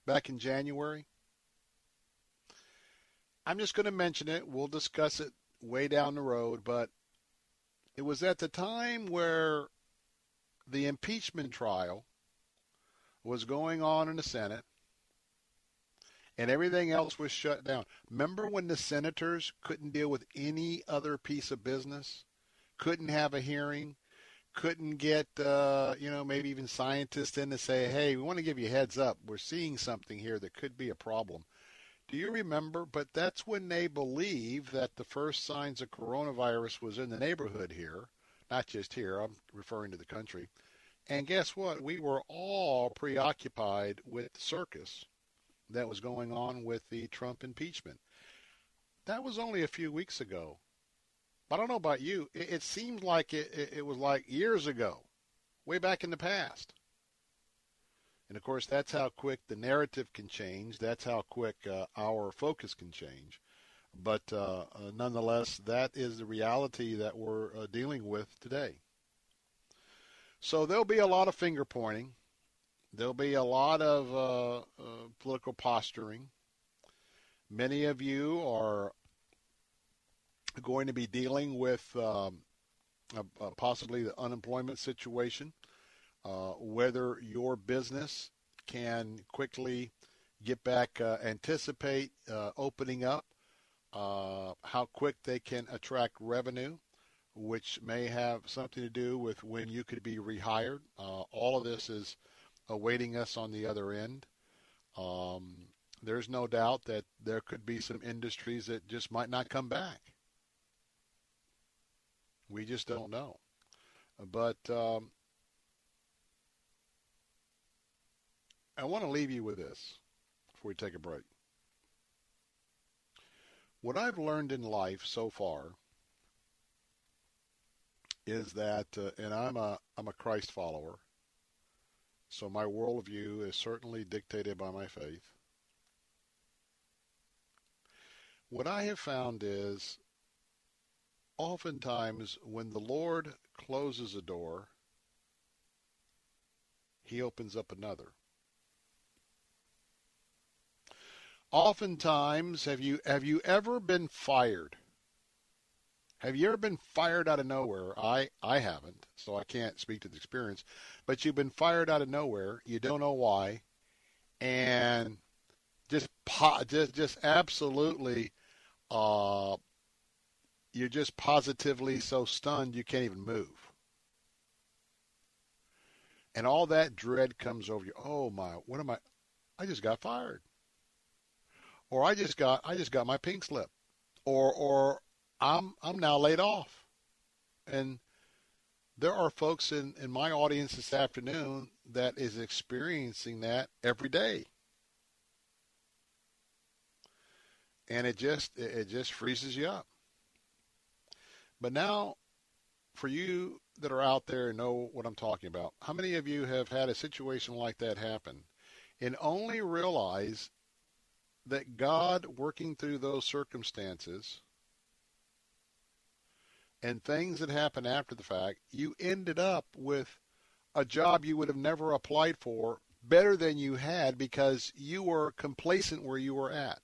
back in January? I'm just going to mention it. We'll discuss it way down the road, but it was at the time where the impeachment trial was going on in the Senate and everything else was shut down. Remember when the senators couldn't deal with any other piece of business, couldn't have a hearing, couldn't get, uh, you know, maybe even scientists in to say, hey, we want to give you a heads up. We're seeing something here that could be a problem. Do you remember? But that's when they believed that the first signs of coronavirus was in the neighborhood here, not just here. I'm referring to the country. And guess what? We were all preoccupied with the circus that was going on with the Trump impeachment. That was only a few weeks ago. But I don't know about you. It, it seems like it, it, it was like years ago, way back in the past. And of course, that's how quick the narrative can change. That's how quick uh, our focus can change. But uh, uh, nonetheless, that is the reality that we're uh, dealing with today. So there'll be a lot of finger pointing. There'll be a lot of uh, uh, political posturing. Many of you are going to be dealing with um, possibly the unemployment situation, uh, whether your business can quickly get back, uh, anticipate uh, opening up, uh, how quick they can attract revenue, which may have something to do with when you could be rehired. Uh, all of this is awaiting us on the other end. Um, there's no doubt that there could be some industries that just might not come back. We just don't know. But um, I want to leave you with this before we take a break. What I've learned in life so far is that, uh, and I'm a I'm a Christ follower, so my worldview is certainly dictated by my faith. What I have found is oftentimes when the Lord closes a door, he opens up another. Oftentimes, have you have you ever been fired? Have you ever been fired out of nowhere? I I haven't, so I can't speak to the experience. But you've been fired out of nowhere. You don't know why, and just just just absolutely uh, you're just positively so stunned you can't even move. And all that dread comes over you. Oh my, what am I? I just got fired. Or I just got I just got my pink slip. Or or I'm I'm now laid off. And there are folks in, in my audience this afternoon that is experiencing that every day. And it just it just freezes you up. But now, for you that are out there and know what I'm talking about, how many of you have had a situation like that happen and only realize that God working through those circumstances and things that happen after the fact, you ended up with a job you would have never applied for better than you had because you were complacent where you were at.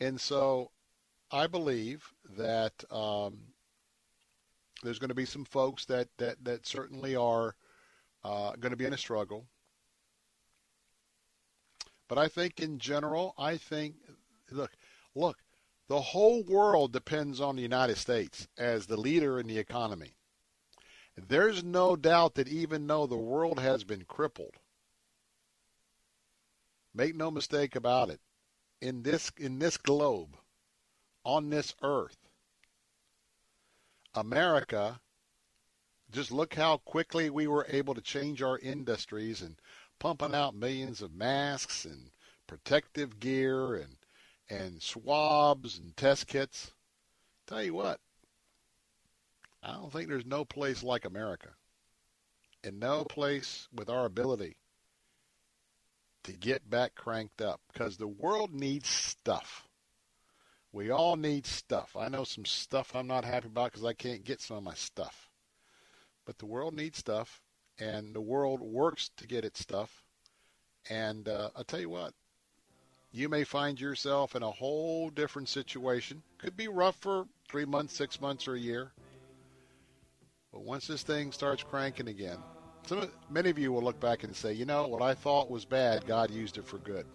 And so I believe that um, there's going to be some folks that that that certainly are uh, going to be in a struggle. But I think in general, I think look, look, the whole world depends on the United States as the leader in the economy. There's no doubt that even though the world has been crippled, make no mistake about it, in this in this globe, on this earth. America, just look how quickly we were able to change our industries and pumping out millions of masks and protective gear and and swabs and test kits. Tell you what, I don't think there's no place like America. And no place with our ability to get back cranked up because the world needs stuff. We all need stuff. I know some stuff I'm not happy about because I can't get some of my stuff. But the world needs stuff, and the world works to get its stuff. And uh, I'll tell you what, you may find yourself in a whole different situation. Could be rough for three months, six months, or a year. But once this thing starts cranking again, some, many of you will look back and say, you know, what I thought was bad, God used it for good.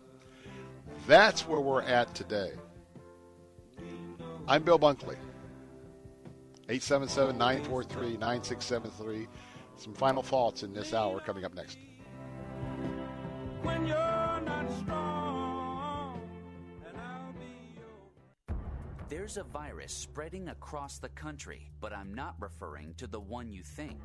That's where we're at today. I'm Bill Bunkley. 877 943 9673. Some final thoughts in this hour coming up next. There's a virus spreading across the country, but I'm not referring to the one you think.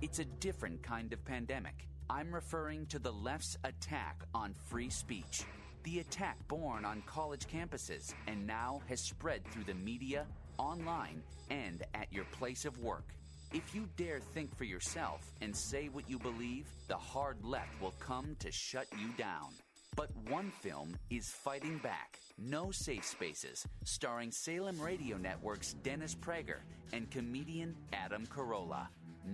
It's a different kind of pandemic. I'm referring to the left's attack on free speech. The attack born on college campuses and now has spread through the media, online, and at your place of work. If you dare think for yourself and say what you believe, the hard left will come to shut you down. But one film is fighting back. No Safe Spaces, starring Salem Radio Network's Dennis Prager and comedian Adam Carolla.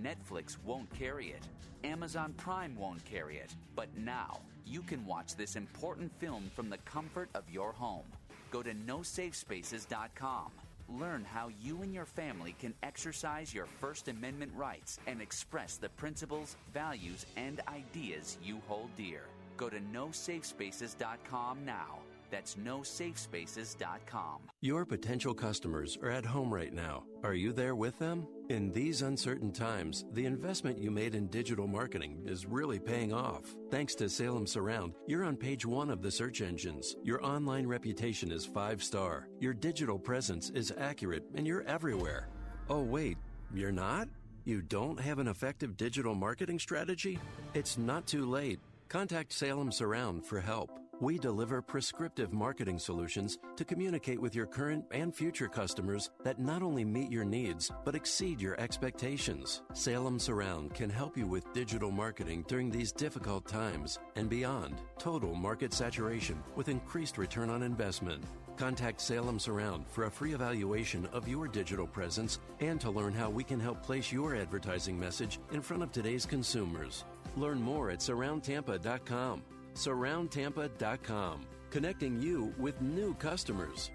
Netflix won't carry it. Amazon Prime won't carry it. But now, you can watch this important film from the comfort of your home. Go to nosafespaces.com. Learn how you and your family can exercise your First Amendment rights and express the principles, values, and ideas you hold dear. Go to nosafespaces.com now. That's nosafespaces.com. Your potential customers are at home right now. Are you there with them? In these uncertain times, the investment you made in digital marketing is really paying off. Thanks to Salem Surround, you're on page one of the search engines. Your online reputation is five star. Your digital presence is accurate, and you're everywhere. Oh, wait, you're not? You don't have an effective digital marketing strategy? It's not too late. Contact Salem Surround for help. We deliver prescriptive marketing solutions to communicate with your current and future customers that not only meet your needs, but exceed your expectations. Salem Surround can help you with digital marketing during these difficult times and beyond. Total market saturation with increased return on investment. Contact Salem Surround for a free evaluation of your digital presence and to learn how we can help place your advertising message in front of today's consumers. Learn more at surroundtampa.com surroundtampa.com, connecting you with new customers.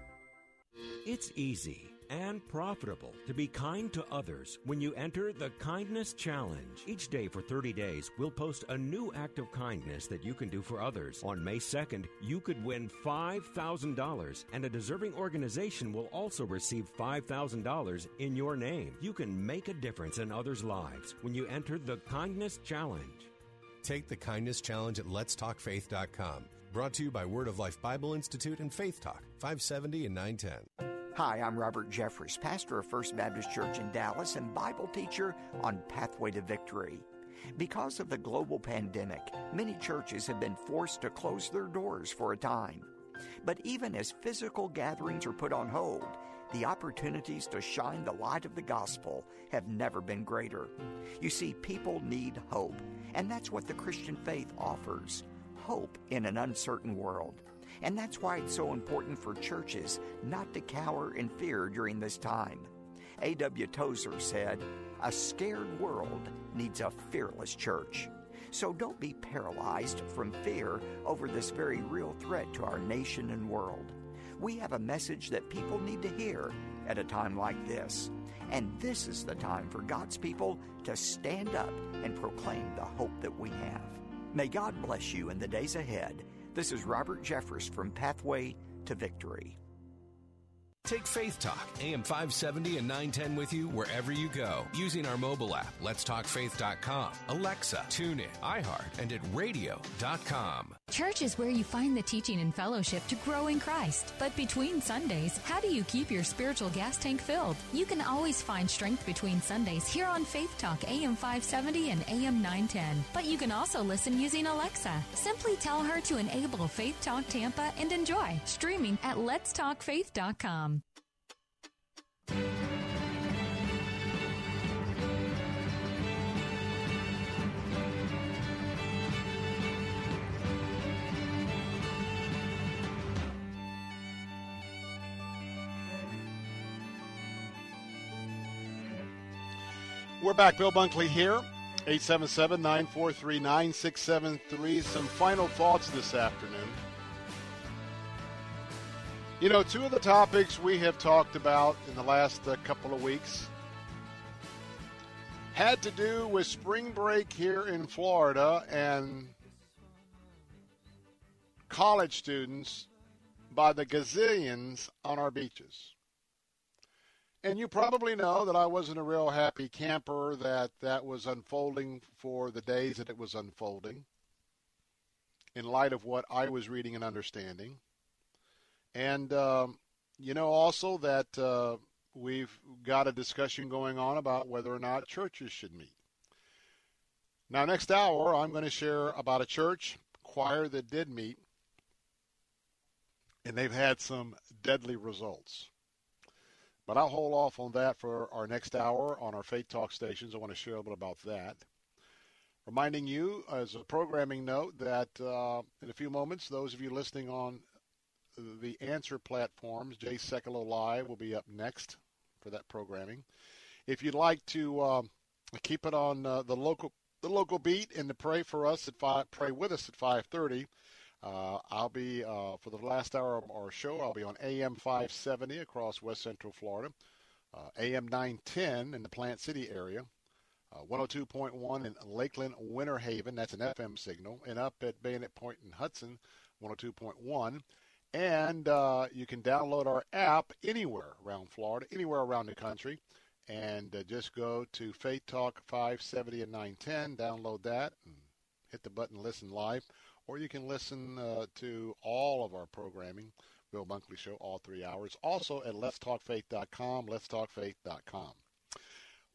It's easy and profitable to be kind to others when you enter the Kindness Challenge. Each day for 30 days, we'll post a new act of kindness that you can do for others. On May 2nd, you could win $5,000, and a deserving organization will also receive $5,000 in your name. You can make a difference in others' lives when you enter the Kindness Challenge. Take the Kindness Challenge at letstalkfaith.com. Brought to you by Word of Life Bible Institute and Faith Talk, 570 and 910. Hi, I'm Robert Jeffress, pastor of First Baptist Church in Dallas and Bible teacher on Pathway to Victory. Because of the global pandemic, many churches have been forced to close their doors for a time. But even as physical gatherings are put on hold, the opportunities to shine the light of the gospel have never been greater. You see, people need hope, and that's what the Christian faith offers hope in an uncertain world. And that's why it's so important for churches not to cower in fear during this time. A.W. Tozer said, A scared world needs a fearless church. So don't be paralyzed from fear over this very real threat to our nation and world. We have a message that people need to hear at a time like this. And this is the time for God's people to stand up and proclaim the hope that we have. May God bless you in the days ahead. This is Robert Jeffress from Pathway to Victory. Take Faith Talk, AM 570 and 910 with you wherever you go using our mobile app, letstalkfaith.com, Alexa, TuneIn, iHeart, and at radio.com. Church is where you find the teaching and fellowship to grow in Christ. But between Sundays, how do you keep your spiritual gas tank filled? You can always find strength between Sundays here on Faith Talk AM 570 and AM 910. But you can also listen using Alexa. Simply tell her to enable Faith Talk Tampa and enjoy streaming at letstalkfaith.com. We're back. Bill Bunkley here. 877 943 9673. Some final thoughts this afternoon. You know, two of the topics we have talked about in the last uh, couple of weeks had to do with spring break here in Florida and college students by the gazillions on our beaches. And you probably know that I wasn't a real happy camper that that was unfolding for the days that it was unfolding in light of what I was reading and understanding. And, um, you know, also that uh, we've got a discussion going on about whether or not churches should meet. Now, next hour, I'm going to share about a church choir that did meet, and they've had some deadly results. But I'll hold off on that for our next hour on our Faith Talk stations. I want to share a little bit about that. Reminding you, as a programming note, that uh, in a few moments, those of you listening on the Answer platforms, Jay Sekulow Live will be up next for that programming. If you'd like to uh, keep it on uh, the local the local beat and to pray for us at five, pray with us at 5:30. Uh, I'll be uh, for the last hour of our show. I'll be on AM 570 across West Central Florida, uh, AM 910 in the Plant City area, uh, 102.1 in Lakeland, Winter Haven. That's an FM signal, and up at Bayonet Point in Hudson, 102.1. And uh, you can download our app anywhere around Florida, anywhere around the country and uh, just go to Faith Talk 570 and 910, download that, and hit the button listen live, or you can listen uh, to all of our programming, Bill Bunkley Show, all three hours. Also at letstalkfaith.com, letstalkfaith.com.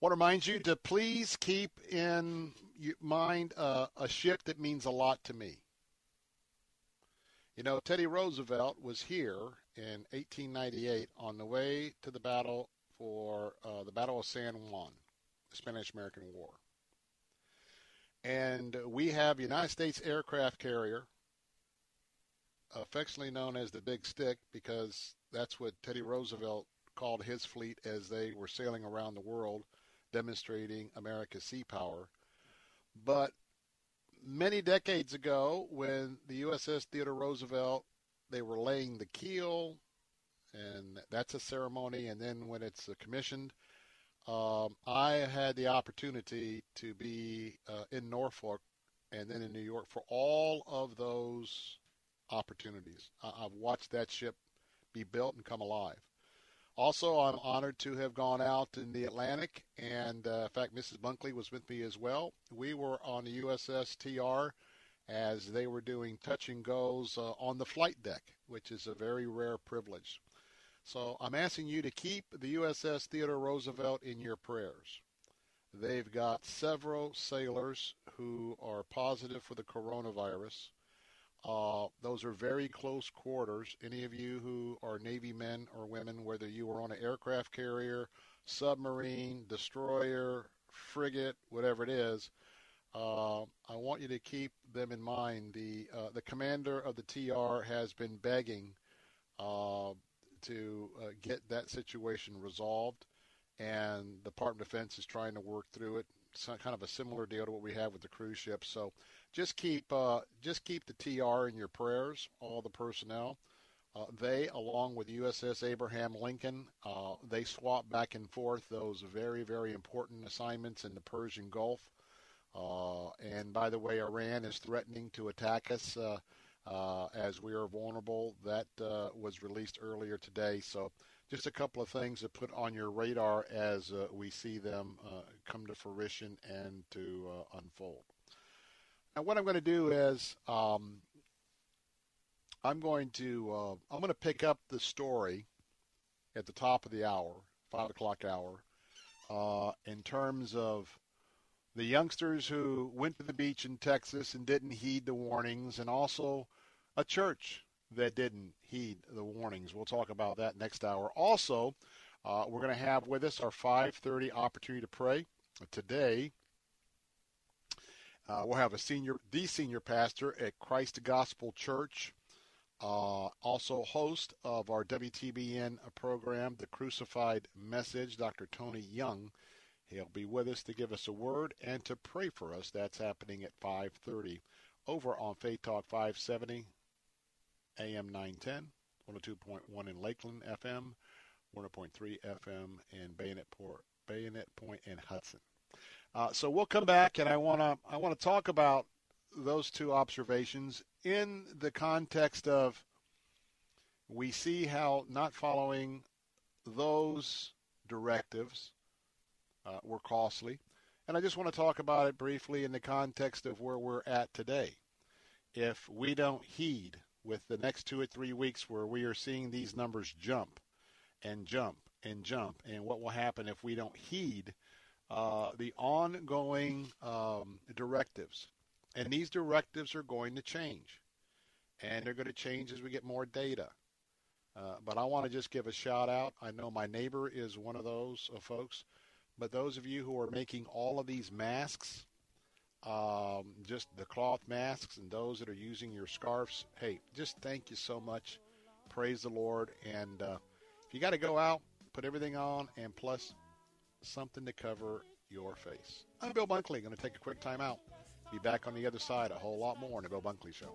Want to remind you to please keep in mind uh, a ship that means a lot to me. You know, Teddy Roosevelt was here in 1898 on the way to the Battle for uh, the Battle of San Juan, the Spanish-American War. And we have United States aircraft carrier, affectionately known as the Big Stick, because that's what Teddy Roosevelt called his fleet as they were sailing around the world, demonstrating America's sea power. But many decades ago, when the USS Theodore Roosevelt, they were laying the keel, and that's a ceremony. And then when it's commissioned, um, I had the opportunity to be uh, in Norfolk and then in New York for all of those opportunities. I- I've watched that ship be built and come alive. Also, I'm honored to have gone out in the Atlantic, and uh, in fact, Mrs. Bunkley was with me as well. We were on the USS TR as they were doing touch and goes uh, on the flight deck, which is a very rare privilege. So I'm asking you to keep the USS Theodore Roosevelt in your prayers. They've got several sailors who are positive for the coronavirus. Uh, those are very close quarters. Any of you who are Navy men or women, whether you are on an aircraft carrier, submarine, destroyer, frigate, whatever it is, uh, I want you to keep them in mind. The uh, the commander of the TR has been begging uh, to uh, get that situation resolved, and the Department of Defense is trying to work through it. It's kind of a similar deal to what we have with the cruise ships. So just keep uh, just keep the TR in your prayers, all the personnel. Uh, they, along with USS Abraham Lincoln, uh, they swap back and forth those very, very important assignments in the Persian Gulf. Uh, and by the way, Iran is threatening to attack us uh, as we are vulnerable. That uh, was released earlier today. So just a couple of things to put on your radar as uh, we see them uh, come to fruition and to uh, unfold. Now, what I'm going to do is um, I'm going to uh, I'm going to pick up the story at the top of the hour, five o'clock hour, in terms of the youngsters who went to the beach in Texas and didn't heed the warnings, and also a church that didn't heed the warnings. We'll talk about that next hour. Also, uh, we're going to have with us our 5:30 opportunity to pray today. Uh, we'll have a senior, the senior pastor at Christ Gospel Church, uh, also host of our WTBN program, The Crucified Message, Dr. Tony Young. He'll be with us to give us a word and to pray for us. That's happening at 5:30 over on Faith Talk 570 AM 910, 102.1 in Lakeland FM, 100.3 FM in Bayonet Port, Bayonet Point and Hudson. Uh, so we'll come back, and I want to I want to talk about those two observations in the context of we see how not following those directives uh, were costly. And I just want to talk about it briefly in the context of where we're at today. If we don't heed with the next two or three weeks where we are seeing these numbers jump and jump and jump, and what will happen if we don't heed uh, the ongoing um, directives. And these directives are going to change. And they're going to change as we get more data. Uh, but I want to just give a shout out. I know my neighbor is one of those uh, folks, but those of you who are making all of these masks, um, just the cloth masks, and those that are using your scarves, hey, just thank you so much. Praise the Lord. And uh, if you got to go out, put everything on, and plus something to cover your face. I'm Bill Bunkley. Going to take a quick time out. Be back on the other side. A whole lot more in the Bill Bunkley Show.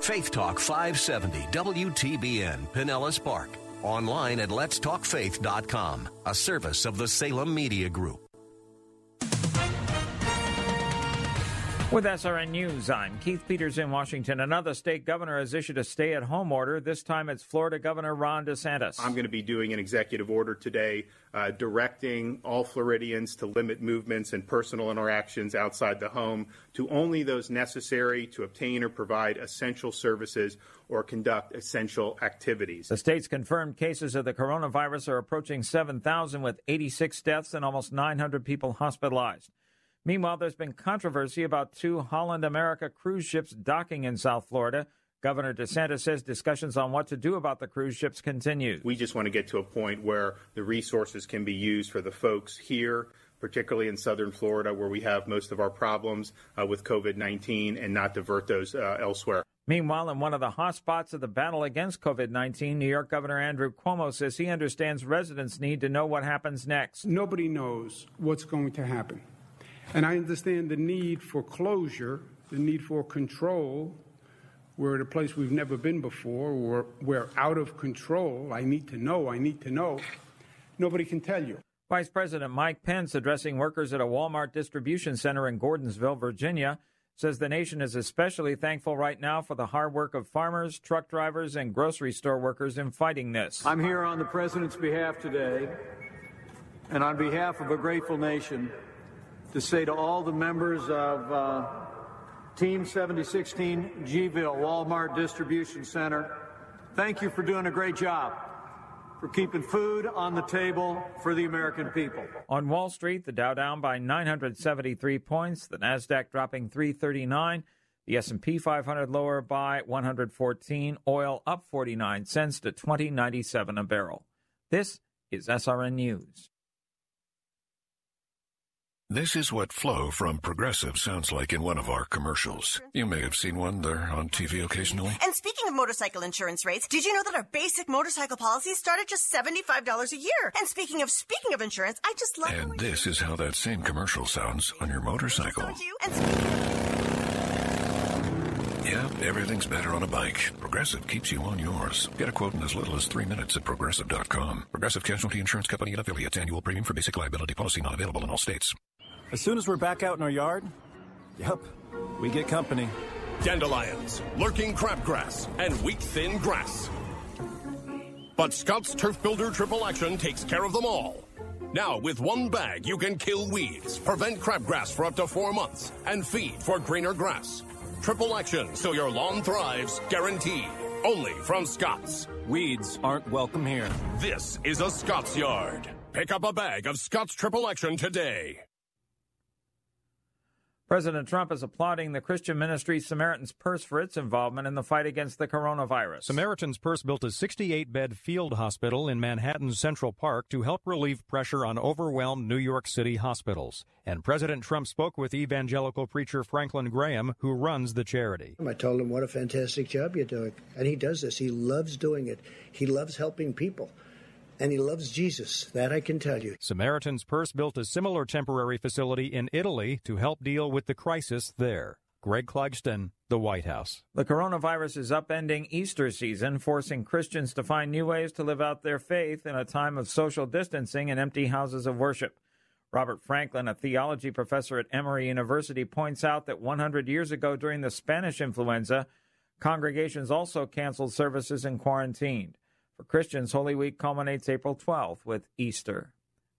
Faith Talk 570 WTBN Pinellas Park. Online at letstalkfaith.com, a service of the Salem Media Group. With SRN News, I'm Keith Peters in Washington. Another state governor has issued a stay at home order. This time it's Florida Governor Ron DeSantis. I'm going to be doing an executive order today uh, directing all Floridians to limit movements and personal interactions outside the home to only those necessary to obtain or provide essential services or conduct essential activities. The state's confirmed cases of the coronavirus are approaching 7,000 with 86 deaths and almost 900 people hospitalized. Meanwhile, there's been controversy about two Holland America cruise ships docking in South Florida. Governor DeSantis says discussions on what to do about the cruise ships continue. We just want to get to a point where the resources can be used for the folks here, particularly in southern Florida, where we have most of our problems uh, with COVID 19, and not divert those uh, elsewhere. Meanwhile, in one of the hot spots of the battle against COVID 19, New York Governor Andrew Cuomo says he understands residents need to know what happens next. Nobody knows what's going to happen. And I understand the need for closure, the need for control. We're at a place we've never been before. We're, we're out of control. I need to know. I need to know. Nobody can tell you. Vice President Mike Pence, addressing workers at a Walmart distribution center in Gordonsville, Virginia, says the nation is especially thankful right now for the hard work of farmers, truck drivers, and grocery store workers in fighting this. I'm here on the President's behalf today, and on behalf of a grateful nation to say to all the members of uh, Team 7016 Gville Walmart Distribution Center, thank you for doing a great job for keeping food on the table for the American people. On Wall Street, the Dow down by 973 points, the Nasdaq dropping 339, the S&P 500 lower by 114, oil up 49 cents to 20.97 a barrel. This is SRN News. This is what Flo from Progressive sounds like in one of our commercials. You may have seen one there on TV occasionally. And speaking of motorcycle insurance rates, did you know that our basic motorcycle policies start at just $75 a year? And speaking of speaking of insurance, I just love And this is how that same commercial sounds on your motorcycle. Yeah, everything's better on a bike. Progressive keeps you on yours. Get a quote in as little as three minutes at progressive.com. Progressive Casualty Insurance Company and affiliates annual premium for basic liability policy not available in all states. As soon as we're back out in our yard, yep, we get company. Dandelions, lurking crabgrass, and wheat thin grass. But Scott's Turf Builder Triple Action takes care of them all. Now, with one bag, you can kill weeds, prevent crabgrass for up to four months, and feed for greener grass. Triple action so your lawn thrives, guaranteed. Only from Scott's. Weeds aren't welcome here. This is a Scott's Yard. Pick up a bag of Scott's Triple Action today. President Trump is applauding the Christian ministry Samaritan's Purse for its involvement in the fight against the coronavirus. Samaritan's Purse built a 68 bed field hospital in Manhattan's Central Park to help relieve pressure on overwhelmed New York City hospitals. And President Trump spoke with evangelical preacher Franklin Graham, who runs the charity. I told him, What a fantastic job you're doing. And he does this. He loves doing it, he loves helping people and he loves Jesus. That I can tell you. Samaritan's Purse built a similar temporary facility in Italy to help deal with the crisis there. Greg Clugston, the White House. The coronavirus is upending Easter season, forcing Christians to find new ways to live out their faith in a time of social distancing and empty houses of worship. Robert Franklin, a theology professor at Emory University, points out that 100 years ago during the Spanish influenza, congregations also canceled services and quarantined. For Christians, Holy Week culminates April 12th with Easter.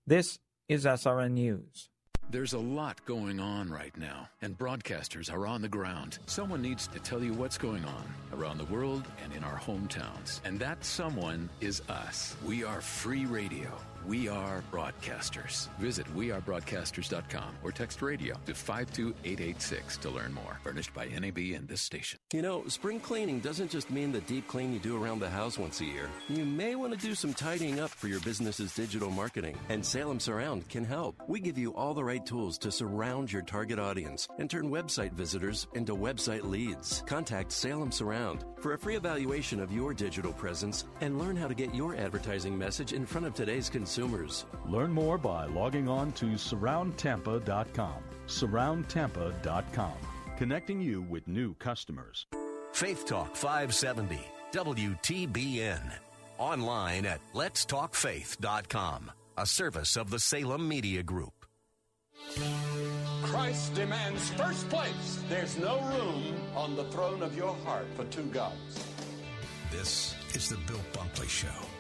This is SRN News. There's a lot going on right now, and broadcasters are on the ground. Someone needs to tell you what's going on around the world and in our hometowns. And that someone is us. We are free radio. We are broadcasters. Visit wearebroadcasters.com or text radio to 52886 to learn more. Furnished by NAB and this station. You know, spring cleaning doesn't just mean the deep clean you do around the house once a year. You may want to do some tidying up for your business's digital marketing, and Salem Surround can help. We give you all the right tools to surround your target audience and turn website visitors into website leads. Contact Salem Surround for a free evaluation of your digital presence and learn how to get your advertising message in front of today's consumers. Learn more by logging on to surroundtampa.com. Surroundtampa.com, connecting you with new customers. Faith Talk 570, WTBN. Online at letstalkfaith.com, a service of the Salem Media Group. Christ demands first place. There's no room on the throne of your heart for two gods. This is the Bill Bunkley Show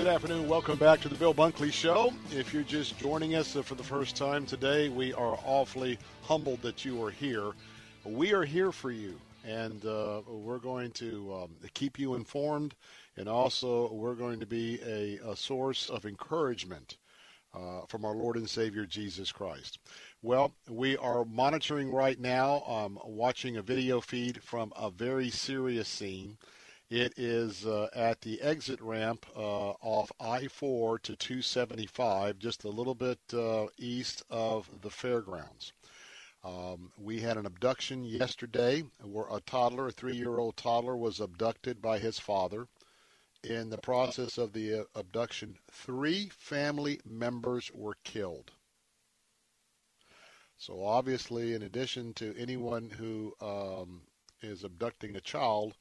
Good afternoon. Welcome back to the Bill Bunkley Show. If you're just joining us for the first time today, we are awfully humbled that you are here. We are here for you, and uh, we're going to um, keep you informed, and also we're going to be a, a source of encouragement uh, from our Lord and Savior Jesus Christ. Well, we are monitoring right now, um, watching a video feed from a very serious scene. It is uh, at the exit ramp uh, off I 4 to 275, just a little bit uh, east of the fairgrounds. Um, we had an abduction yesterday where a toddler, a three year old toddler, was abducted by his father. In the process of the uh, abduction, three family members were killed. So, obviously, in addition to anyone who um, is abducting a child,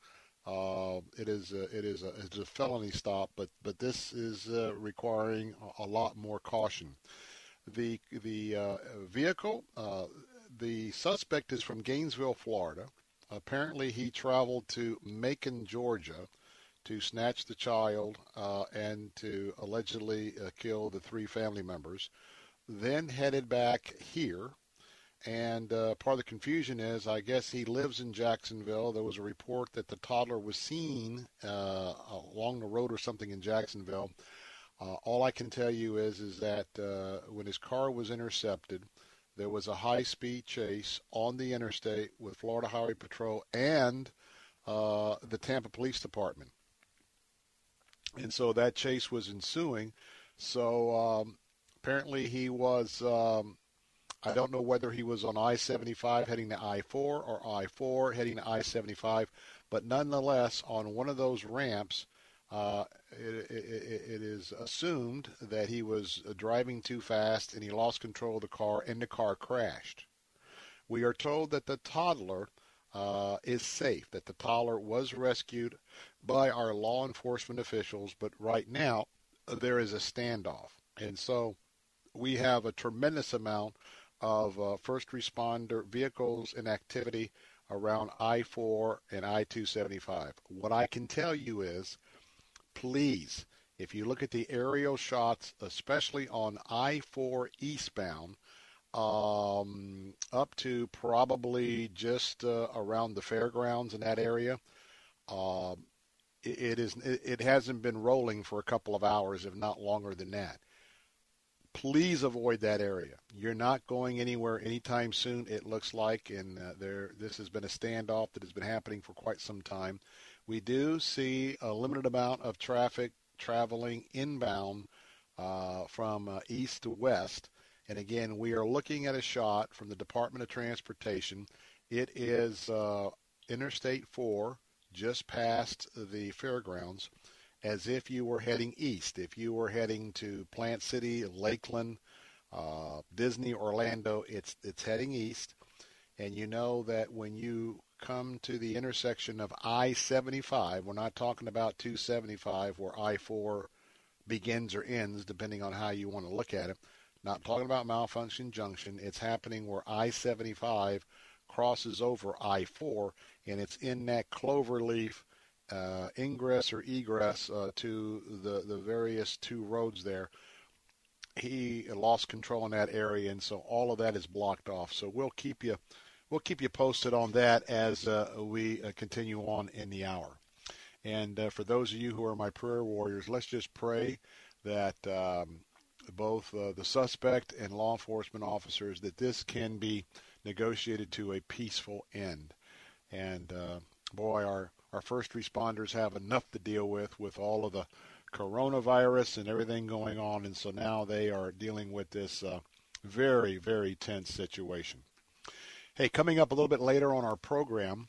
uh, it is a, it is a, it's a felony stop, but but this is uh, requiring a, a, lot more caution. The the uh, vehicle, uh, the suspect is from Gainesville, Florida. Apparently, he traveled to Macon, Georgia, to snatch the child uh, and to allegedly kill the three family members. Then headed back here and uh, part of the confusion is, I guess he lives in Jacksonville. There was a report that the toddler was seen uh, along the road or something in Jacksonville. Uh, all I can tell you is, is that uh, when his car was intercepted, there was a high-speed chase on the interstate with Florida Highway Patrol and uh, the Tampa Police Department, and so that chase was ensuing. So um, apparently he was. Um, I don't know whether he was on I-75 heading to I-4 or I-4 heading to I-75, but nonetheless, on one of those ramps, uh, it, it, it is assumed that he was driving too fast and he lost control of the car and the car crashed. We are told that the toddler uh, is safe, that the toddler was rescued by our law enforcement officials, but right now there is a standoff. And so we have a tremendous amount of uh, first responder vehicles in activity around I 4 and I 275. What I can tell you is please, if you look at the aerial shots, especially on I 4 eastbound, um, up to probably just uh, around the fairgrounds in that area, uh, it, it is it, it hasn't been rolling for a couple of hours, if not longer than that please avoid that area. You're not going anywhere anytime soon. It looks like, and uh, there this has been a standoff that has been happening for quite some time. We do see a limited amount of traffic traveling inbound uh, from uh, east to west. And again, we are looking at a shot from the Department of Transportation. It is uh, Interstate 4, just past the fairgrounds as if you were heading east. If you were heading to Plant City, Lakeland, uh, Disney, Orlando, it's it's heading east. And you know that when you come to the intersection of I-75, we're not talking about 275 where I-4 begins or ends, depending on how you want to look at it. Not talking about malfunction junction. It's happening where I-75 crosses over I-4, and it's in that cloverleaf uh, ingress or egress uh, to the, the various two roads there. He lost control in that area, and so all of that is blocked off. So we'll keep you we'll keep you posted on that as uh, we uh, continue on in the hour. And uh, for those of you who are my prayer warriors, let's just pray that um, both uh, the suspect and law enforcement officers that this can be negotiated to a peaceful end. And boy, our our first responders have enough to deal with with all of the coronavirus and everything going on, and so now they are dealing with this uh, very, very tense situation. Hey, coming up a little bit later on our program,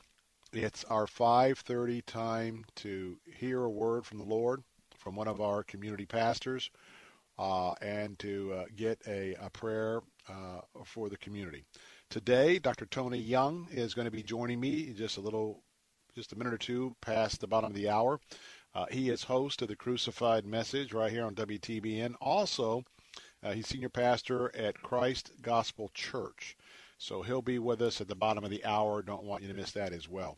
it's our 5:30 time to hear a word from the Lord from one of our community pastors, uh, and to uh, get a, a prayer uh, for the community. Today, Dr. Tony Young is going to be joining me just a little just a minute or two past the bottom of the hour. Uh, he is host of the Crucified Message right here on WTBN. Also, uh, he's senior pastor at Christ Gospel Church. So he'll be with us at the bottom of the hour. Don't want you to miss that as well.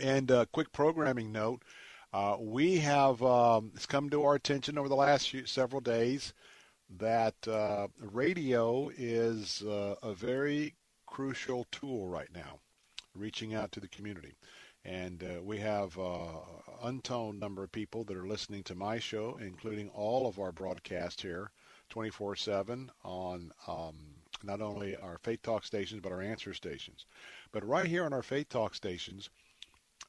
And a uh, quick programming note. Uh, we have um, it's come to our attention over the last few, several days that uh, radio is uh, a very crucial tool right now reaching out to the community. And uh, we have an uh, untold number of people that are listening to my show, including all of our broadcasts here 24 7 on um, not only our Faith Talk stations, but our answer stations. But right here on our Faith Talk stations,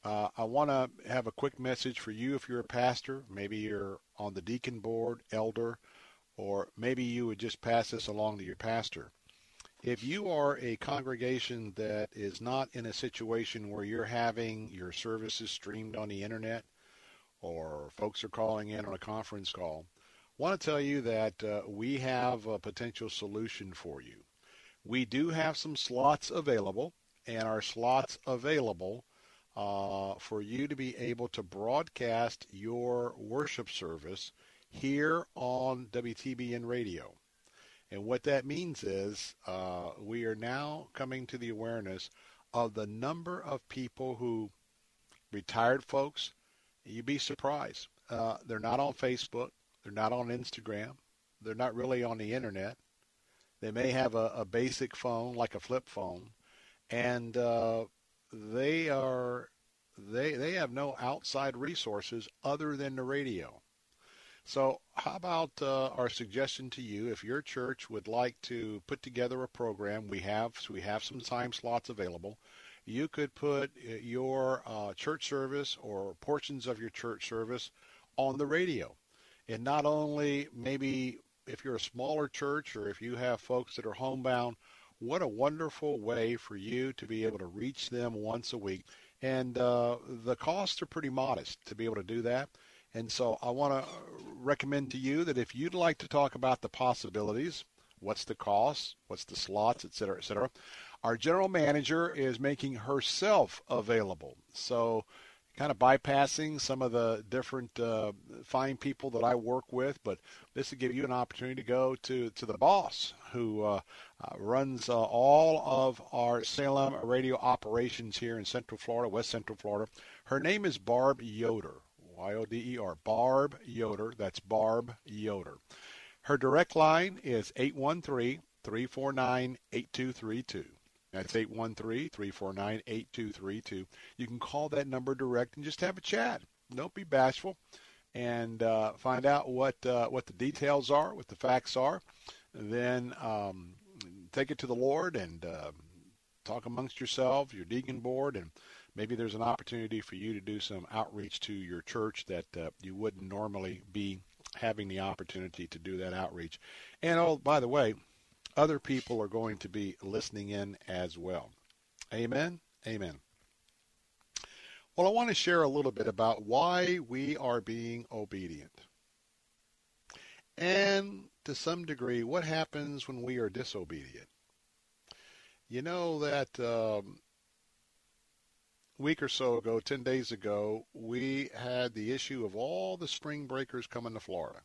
uh, I want to have a quick message for you if you're a pastor. Maybe you're on the deacon board, elder, or maybe you would just pass this along to your pastor if you are a congregation that is not in a situation where you're having your services streamed on the internet or folks are calling in on a conference call, I want to tell you that uh, we have a potential solution for you. We do have some slots available, and our slots available uh, for you to be able to broadcast your worship service here on WTBN Radio. And what that means is uh, we are now coming to the awareness of the number of people who, retired folks, you'd be surprised. Uh, they're not on Facebook. They're not on Instagram. They're not really on the internet. They may have a, a basic phone, like a flip phone, and uh, they are they they have no outside resources other than the radio. So, how about uh, our suggestion to you? If your church would like to put together a program, we have we have some time slots available. You could put uh, your uh, church service or portions of your church service on the radio, and not only maybe if you're a smaller church or if you have folks that are homebound, what a wonderful way for you to be able to reach them once a week. And uh, the costs are pretty modest to be able to do that. And so I want to recommend to you that if you'd like to talk about the possibilities, what's the cost, what's the slots, et cetera, et cetera, our general manager is making herself available. So kind of bypassing some of the different uh, fine people that I work with, but this will give you an opportunity to go to, to the boss who uh, uh, runs uh, all of our Salem radio operations here in Central Florida, West Central Florida. Her name is Barb Yoder, Y-O-D-E-R, Barb Yoder. That's Barb Yoder. Her direct line is 813 349 8232. That's 813-349-8232. You can call that number direct and just have a chat. Don't be bashful and uh, find out what uh, what the details are, what the facts are. Then um, take it to the Lord and uh, talk amongst yourselves, your deacon board, and maybe there's an opportunity for you to do some outreach to your church that uh, you wouldn't normally be having the opportunity to do that outreach. And oh, by the way, other people are going to be listening in as well. Amen. Amen. Well, I want to share a little bit about why we are being obedient. And to some degree, what happens when we are disobedient. You know that um, week or so ago, 10 days ago, we had the issue of all the spring breakers coming to Florida.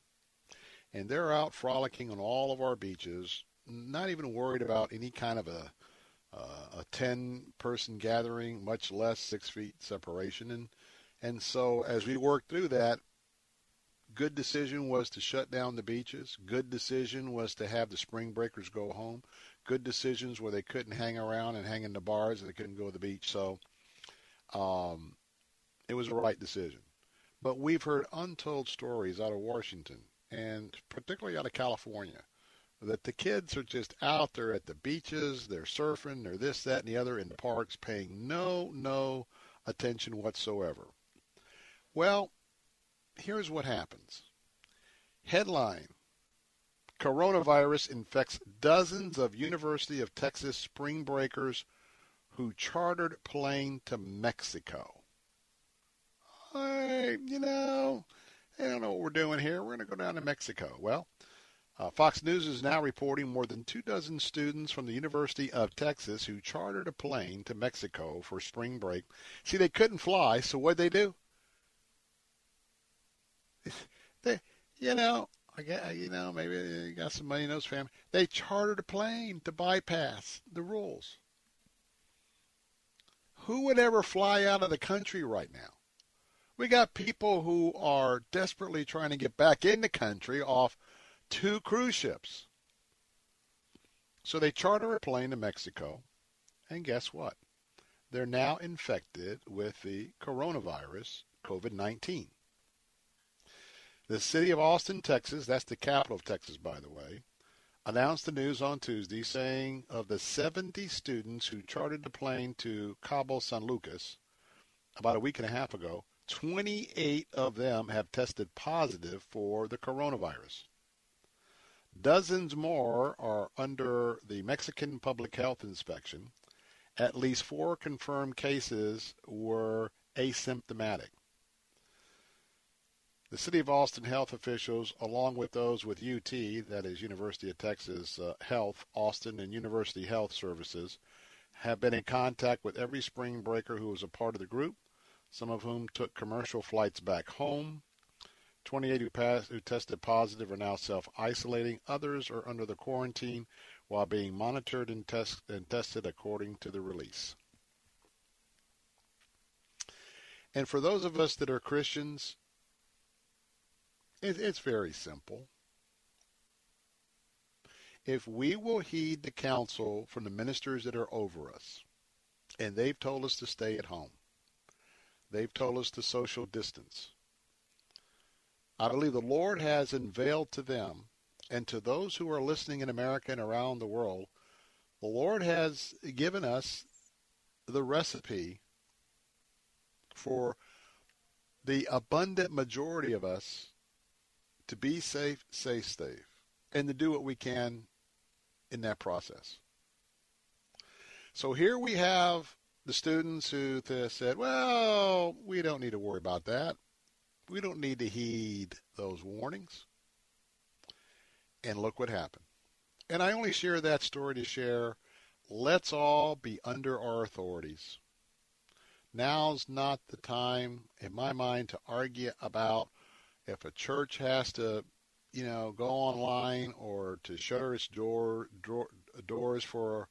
And they're out frolicking on all of our beaches, not even worried about any kind of a uh, a 10 person gathering, much less six feet separation. And, and so as we worked through that, good decision was to shut down the beaches. Good decision was to have the spring breakers go home. Good decisions where they couldn't hang around and hang in the bars and they couldn't go to the beach. So um, it was the right decision. But we've heard untold stories out of Washington and particularly out of California that the kids are just out there at the beaches, they're surfing, they're this, that, and the other in the parks, paying no, no attention whatsoever. Well, here's what happens. Headline Coronavirus infects dozens of University of Texas spring breakers who chartered plane to Mexico. Hey, you know, I don't know what we're doing here. We're going to go down to Mexico. Well, uh, Fox News is now reporting more than two dozen students from the University of Texas who chartered a plane to Mexico for spring break. See, they couldn't fly, so what'd they do? They, you know, I guess, you know, maybe they got some money in those families. They chartered a plane to bypass the rules. Who would ever fly out of the country right now? We got people who are desperately trying to get back in the country off two cruise ships. So they charter a plane to Mexico, and guess what? They're now infected with the coronavirus, COVID 19. The city of Austin, Texas, that's the capital of Texas, by the way, announced the news on Tuesday saying of the 70 students who chartered the plane to Cabo San Lucas about a week and a half ago, 28 of them have tested positive for the coronavirus. Dozens more are under the Mexican public health inspection. At least four confirmed cases were asymptomatic. The City of Austin health officials, along with those with UT, that is University of Texas uh, Health, Austin, and University Health Services, have been in contact with every spring breaker who was a part of the group, some of whom took commercial flights back home. 28 who, passed, who tested positive are now self-isolating. Others are under the quarantine while being monitored and, test, and tested according to the release. And for those of us that are Christians, it, it's very simple. If we will heed the counsel from the ministers that are over us, and they've told us to stay at home, they've told us to social distance, I believe the Lord has unveiled to them and to those who are listening in America and around the world, the Lord has given us the recipe for the abundant majority of us to be safe, stay safe, and to do what we can in that process. So here we have the students who said, well, we don't need to worry about that. We don't need to heed those warnings. And look what happened. And I only share that story to share let's all be under our authorities. Now's not the time, in my mind, to argue about if a church has to, you know, go online or to shutter its door, door doors for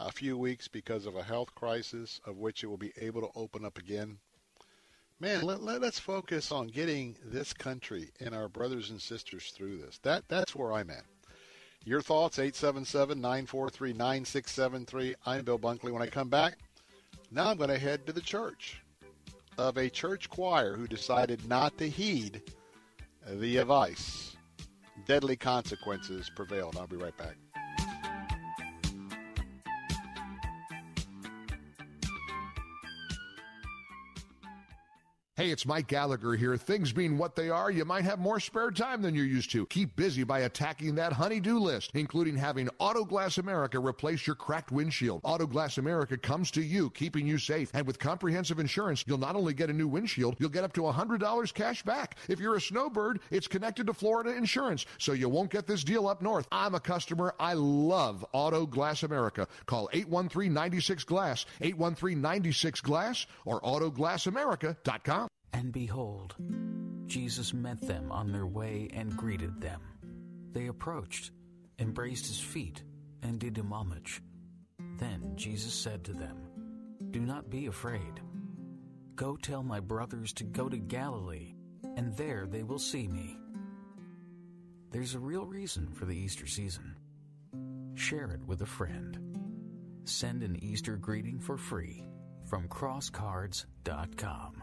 a few weeks because of a health crisis, of which it will be able to open up again. Man, let, let us focus on getting this country and our brothers and sisters through this. That that's where I'm at. Your thoughts, 877-943-9673. I'm Bill Bunkley. When I come back, now I'm going to head to the church of a church choir who decided not to heed the advice. Deadly consequences prevailed. I'll be right back. Hey, it's Mike Gallagher here. Things being what they are, you might have more spare time than you're used to. Keep busy by attacking that honey-do list, including having Autoglass America replace your cracked windshield. Autoglass America comes to you, keeping you safe. And with comprehensive insurance, you'll not only get a new windshield, you'll get up to $100 cash back. If you're a snowbird, it's connected to Florida Insurance, so you won't get this deal up north. I'm a customer. I love Autoglass America. Call 813-96-GLASS, 813-96-GLASS, or autoglassamerica.com. And behold, Jesus met them on their way and greeted them. They approached, embraced his feet, and did him homage. Then Jesus said to them, Do not be afraid. Go tell my brothers to go to Galilee, and there they will see me. There's a real reason for the Easter season. Share it with a friend. Send an Easter greeting for free from crosscards.com.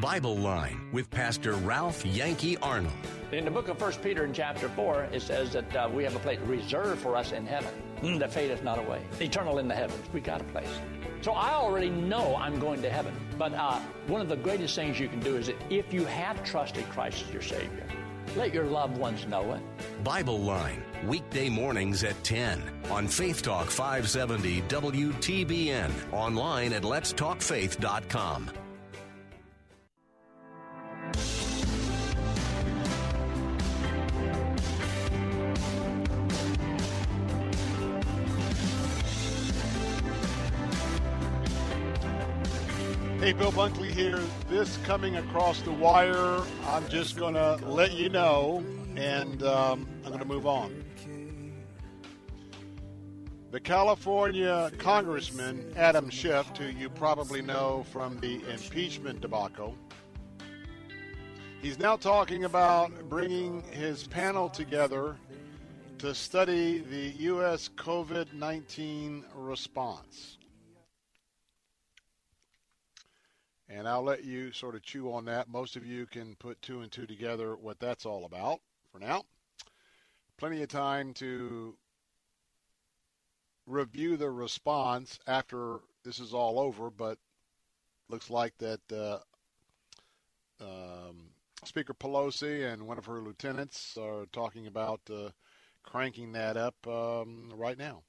Bible Line with Pastor Ralph Yankee Arnold. In the book of 1 Peter in chapter 4, it says that uh, we have a place reserved for us in heaven mm, that fadeth not away. Eternal in the heavens. We got a place. So I already know I'm going to heaven. But uh, one of the greatest things you can do is that if you have trusted Christ as your Savior, let your loved ones know it. Bible Line, weekday mornings at 10 on Faith Talk 570 WTBN, online at letstalkfaith.com. Hey, Bill Bunkley here. This coming across the wire, I'm just going to let you know, and um, I'm going to move on. The California Congressman Adam Schiff, who you probably know from the impeachment debacle, he's now talking about bringing his panel together to study the U.S. COVID 19 response. And I'll let you sort of chew on that. Most of you can put two and two together what that's all about for now. Plenty of time to review the response after this is all over, but looks like that uh, um, Speaker Pelosi and one of her lieutenants are talking about uh, cranking that up um, right now.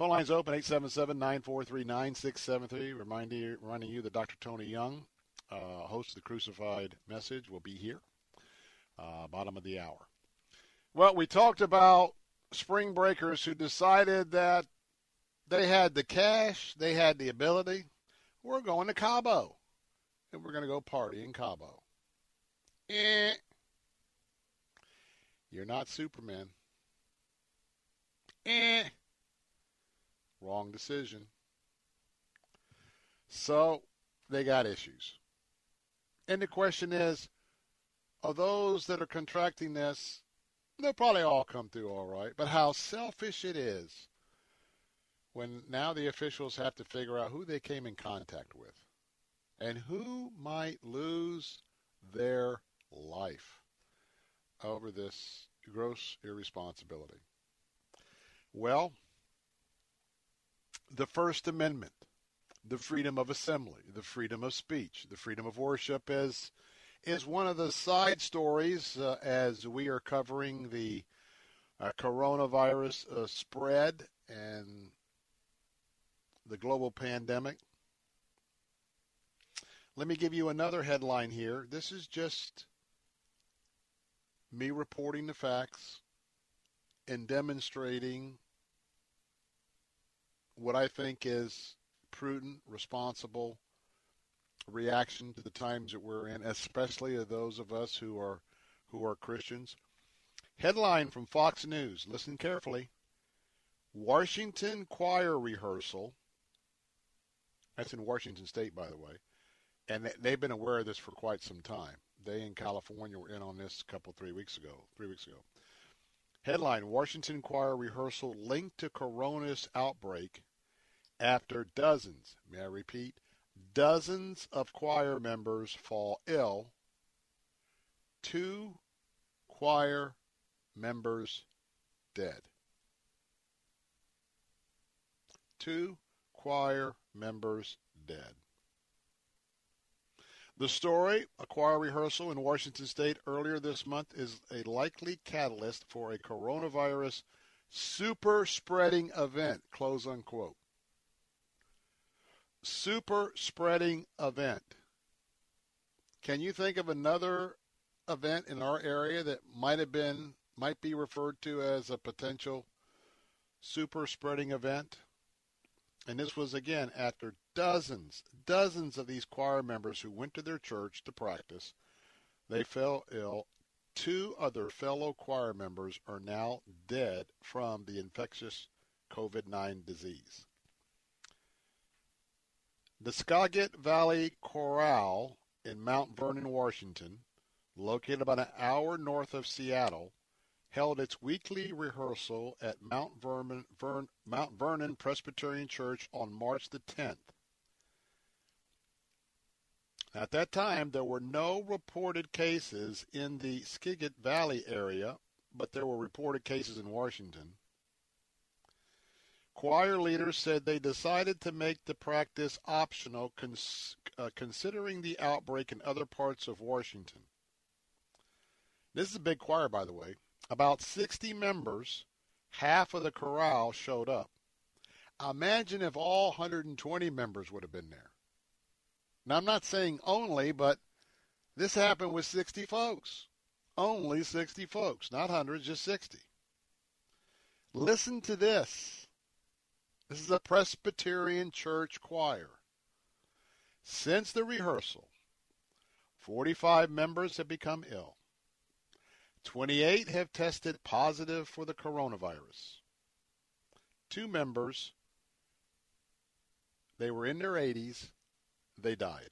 Phone lines open 877-943-9673. Reminding you, reminding you that Dr. Tony Young, uh, host of the Crucified Message, will be here uh, bottom of the hour. Well, we talked about spring breakers who decided that they had the cash, they had the ability. We're going to Cabo, and we're going to go party in Cabo. Eh. You're not Superman. Eh. Wrong decision. So they got issues. And the question is, are those that are contracting this, they'll probably all come through all right, but how selfish it is when now the officials have to figure out who they came in contact with. and who might lose their life over this gross irresponsibility? Well, the First Amendment, the freedom of assembly, the freedom of speech, the freedom of worship is is one of the side stories uh, as we are covering the uh, coronavirus uh, spread and the global pandemic. Let me give you another headline here. This is just me reporting the facts and demonstrating what I think is prudent, responsible reaction to the times that we're in, especially of those of us who are who are Christians. Headline from Fox News. Listen carefully. Washington choir rehearsal. That's in Washington State, by the way, and they've been aware of this for quite some time. They in California were in on this a couple three weeks ago. Three weeks ago. Headline: Washington choir rehearsal linked to coronavirus outbreak after dozens. May I repeat? dozens of choir members fall ill, two choir members dead. Two choir members dead. The story, a choir rehearsal in Washington State earlier this month, is a likely catalyst for a coronavirus super spreading event, close unquote super spreading event. Can you think of another event in our area that might have been might be referred to as a potential super spreading event? And this was again after dozens, dozens of these choir members who went to their church to practice. They fell ill. Two other fellow choir members are now dead from the infectious COVID 9 disease. The Skagit Valley Chorale in Mount Vernon, Washington, located about an hour north of Seattle, held its weekly rehearsal at Mount Vernon, Vern, Mount Vernon Presbyterian Church on March the 10th. At that time, there were no reported cases in the Skagit Valley area, but there were reported cases in Washington. Choir leaders said they decided to make the practice optional cons- uh, considering the outbreak in other parts of Washington. This is a big choir, by the way. About 60 members, half of the chorale showed up. Imagine if all 120 members would have been there. Now, I'm not saying only, but this happened with 60 folks. Only 60 folks, not hundreds, just 60. Listen to this. This is a Presbyterian church choir. Since the rehearsal, 45 members have become ill. 28 have tested positive for the coronavirus. Two members, they were in their 80s, they died.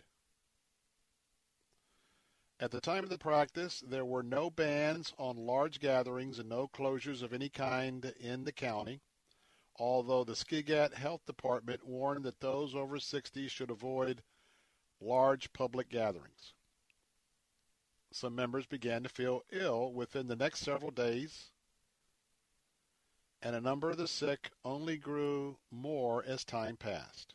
At the time of the practice, there were no bans on large gatherings and no closures of any kind in the county although the Skagit Health Department warned that those over 60 should avoid large public gatherings. Some members began to feel ill within the next several days, and a number of the sick only grew more as time passed.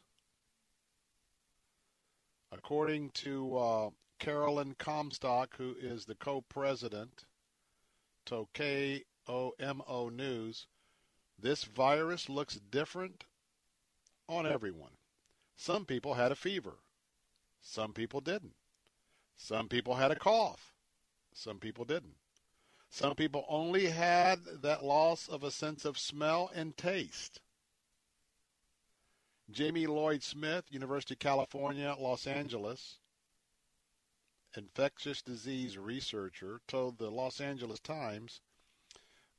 According to uh, Carolyn Comstock, who is the co-president to KOMO News, this virus looks different on everyone. Some people had a fever. Some people didn't. Some people had a cough. Some people didn't. Some people only had that loss of a sense of smell and taste. Jamie Lloyd Smith, University of California, Los Angeles, infectious disease researcher, told the Los Angeles Times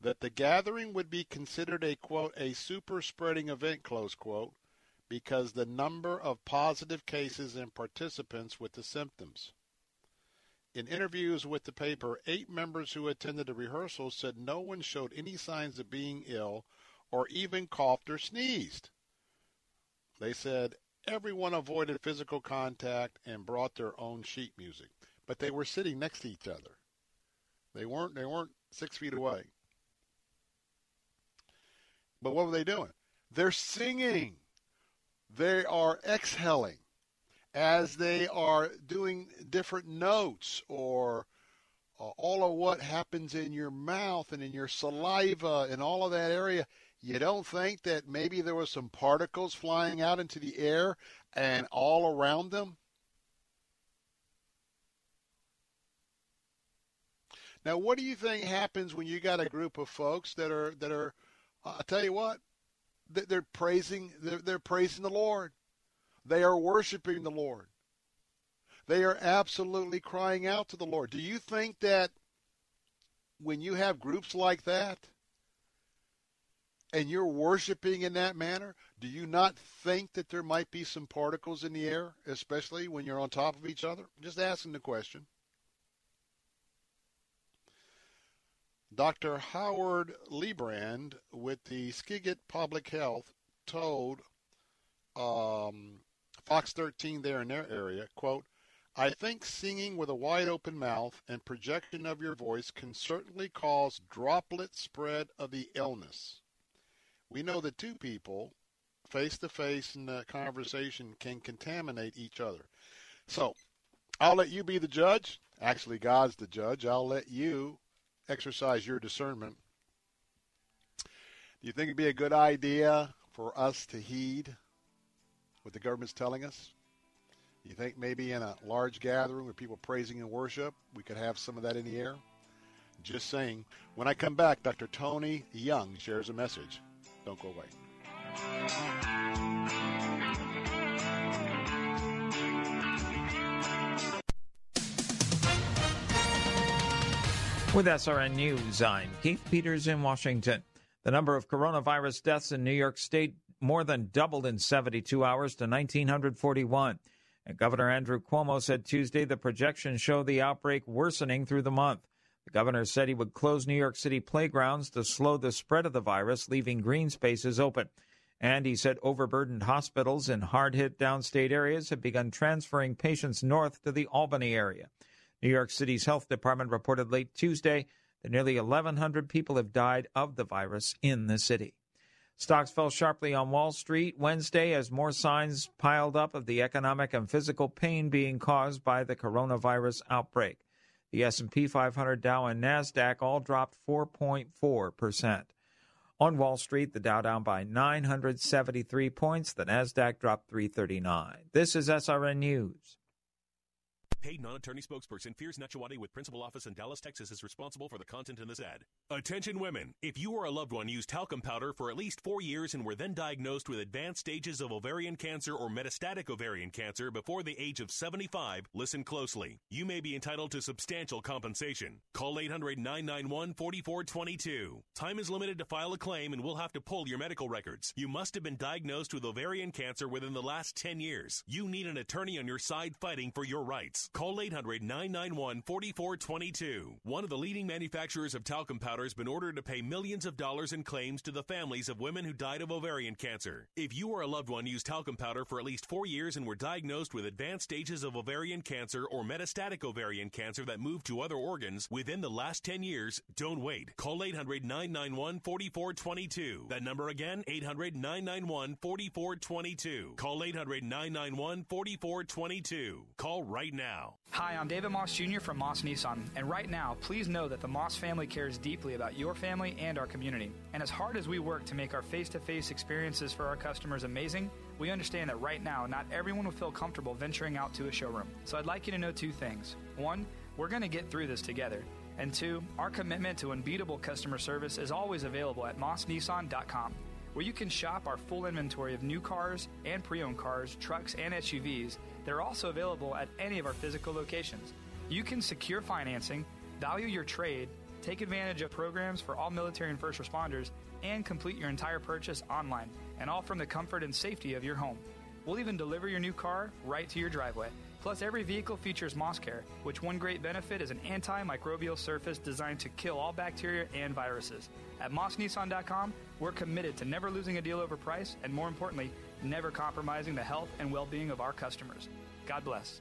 that the gathering would be considered a quote a super spreading event close quote because the number of positive cases and participants with the symptoms. In interviews with the paper, eight members who attended the rehearsal said no one showed any signs of being ill or even coughed or sneezed. They said everyone avoided physical contact and brought their own sheet music, but they were sitting next to each other. They weren't they weren't six feet away. But what were they doing? They're singing. They are exhaling as they are doing different notes or uh, all of what happens in your mouth and in your saliva and all of that area. You don't think that maybe there was some particles flying out into the air and all around them? Now, what do you think happens when you got a group of folks that are that are? I tell you what, they're praising they're, they're praising the Lord. They are worshiping the Lord. They are absolutely crying out to the Lord. Do you think that when you have groups like that and you're worshiping in that manner, do you not think that there might be some particles in the air, especially when you're on top of each other? Just asking the question. Dr. Howard Leibrand with the Skagit Public Health told um, Fox 13 there in their area, quote, I think singing with a wide open mouth and projection of your voice can certainly cause droplet spread of the illness. We know that two people, face to face in a conversation, can contaminate each other. So, I'll let you be the judge. Actually, God's the judge. I'll let you exercise your discernment. Do you think it'd be a good idea for us to heed what the government's telling us? Do you think maybe in a large gathering with people praising and worship, we could have some of that in the air? Just saying. When I come back, Dr. Tony Young shares a message. Don't go away. With SRN News, I'm Keith Peters in Washington. The number of coronavirus deaths in New York State more than doubled in 72 hours to 1,941. And Governor Andrew Cuomo said Tuesday the projections show the outbreak worsening through the month. The governor said he would close New York City playgrounds to slow the spread of the virus, leaving green spaces open. And he said overburdened hospitals in hard hit downstate areas have begun transferring patients north to the Albany area. New York City's health department reported late Tuesday that nearly 1,100 people have died of the virus in the city. Stocks fell sharply on Wall Street Wednesday as more signs piled up of the economic and physical pain being caused by the coronavirus outbreak. The S&P 500, Dow, and Nasdaq all dropped 4.4%. On Wall Street, the Dow down by 973 points, the Nasdaq dropped 339. This is SRN News. Paid non-attorney spokesperson Fears Nachawati with principal office in Dallas, Texas is responsible for the content in this ad. Attention women. If you or a loved one used talcum powder for at least four years and were then diagnosed with advanced stages of ovarian cancer or metastatic ovarian cancer before the age of 75, listen closely. You may be entitled to substantial compensation. Call 800-991-4422. Time is limited to file a claim and we'll have to pull your medical records. You must have been diagnosed with ovarian cancer within the last 10 years. You need an attorney on your side fighting for your rights. Call 800 991 4422. One of the leading manufacturers of talcum powder has been ordered to pay millions of dollars in claims to the families of women who died of ovarian cancer. If you or a loved one used talcum powder for at least four years and were diagnosed with advanced stages of ovarian cancer or metastatic ovarian cancer that moved to other organs within the last 10 years, don't wait. Call 800 991 4422. That number again, 800 991 4422. Call 800 991 4422. Call right now. Hi, I'm David Moss Jr. from Moss Nissan, and right now, please know that the Moss family cares deeply about your family and our community. And as hard as we work to make our face to face experiences for our customers amazing, we understand that right now, not everyone will feel comfortable venturing out to a showroom. So I'd like you to know two things. One, we're going to get through this together. And two, our commitment to unbeatable customer service is always available at mossnissan.com where you can shop our full inventory of new cars and pre owned cars, trucks, and SUVs they're also available at any of our physical locations. You can secure financing, value your trade, take advantage of programs for all military and first responders, and complete your entire purchase online, and all from the comfort and safety of your home. We'll even deliver your new car right to your driveway. Plus, every vehicle features MossCare, which one great benefit is an antimicrobial surface designed to kill all bacteria and viruses. At mossnissan.com, we're committed to never losing a deal over price, and more importantly, never compromising the health and well being of our customers. God bless.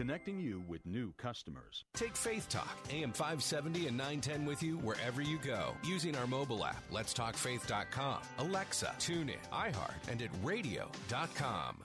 connecting you with new customers. Take Faith Talk, AM 570 and 910 with you wherever you go using our mobile app, letstalkfaith.com, Alexa, TuneIn, iHeart, and at radio.com.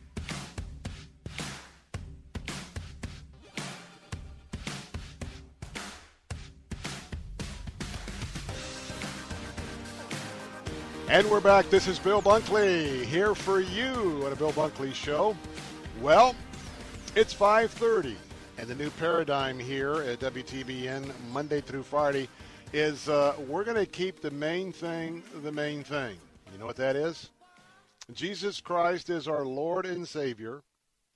And we're back. This is Bill Bunkley here for you on a Bill Bunkley show. Well, it's 5:30, and the new paradigm here at WTBN Monday through Friday is uh, we're going to keep the main thing the main thing. You know what that is? Jesus Christ is our Lord and Savior.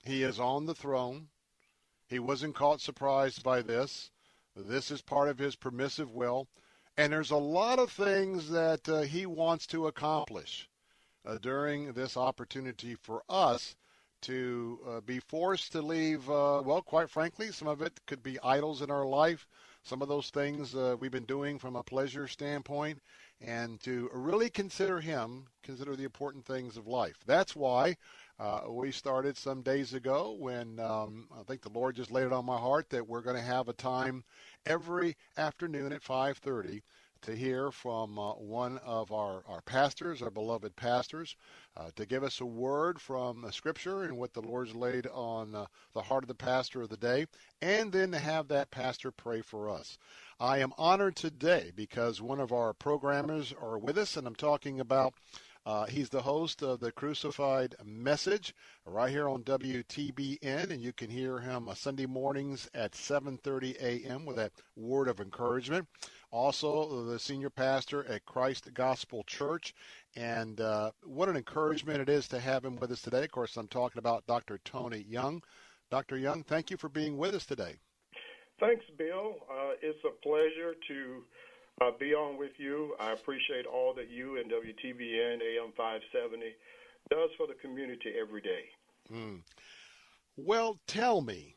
He is on the throne. He wasn't caught surprised by this. This is part of his permissive will. And there's a lot of things that uh, he wants to accomplish uh, during this opportunity for us to uh, be forced to leave, uh, well, quite frankly, some of it could be idols in our life. Some of those things uh, we've been doing from a pleasure standpoint, and to really consider him, consider the important things of life. That's why uh, we started some days ago when um, I think the Lord just laid it on my heart that we're going to have a time every afternoon at 5:30 to hear from uh, one of our, our pastors, our beloved pastors, uh, to give us a word from Scripture and what the Lord's laid on uh, the heart of the pastor of the day, and then to have that pastor pray for us. I am honored today because one of our programmers are with us, and I'm talking about uh, he's the host of the Crucified Message right here on WTBN, and you can hear him uh, Sunday mornings at 7:30 a.m. with that word of encouragement. Also, the senior pastor at Christ Gospel Church, and uh, what an encouragement it is to have him with us today. Of course, I'm talking about Dr. Tony Young. Dr. Young, thank you for being with us today. Thanks, Bill. Uh, it's a pleasure to uh, be on with you. I appreciate all that you and WTBN AM 570 does for the community every day. Mm. Well, tell me,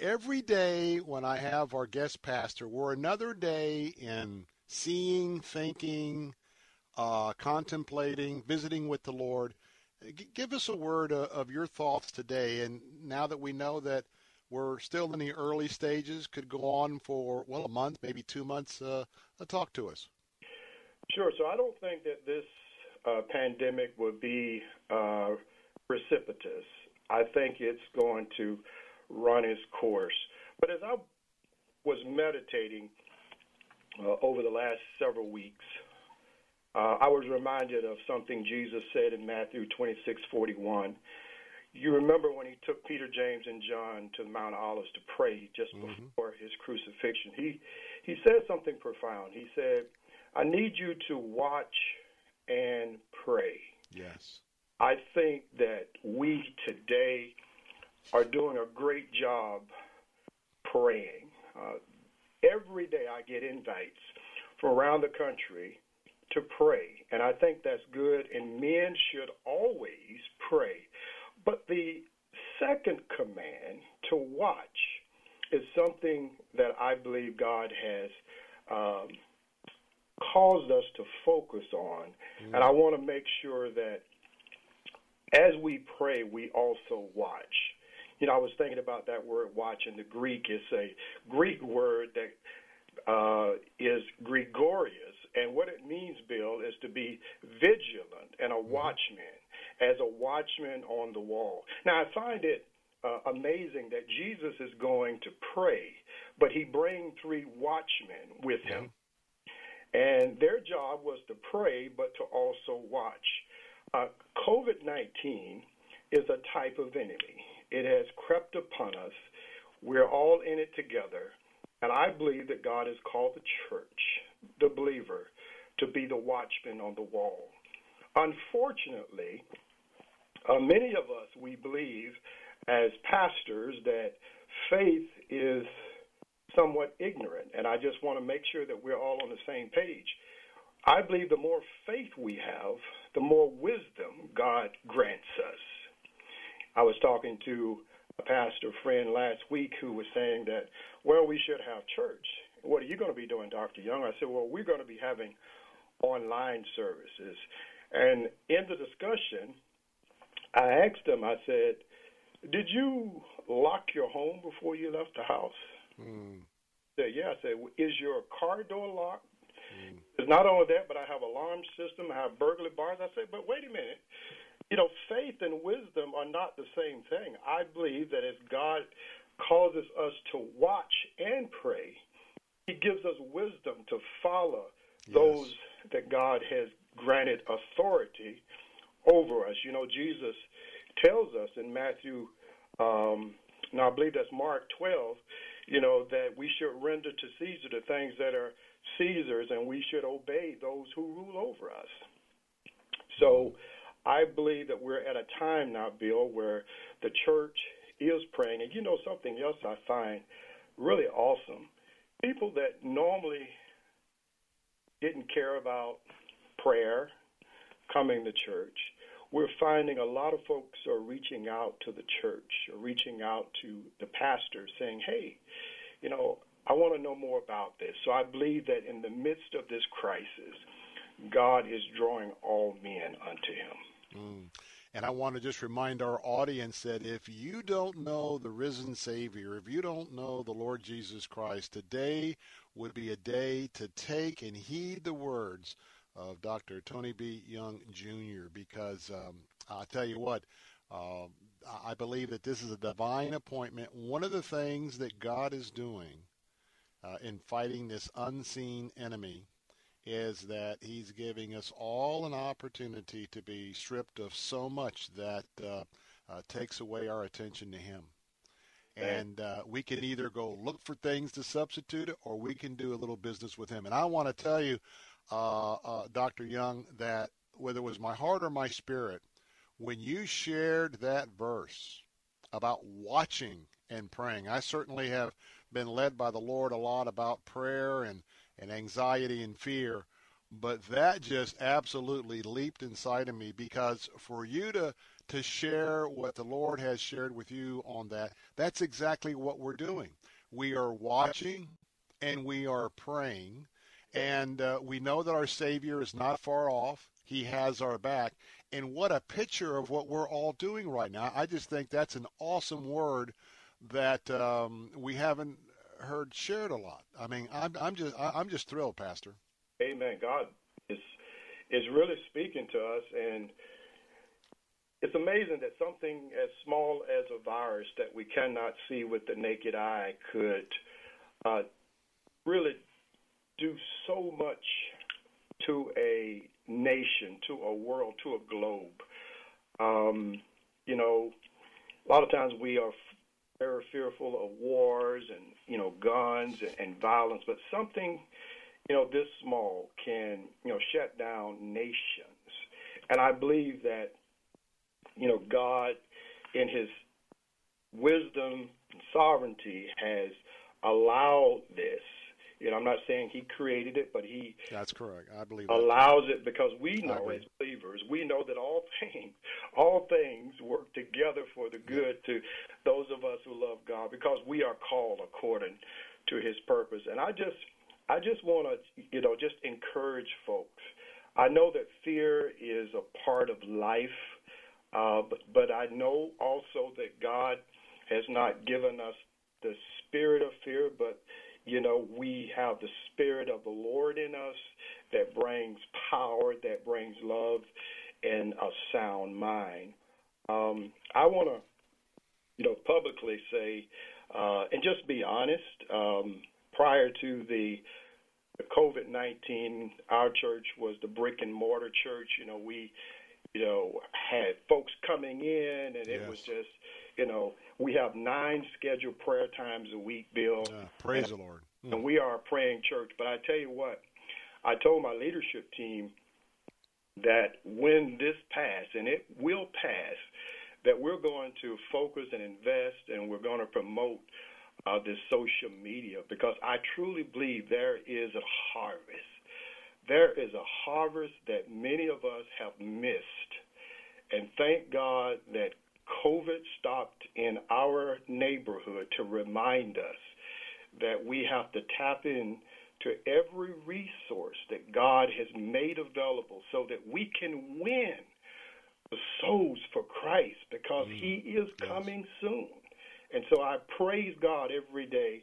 every day when I have our guest pastor, we're another day in seeing, thinking, uh, contemplating, visiting with the Lord. G- give us a word uh, of your thoughts today. And now that we know that we're still in the early stages, could go on for, well, a month, maybe two months, uh, talk to us. Sure. So I don't think that this uh, pandemic will be uh, precipitous. I think it's going to run its course. But as I was meditating uh, over the last several weeks, uh, I was reminded of something Jesus said in Matthew 26:41. You remember when he took Peter, James, and John to the Mount Olives to pray just mm-hmm. before his crucifixion. He he said something profound. He said, "I need you to watch and pray." Yes. I think that we today are doing a great job praying. Uh, every day I get invites from around the country to pray, and I think that's good, and men should always pray. But the second command to watch is something that I believe God has um, caused us to focus on. Mm. And I want to make sure that as we pray, we also watch. You know, I was thinking about that word watch in the Greek. It's a Greek word that uh, is gregorious. And what it means, Bill, is to be vigilant and a mm-hmm. watchman, as a watchman on the wall. Now, I find it uh, amazing that Jesus is going to pray, but he brings three watchmen with him. and their job was to pray, but to also watch. Uh, COVID 19 is a type of enemy. It has crept upon us. We're all in it together. And I believe that God has called the church, the believer, to be the watchman on the wall. Unfortunately, uh, many of us, we believe as pastors that faith is somewhat ignorant. And I just want to make sure that we're all on the same page. I believe the more faith we have, the more wisdom God grants us. I was talking to a pastor friend last week who was saying that, well, we should have church. What are you going to be doing, Dr. Young? I said, well, we're going to be having online services. And in the discussion, I asked him, I said, did you lock your home before you left the house? Mm. Said, yeah. I said, is your car door locked? Mm. It's not only that, but I have alarm system, I have burglar bars. I said, but wait a minute. You know, faith and wisdom are not the same thing. I believe that as God causes us to watch and pray, He gives us wisdom to follow yes. those that God has granted authority over us. You know, Jesus tells us in Matthew, um, now I believe that's Mark 12, you know, that we should render to Caesar the things that are Caesar's and we should obey those who rule over us. So I believe that we're at a time now, Bill, where the church is praying. And you know, something else I find really awesome people that normally didn't care about prayer coming to church we're finding a lot of folks are reaching out to the church, or reaching out to the pastor, saying, "Hey, you know, I want to know more about this." So I believe that in the midst of this crisis, God is drawing all men unto Him. Mm. And I want to just remind our audience that if you don't know the risen Savior, if you don't know the Lord Jesus Christ, today would be a day to take and heed the words of Dr. Tony B. Young Jr. because um, I'll tell you what, uh, I believe that this is a divine appointment. One of the things that God is doing uh, in fighting this unseen enemy is that He's giving us all an opportunity to be stripped of so much that uh, uh takes away our attention to Him. And uh, we can either go look for things to substitute it, or we can do a little business with Him. And I want to tell you, Uh, uh, Dr. Young, that whether it was my heart or my spirit, when you shared that verse about watching and praying, I certainly have been led by the Lord a lot about prayer and, and anxiety and fear. But that just absolutely leaped inside of me because for you to to share what the Lord has shared with you on that, that's exactly what we're doing. We are watching and we are praying and uh, we know that our Savior is not far off. He has our back. And what a picture of what we're all doing right now. I just think that's an awesome word that um, we haven't heard shared a lot. I mean, I'm, I'm just I'm just thrilled, Pastor. Amen. God is is really speaking to us, and it's amazing that something as small as a virus that we cannot see with the naked eye could uh, really do so much to a nation, to a world, to a globe. Um, you know, a lot of times we are very fearful of wars and you know guns and, and violence, but something you know this small can you know shut down nations. And I believe that you know God, in His wisdom and sovereignty, has allowed this you know, I'm not saying he created it, but he that's correct. I believe allows that. it because we know as believers, we know that all things, all things work together for the good to those of us who love God, because we are called according to His purpose. And I just, I just want to, you know, just encourage folks. I know that fear is a part of life, uh, but but I know also that God has not given us the spirit of fear, but you know, we have the Spirit of the Lord in us that brings power, that brings love, and a sound mind. Um, I want to, you know, publicly say, uh, and just be honest, um, prior to the the COVID 19, our church was the brick and mortar church. You know, we, you know, had folks coming in, and it Yes. was just, you know, we have nine scheduled prayer times a week, Bill. Praise and, the Lord. And we are a praying church. But I tell you what, I told my leadership team that when this pass, and it will pass, that we're going to focus and invest and we're going to promote uh, this social media because I truly believe there is a harvest. There is a harvest that many of us have missed. And thank God that COVID stopped in our neighborhood to remind us that we have to tap in to every resource that God has made available so that we can win the souls for Christ because mm. He is coming soon. And so I praise God every day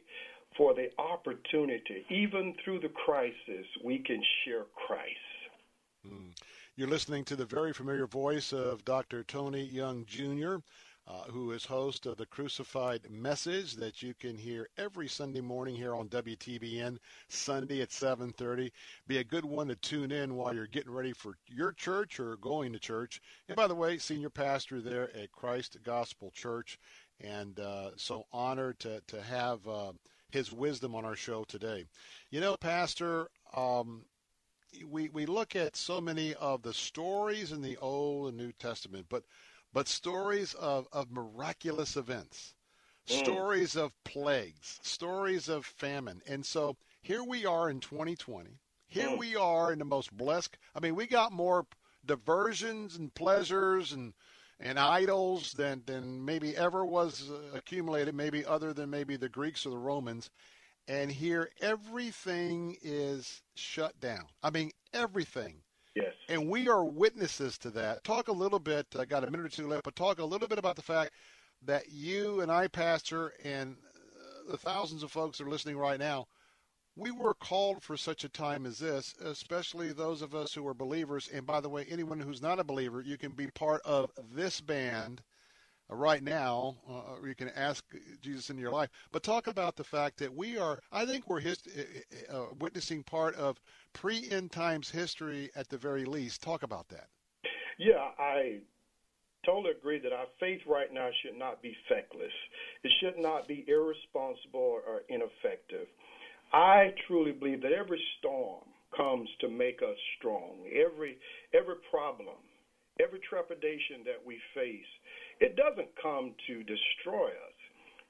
for the opportunity, even through the crisis, we can share Christ. You're listening to the very familiar voice of Dr. Tony Young Jr., uh, who is host of the Crucified Message that you can hear every Sunday morning here on WTBN, Sunday at 7:30. Be a good one to tune in while you're getting ready for your church or going to church. And by the way, senior pastor there at Christ Gospel Church, and uh, so honored to to have uh, his wisdom on our show today. You know, Pastor. Um, we we look at so many of the stories in the Old and New Testament, but but stories of, of miraculous events, stories of plagues, stories of famine. And so here we are in 2020. Here we are in the most blessed. I mean, we got more diversions and pleasures and and idols than than maybe ever was uh, accumulated, maybe other than maybe the Greeks or the Romans. And here everything is shut down. I mean, everything. Yes. And we are witnesses to that. Talk a little bit, I got a minute or two left, but talk a little bit about the fact that you and I, Pastor, and uh, the thousands of folks that are listening right now, we were called for such a time as this, especially those of us who are believers. And by the way, anyone who's not a believer, you can be part of this band right now. Uh, you can ask Jesus in your life. But talk about the fact that we are, I think we're uh, uh, witnessing part of pre end times history at the very least. Talk about that. Yeah, I totally agree that our faith right now should not be feckless. It should not be irresponsible or ineffective. I truly believe that every storm comes to make us strong. Every every problem, every trepidation that we face, it doesn't come to destroy us.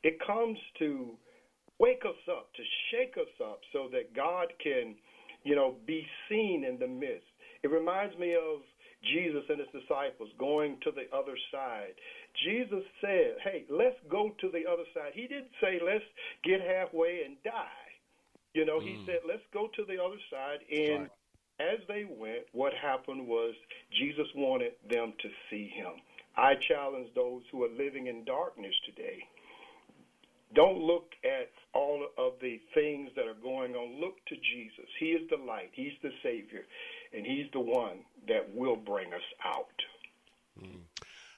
It comes to wake us up, to shake us up so that God can, you know, be seen in the midst. It reminds me of Jesus and his disciples going to the other side. Jesus said, Hey, let's go to the other side. He didn't say, Let's get halfway and die. You know, he mm. said, Let's go to the other side. And as they went, what happened was Jesus wanted them to see him. I challenge those who are living in darkness today. Don't look at all of the things that are going on. Look to Jesus. He is the light, He's the Savior, and He's the one that will bring us out.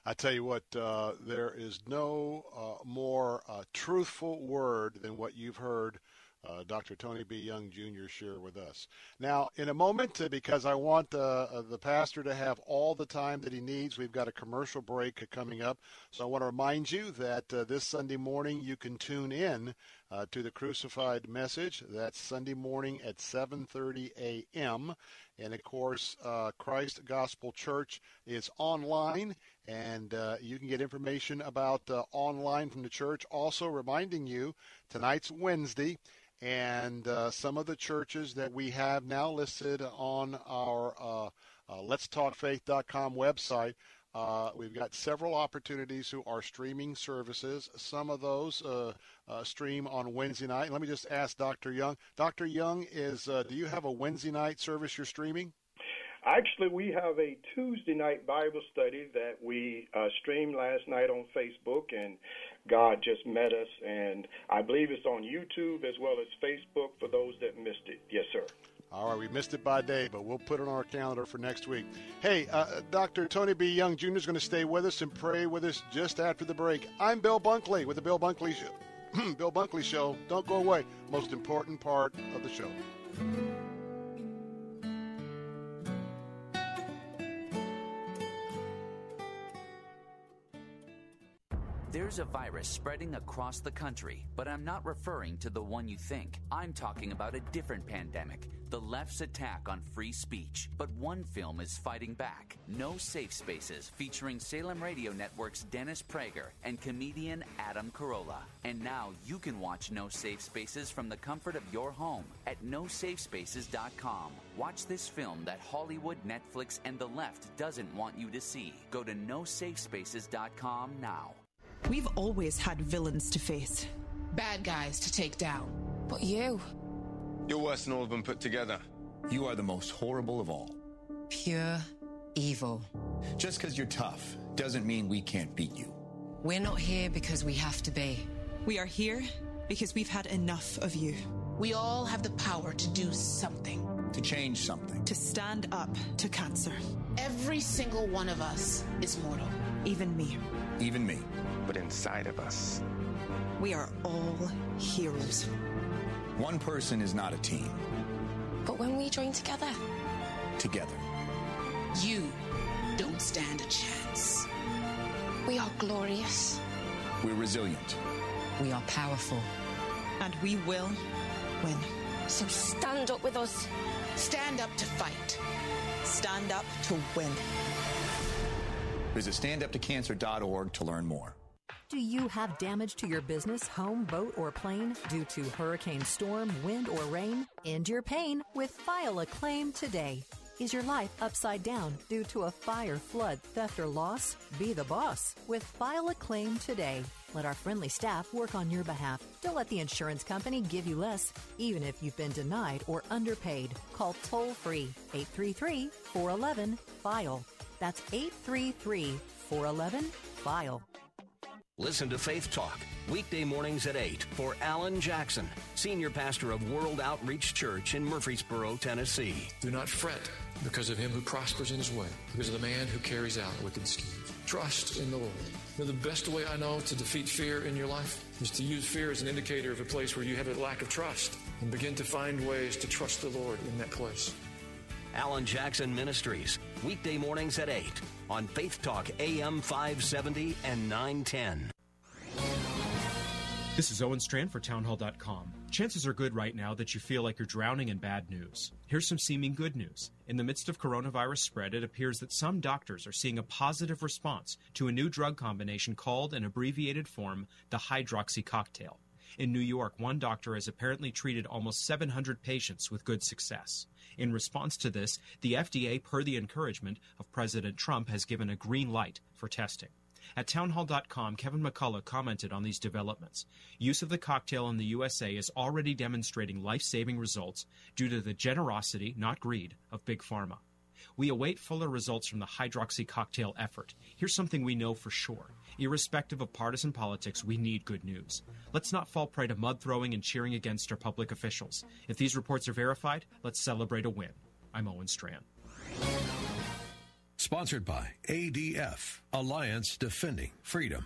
I tell you what, uh, there is no uh, more uh, truthful word than what you've heard uh, Dr. Tony B. Young Jr. share with us. Now, in a moment, uh, because I want uh, the pastor to have all the time that he needs, we've got a commercial break coming up. So I want to remind you that uh, this Sunday morning you can tune in uh, to the Crucified Message. That's Sunday morning at 7:30 a.m. And of course, uh, Christ Gospel Church is online, and uh, you can get information about uh, online from the church. Also, reminding you tonight's Wednesday, and uh, some of the churches that we have now listed on our uh, uh, Let'sTalkFaith.com website. Uh, we've got several opportunities who are streaming services. Some of those uh, uh, stream on Wednesday night. Let me just ask Dr. Young. Dr. Young, is uh, do you have a Wednesday night service you're streaming? Actually, we have a Tuesday night Bible study that we uh, streamed last night on Facebook, and God just met us. And I believe it's on YouTube as well as Facebook for those that missed it. Yes, sir. All right, we missed it by day, but we'll put it on our calendar for next week. Hey, uh, Dr. Tony B. Young Jr. is going to stay with us and pray with us just after the break. I'm Bill Bunkley with the Bill Bunkley Show. Bill Bunkley Show. Don't go away. Most important part of the show. There's a virus spreading across the country, but I'm not referring to the one you think. I'm talking about a different pandemic the left's attack on free speech. But one film is fighting back No Safe Spaces, featuring Salem Radio Network's Dennis Prager and comedian Adam Carolla. And now you can watch No Safe Spaces from the comfort of your home at nosafespaces.com. Watch this film that Hollywood, Netflix, and the left doesn't want you to see. Go to nosafespaces.com now. We've always had villains to face, bad guys to take down. But you. You're worse than all of them put together. You are the most horrible of all. Pure evil. Just because you're tough doesn't mean we can't beat you. We're not here because we have to be. We are here because we've had enough of you. We all have the power to do something. To change something. To stand up to cancer. Every single one of us is mortal. Even me. Even me. But inside of us. We are all heroes. One person is not a team. But when we join together, together, you don't stand a chance. We are glorious. We're resilient. We are powerful. And we will win. So stand up with us. Stand up to fight. Stand up to win. Visit standuptocancer.org to learn more. Do you have damage to your business, home, boat, or plane due to hurricane, storm, wind, or rain? End your pain with File a Claim today. Is your life upside down due to a fire, flood, theft, or loss? Be the boss with File a Claim today. Let our friendly staff work on your behalf. Don't let the insurance company give you less, even if you've been denied or underpaid. Call toll free 833 411 FILE. That's 833 411 FILE. Listen to Faith Talk weekday mornings at 8 for Alan Jackson, senior pastor of World Outreach Church in Murfreesboro, Tennessee. Do not fret because of him who prospers in his way, because of the man who carries out wicked schemes. Trust in the Lord. You know, the best way I know to defeat fear in your life is to use fear as an indicator of a place where you have a lack of trust and begin to find ways to trust the Lord in that place. Alan Jackson Ministries, weekday mornings at 8 on Faith Talk AM 570 and 910. This is Owen Strachan for Townhall.com. Chances are good right now that you feel like you're drowning in bad news. Here's some seeming good news. In the midst of coronavirus spread, it appears that some doctors are seeing a positive response to a new drug combination called, in abbreviated form, the hydroxy cocktail. In New York, one doctor has apparently treated almost 700 patients with good success. In response to this, the FDA, per the encouragement of President Trump, has given a green light for testing. At townhall.com, Kevin McCullough commented on these developments. Use of the cocktail in the USA is already demonstrating life saving results due to the generosity, not greed, of Big Pharma. We await fuller results from the hydroxy cocktail effort. Here's something we know for sure. Irrespective of partisan politics, we need good news. Let's not fall prey to mud throwing and cheering against our public officials. If these reports are verified, let's celebrate a win. I'm Owen Strachan. Sponsored by ADF, Alliance Defending Freedom.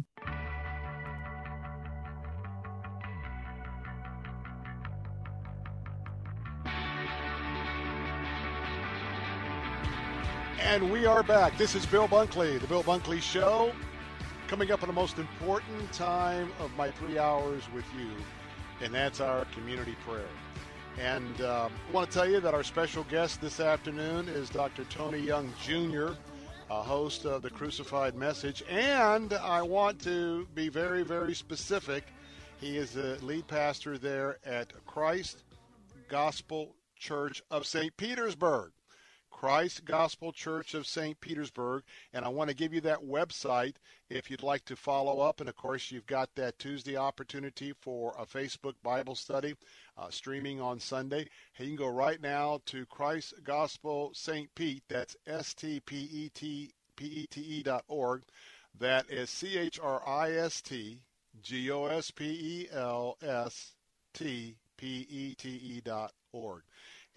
And we are back. This is Bill Bunkley, the Bill Bunkley Show, coming up on the most important time of my three hours with you, and that's our community prayer. And uh, I want to tell you that our special guest this afternoon is Dr. Tony Young Jr., a host of the Crucified Message. And I want to be very, very specific. He is the lead pastor there at Christ Gospel Church of St. Petersburg. Christ Gospel Church of St. Petersburg. And I want to give you that website if you'd like to follow up. And of course, you've got that Tuesday opportunity for a Facebook Bible study uh, streaming on Sunday. Hey, you can go right now to Christ Gospel St. Pete. That's S T P E T P E T E dot org. That is C H R I S T G O S P E L S T P E T E dot org.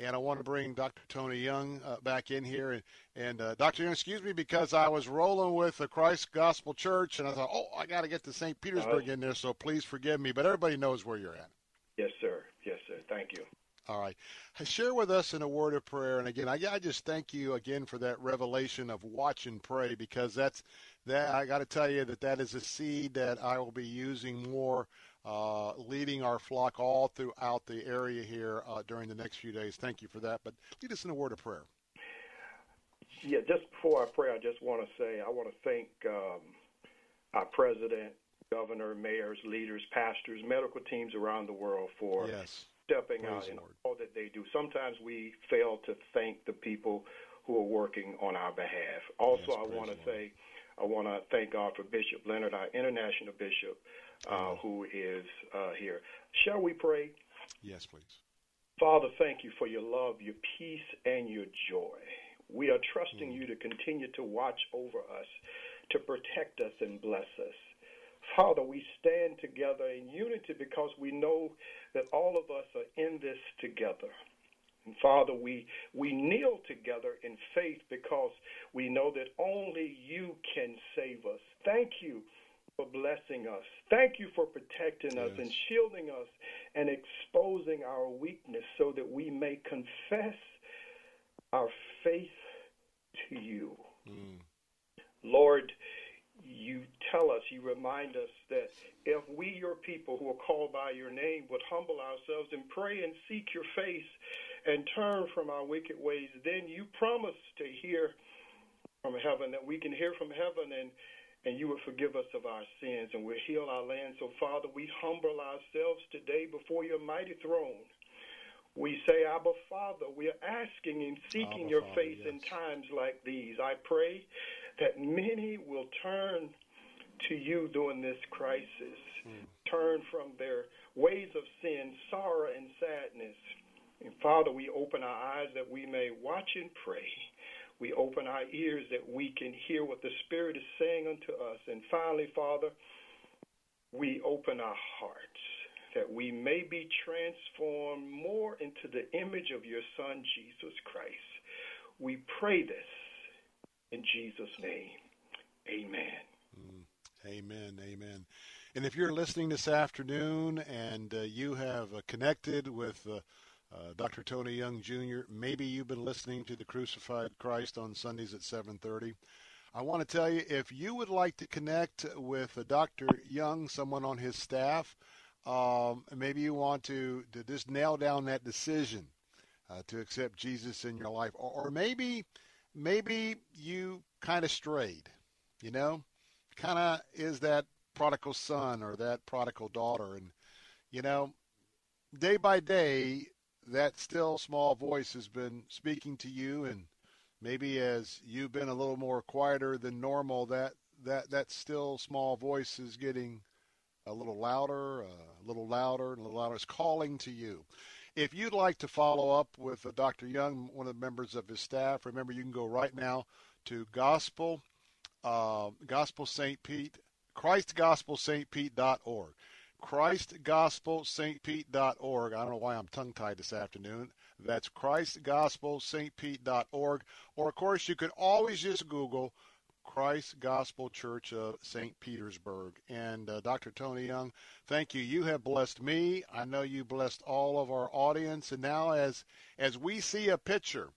And I want to bring Dr. Tony Young uh, back in here. And, and uh, Dr. Young, excuse me, because I was rolling with the Christ Gospel Church, and I thought, oh, I got to get to St. Petersburg in there, so please forgive me. But everybody knows where you're at. Yes, sir. Thank you. All right. Share with us in a word of prayer. And again, I, I just thank you again for that revelation of watch and pray because that's that. I got to tell you that that is a seed that I will be using more uh, leading our flock all throughout the area here uh, during the next few days. Thank you for that. But lead us in a word of prayer. Yeah, just before I pray, I just want to say I want to thank um, our president, governor, mayors, leaders, pastors, medical teams around the world for yes. Stepping Praise out in all that they do. Sometimes we fail to thank the people who are working on our behalf. Also, yes, I want to say I want to thank God for Bishop Leonard, our international bishop uh, who is uh, here. Shall we pray? Yes, please. Father, thank you for your love, your peace, and your joy. We are trusting mm. you to continue to watch over us, to protect us and bless us. Father, we stand together in unity because we know that all of us are in this together. And Father, we, we kneel together in faith because we know that only you can save us. Thank you for blessing us. Thank you for protecting us and shielding us and exposing our weakness so that we may confess our faith to you. Mm. Lord, you tell us, you remind us that if we, your people who are called by your name, would humble ourselves and pray and seek your face and turn from our wicked ways, then you promise to hear from heaven, that we can hear from heaven and and you will forgive us of our sins and will heal our land. So, Father, we humble ourselves today before your mighty throne. We say, Abba, Father, we are asking and seeking Abba, your Father, face yes. in times like these. I pray that many will turn to you during this crisis, mm. turn from their ways of sin, sorrow, and sadness. And Father, we open our eyes that we may watch and pray we open our ears that we can hear what the Spirit is saying unto us. And finally, Father, we open our hearts that we may be transformed more into the image of your Son, Jesus Christ. We pray this in Jesus' name. Amen. Mm, amen. Amen. And if you're listening this afternoon and uh, you have uh, connected with uh, uh, Dr. Tony Young Jr., maybe you've been listening to the Crucified Christ on Sundays at 7:30. I want to tell you if you would like to connect with Dr. Young, someone on his staff, um, maybe you want to, to just nail down that decision uh, to accept Jesus in your life, or, or maybe maybe you kind of strayed, you know, kind of is that prodigal son or that prodigal daughter, and you know, day by day that still small voice has been speaking to you and maybe as you've been a little more quieter than normal that that that still small voice is getting a little louder uh, a little louder and a little louder it's calling to you if you'd like to follow up with uh, dr young one of the members of his staff remember you can go right now to gospel uh, gospel st pete christgospelstpete.org christgospelstpete.org. I don't know why I'm tongue tied this afternoon. That's christgospelstpete.org. Or, of course, you can always just Google Christ Gospel Church of St. Petersburg. And uh, Dr. Tony Young, thank you. You have blessed me. I know you blessed all of our audience. And now, as as we see a picture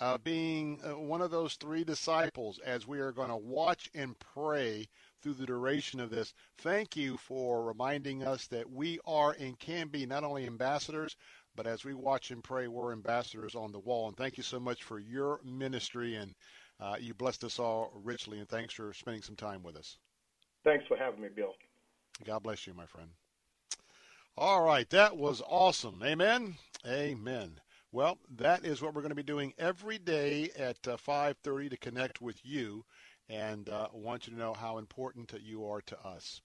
uh, being uh, one of those three disciples, as we are going to watch and pray through the duration of this. Thank you for reminding us that we are and can be not only ambassadors, but as we watch and pray, we're ambassadors on the wall. And thank you so much for your ministry, and uh, you blessed us all richly. And thanks for spending some time with us. Thanks for having me, Bill. God bless you, my friend. All right, that was awesome. Amen. Amen. Well, that is what we're going to be doing every day at uh, 5:30 to connect with you and uh, want you to know how important you are to us.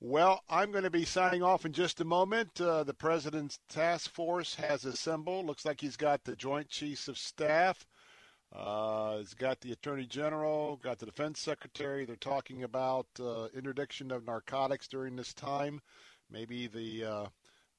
Well, I'm going to be signing off in just a moment. Uh, the president's task force has assembled. Looks like he's got the Joint Chiefs of Staff, Uh, it's got the Attorney General, got the Defense Secretary. They're talking about uh, interdiction of narcotics during this time. Maybe the uh,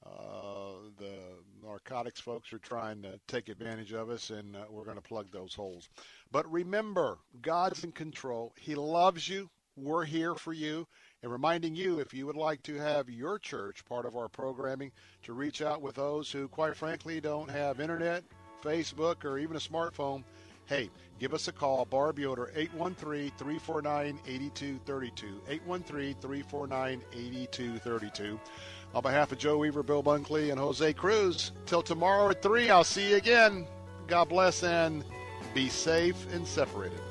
uh, the narcotics folks are trying to take advantage of us, and uh, we're going to plug those holes. But remember, God's in control. He loves you. We're here for you. And reminding you, if you would like to have your church part of our programming, to reach out with those who, quite frankly, don't have internet, Facebook, or even a smartphone hey, give us a call. Barb Yoder, 813-349-8232. 813-349-8232. On behalf of Joe Weaver, Bill Bunkley, and Jose Cruz, till tomorrow at 3, I'll see you again. God bless and be safe and separated.